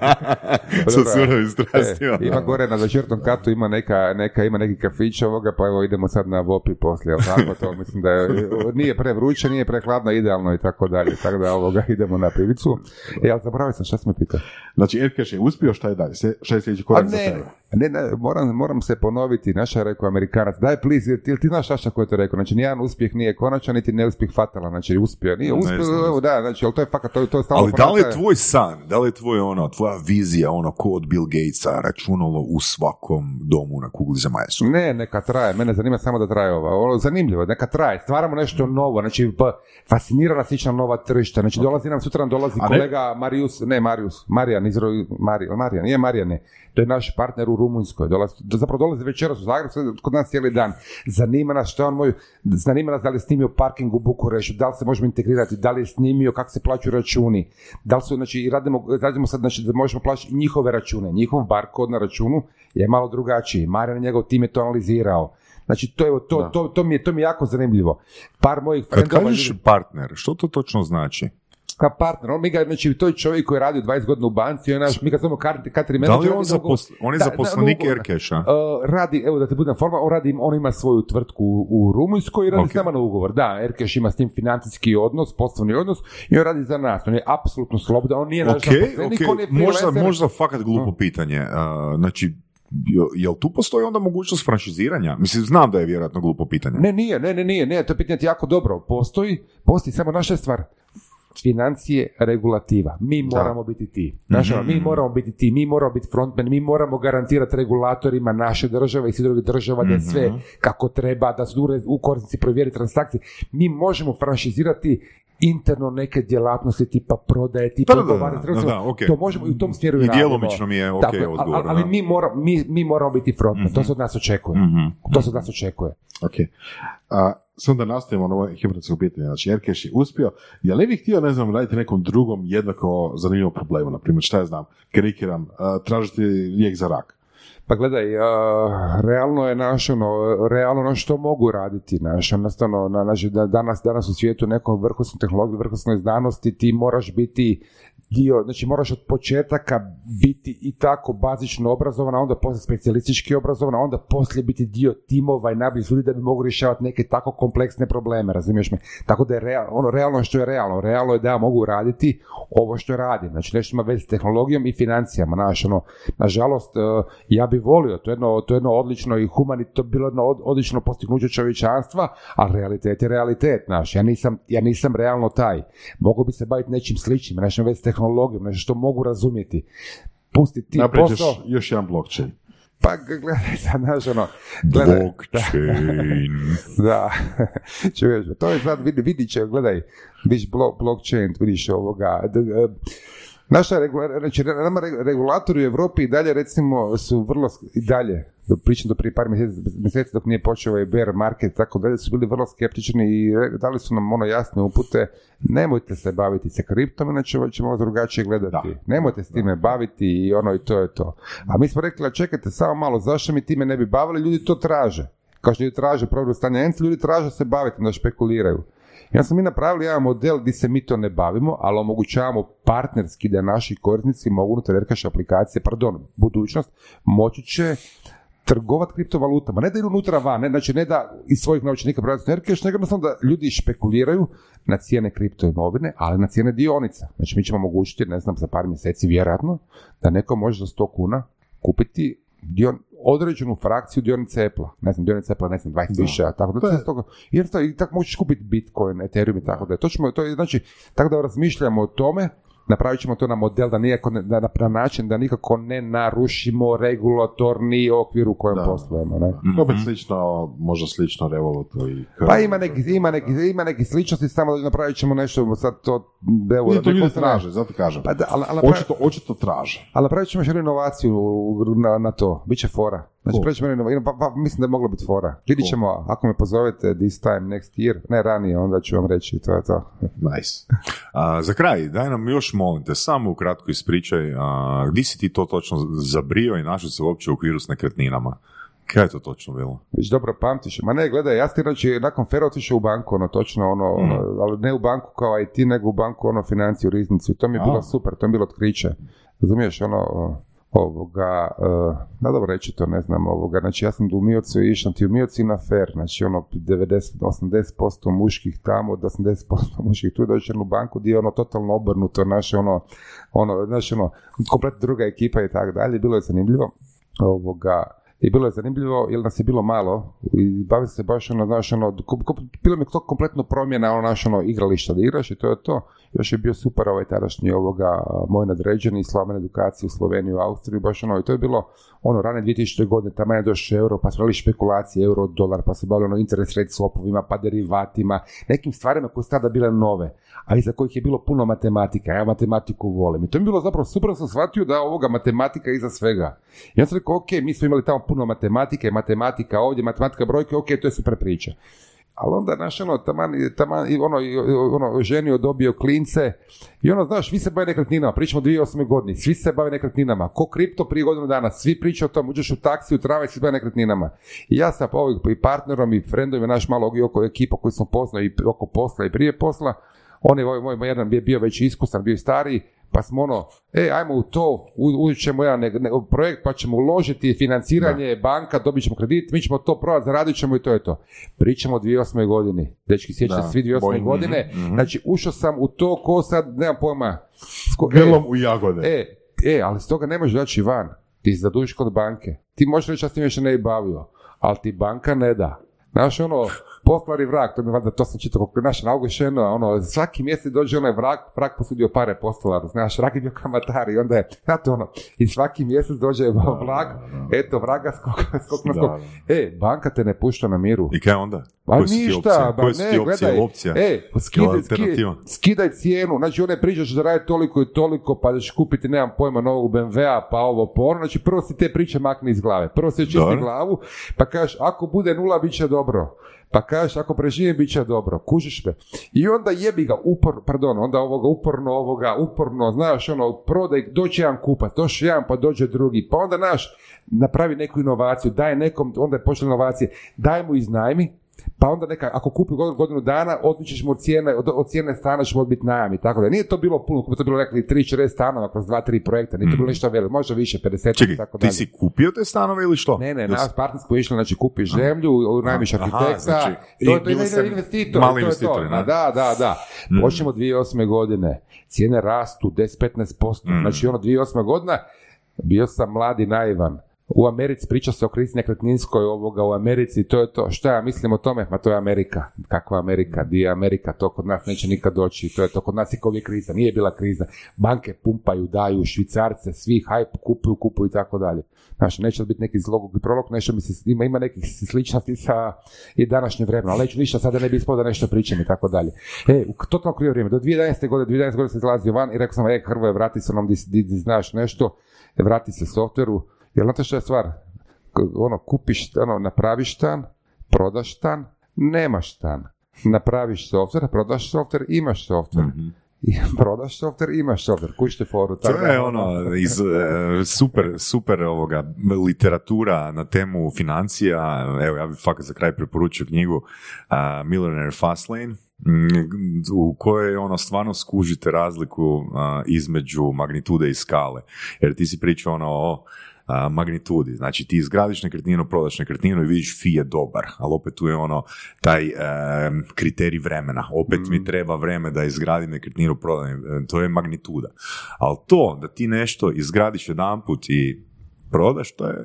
sa surovim strastima. E, ima gore na začetnom katu ima neka, neka ima neki kafić ovoga, pa evo idemo sad na Vopi poslije, jel tako to, mislim da je, nije prevruće, nije prehladno, idealno i tako dalje, tako da ovoga idemo na pivicu. E, ali zaboravio sam, šta sam me pitao? znači Erkeš je uspio, šta je dalje? Slje- Šta je sljedeći korak za tebe? Ne, ne, moram, moram se ponoviti, naša je rekao Amerikanac, daj please, jel ti, jel ti znaš Saša ko je to rekao, znači nijedan uspjeh nije konačan, niti neuspjeh fatalan, znači uspio, nije Ne uspio, ne da, znači, ali to je fakat, to, je- to je stalno Ali da li je tvoj san, da li je tvoj ono, tvoja vizija, ono, ko od Bill Gatesa, računalo u svakom domu na kugli zemaljskoj? Ne, neka traje, mene zanima samo da traje ova. Ovo, zanimljivo, neka traje, stvaramo nešto novo, znači pa, fascinira nas ići na nova tržišta, znači dolazi nam, sutra nam dolazi A ne- kolega Marius, ne Marius, Marijan iz Ro- Mari, Marijan, nije Marijan, ne, to je naš partner u Rumunjskoj, dolazi, zapravo dolazi večeras u Zagreb, kod nas cijeli dan, zanima nas što je on moj, zanima nas da li je snimio parking u Bukurešu, da li se možemo integrirati, da li je snimio, kako se plaćaju računi, da li su, znači, i radimo, radimo sad, znači, da možemo plaćati njihove račune, njihov barkod na računu je malo drugačiji, Marijan i njegov tim je to analizirao, Znači, to, je, to, to, to, mi je, to mi je jako zanimljivo. Par mojih Kad kažeš partner, što to točno znači? Kao partner, on mi ga, znači, to je čovjek koji radi 20 godina u banci, on je naš, mi ga zovemo Katri, Katri Da li je on, zaposl- on je Da, zaposlenik. Erkeša? Uh, radi, evo da te budem forma, on radi, on ima svoju tvrtku u, Rumunjskoj i radi Ok. s nama na ugovor. Da, Erkeš ima s tim financijski odnos, poslovni odnos i on radi za nas. On je apsolutno slobodan, on nije naš Ok, zaposlenik, ok, on je možda, možda fakat glupo pitanje. A, znači, jel- tu postoji onda mogućnost franšiziranja? Mislim, znam da je vjerojatno glupo pitanje. Ne, nije, ne, ne, nije, ne, to je pitanje jako dobro. Postoji, postoji samo naša stvar. Financije, regulativa. Mi moramo biti ti. Znaš, ono, mi moramo biti ti, mi moramo biti frontmen, mi moramo garantirati regulatorima naše države i svih drugih država da je sve kako treba, da su u korisnici provjeri transakcije. Mi možemo franšizirati interno neke djelatnosti tipa prodaje, tipa Da, da, da, ugovaranja da, da, sredstva. ok. To možemo i u tom smjeru i, djelomično mi je ok Tako odgovor, Ali, ali da. mi, mora, mi, mi moramo biti frontmen, to se od nas očekuje. Mhm. To se od nas očekuje. Ok. A, samo da nastavimo na ovo hipotetsko pitanje. Znači, Erkeš je uspio. Ja ne bih htio, ne znam, raditi nekom drugom jednako zanimljivom problemu. Na primjer, šta ja znam, karikiram, tražiti lijek za rak. Pa gledaj, realno je naš, ono, realno ono što mogu raditi, naš, jednostavno, na, danas, danas u svijetu nekom vrhunskom tehnologiji, vrhunskoj znanosti, ti moraš biti dio, znači moraš od početaka biti i tako bazično obrazovan, a onda poslije specijalistički obrazovan, a onda poslije biti dio timova i najboljih ljudi da bi mogu rješavati neke tako kompleksne probleme, razumiješ me? Tako da je real, ono realno što je realno, realno je da ja mogu raditi ovo što radim, znači nešto ima veze s tehnologijom i financijama, znaš, ono, nažalost, eh, ja bi volio, to je jedno, to je jedno odlično i humanito, to bi bilo jedno od- odlično postignuće čovječanstva, ali realitet je realitet, znaš, ja nisam, ja nisam realno taj, mogu bi se baviti nečim sličnim, već s tehnologijom, nešto što mogu razumjeti, pusti ti Napravit ćeš posao, još jedan blockchain. pa gledaj [LAUGHS] sad, znaš, ono, gledaj, Blockchain. [LAUGHS] da, čuješ, to je sad, vidi, vidit će, gledaj, vidiš blo, blockchain, vidiš ovoga, d- d- naša znači, nama re- regulatori u Europi i dalje, recimo, su vrlo, i dalje, pričam do prije par mjeseci, mjeseci dok nije počeo ovaj bear market, tako dalje, su bili vrlo skeptični i dali su nam ono jasne upute, nemojte se baviti sa kriptom, inače ćemo vas drugačije gledati. Da. Nemojte s time baviti i ono i to je to. A mi smo rekli, a čekajte samo malo, zašto mi time ne bi bavili, ljudi to traže. Kao što ljudi traže provjeru stanja ENC, ljudi traže se baviti, da špekuliraju. Onda smo mi napravili jedan model gdje se mi to ne bavimo, ali omogućavamo partnerski da naši korisnici mogu unutar Erkaš aplikacije, pardon, budućnost, moći će trgovat kriptovalutama, ne da idu unutra van, ne, znači ne da iz svojih novčanika prodaju na Erkeš, nego jednostavno da ljudi špekuliraju na cijene kripto imovine, ali na cijene dionica. Znači mi ćemo omogućiti, ne znam, za par mjeseci vjerojatno, da neko može za 100 kuna kupiti dion, određenu frakciju dionice Apple, ne znam, dionice Apple, ne znam, 20.000, tako da, To je- to toga, jednostavno, i tako možeš kupiti Bitcoin, Ethereum i tako da, to ćemo, to je, znači, tako da razmišljamo o tome, napravit ćemo to na model da nikako ne, da, na način da nikako ne narušimo regulatorni okvir u kojem Da. poslujemo, ne. Opet slično, možda slično Revolutu i... Pa ima neki, ima neki, ima neki sličnosti, samo da napravit ćemo nešto, sad to, evo, Nije to ljudi traže, zato kažem. Pa da, ali, ali, Očito, očito traže. ali napravit ćemo još jednu inovaciju na, na to, bit će fora. Znači, Cool. napravit ćemo pa, pa, mislim da je moglo biti fora. Vidit ćemo, ako me pozovete this time next year, ne ranije, onda ću vam reći, to je to. Nice. A, za kraj, daj nam još molim te, samo ukratko ispričaj, a, gdje si ti to točno zabrio i našao se uopće u okviru s nekretninama? Kaj je to točno bilo? Već dobro pamtiš. Ma ne, gledaj, ja sam ti znači nakon Fera otišao u banku, ono, točno, ono, Mm. ono, ali ne u banku kao IT, nego u banku, ono, financiju, riznicu. I to mi je bilo super, to mi je bilo otkriće. Razumiješ, ono, ovoga, da dobro reći to, ne znam, ovoga, znači ja sam u Miocu išao ti u Mioci na Fer, znači ono 90, 80% muških tamo, od 80% muških tu dođeš u banku gdje je ono totalno obrnuto, naše ono, ono, znači ono, kompletno druga ekipa i tako dalje, bilo je zanimljivo, ovoga, i bilo je zanimljivo, jer nas je bilo malo i bavi se baš ono, znaš, ono, bilo mi je to kompletno promjena, ono, naš, ono, igrališta da igraš i to je to. Još je bio super ovaj tadašnji ovoga, moj nadređeni slaven edukaciju u Sloveniju, Austriju, baš ono, i to je bilo, ono, rane 2000. godine, tamo je došao euro, pa smo špekulacije, euro, dolar, pa se bavili ono, interest rate swapovima, pa derivatima, nekim stvarima koje su tada bile nove, ali za kojih je bilo puno matematika, ja matematiku volim. I to mi je bilo zapravo super, sam shvatio da ovoga matematika iza svega. Onda sam rekao, ok, mi smo imali tamo puno matematike, matematika ovdje, matematika brojke, ok, to je super priča. Ali onda, znaš, ono, taman, taman, i ono, i ono, ženio dobio klince i ono, znaš, vi se bave nekretninama, pričamo o 2008. godini, svi se bave nekretninama, ko kripto prije godinu dana, svi pričaju o tom, uđeš u taksi, u travaj, svi bave nekretninama. I ja sa ovim i partnerom i frendom, naš malo i oko ekipa koju smo poznali i oko posla i prije posla, on je, moj, moj jedan je bio već iskusan, bio je stariji, pa smo ono, e, ajmo u to, u- ući ćemo jedan ne, ne- projekt, pa ćemo uložiti financiranje, banka, dobit ćemo kredit, mi ćemo to prodati, zaradit ćemo i to je to. Pričamo o 2008. godini, dečki, sjećate Da, se svi 2008. bojim. godine, znači ušao sam u to ko sad, nemam pojma, sko- Grlom u jagode. E, e, ali s toga ne možeš doći van. Ti se zadužiš kod banke. Ti možeš reći ja s tim više ne bavio, ali ti banka ne da. Znaš, ono, poklari vrag, to mi valjda, to sam čitao, kako naš naugušeno, ono, svaki mjesec dođe onaj vrag, vrag posudio pare postolar, znaš, vrag je bio kamatar i onda je, znate ono, i svaki mjesec dođe vrag, eto, vraga skok, [LAUGHS] skok na skok. E, banka te ne pušta na miru. I kaj onda? Pa ništa, ba ne, gledaj, Opcija? e, skidaj, skidaj, skidaj cijenu, znači one pričaš da radi toliko i toliko, pa ćeš kupiti, nemam pojma, novog BMW-a, pa ovo, pa ono, znači prvo si te priče makni iz glave, prvo si čisti glavu, pa kažeš, ako bude nula, bit će dobro. Pa kažeš, ako preživim, bit će dobro. Kužiš me. I onda jebi ga, upor, pardon, onda ovoga uporno, ovoga, uporno, znaš, ono, prodaj, doći jedan kupac, doći jedan, pa dođe drugi. Pa onda, naš, napravi neku inovaciju, daj nekom, onda je počela inovacije, daj mu iznajmi, pa onda neka, ako kupi god- godinu dana, odbićeš mu od cijene, od, od cijene stana ćemo odbiti najam i tako da. Nije to bilo puno, to je bilo nekakvih 3-4 stanova kroz 2-3 projekta, nije to bilo ništa veliko, možda više, 50 i Čekaj, tako ti dalje. si kupio te stanove ili što? Ne, ne, Jel naš si- partner smo išli, znači kupiš zemlju, unajmiš Aha, arhitekta, znači, to je to bili je investitor, mali to je to. ne? Da, da, da. Počnemo 2008. godine, cijene rastu 10-15%, znači ono 2008. godina, bio sam mladi naivan. U Americi priča se o krizi nekretninskoj ovoga u Americi, to je to. Šta ja mislim o tome? Ma to je Amerika. Kakva Amerika? Di je Amerika? To kod nas neće nikad doći. To je to kod nas je uvijek kriza. Nije bila kriza. Banke pumpaju, daju, švicarce, svi hype kupuju, kupuju i tako dalje. Znači, neće biti neki zlogog i prolog, nešto mi se, ima, ima nekih sličnosti sa i današnje vremena, ali neću ništa sada ne bi ispod nešto pričam i tako dalje. E, u totalno krivo vrijeme, do 2011. godine, 2011. godine se izlazio van i rekao sam, e, Hrvoje, vrati se nam di, znaš nešto, vrati se softveru, jer znate što je stvar, ono, kupiš, ono, napraviš stan, prodaš stan, nemaš stan. Napraviš softver, prodaš softver, imaš softver. I [LAUGHS] prodaš softver, imaš softver. Kućite foru. To tako je ono iz e, super, super ovoga literatura na temu financija. Evo, ja bih fakat za kraj preporučio knjigu uh, Millionaire Fastlane mm, u kojoj ono stvarno skužite razliku a, između magnitude i skale. Jer ti si pričao ono o magnitudi. Znači ti izgradiš nekretninu, prodaš nekretninu i vidiš fi je dobar, ali opet tu je ono taj kriterij vremena. Opet mi treba vreme da izgradim nekretninu, prodam. e, To je magnituda. Ali to da ti nešto izgradiš jedanput i prodaš, to je,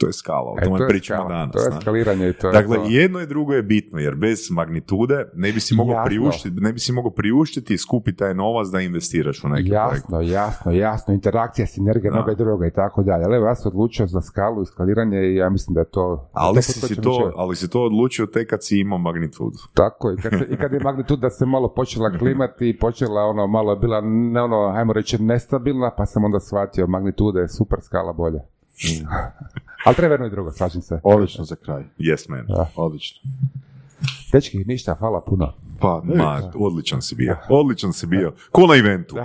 to je skala, o E, tome to je pričamo skala, danas. To je skaliranje i to je Dakle, to. jedno i drugo je bitno, jer bez magnitude ne bi si mogao Jasno. priuštiti, ne bi si mogao priuštiti i skupiti taj novac da investiraš u neki projekt. Jasno, jasno, jasno, interakcija, sinergija, Da. i druga i tako dalje. Ali evo, ja sam odlučio za skalu i skaliranje i ja mislim da je to... Ali to si, si to, ali si to odlučio tek kad si imao magnitudu. [LAUGHS] Tako, i kad, i kad je magnituda se malo počela klimati i počela ono, malo je bila, ne ono, ajmo reći, nestabilna, pa sam onda shvatio, magnituda je super, skala bolja. [LAUGHS] Ali treba jedno i drugo, slažem se. Odlično za kraj. Yes, man. Da. Odlično. Dečki, ništa, hvala puno. Pa, Ma, odličan si bio. Odličan si bio. Ko na eventu. [LAUGHS]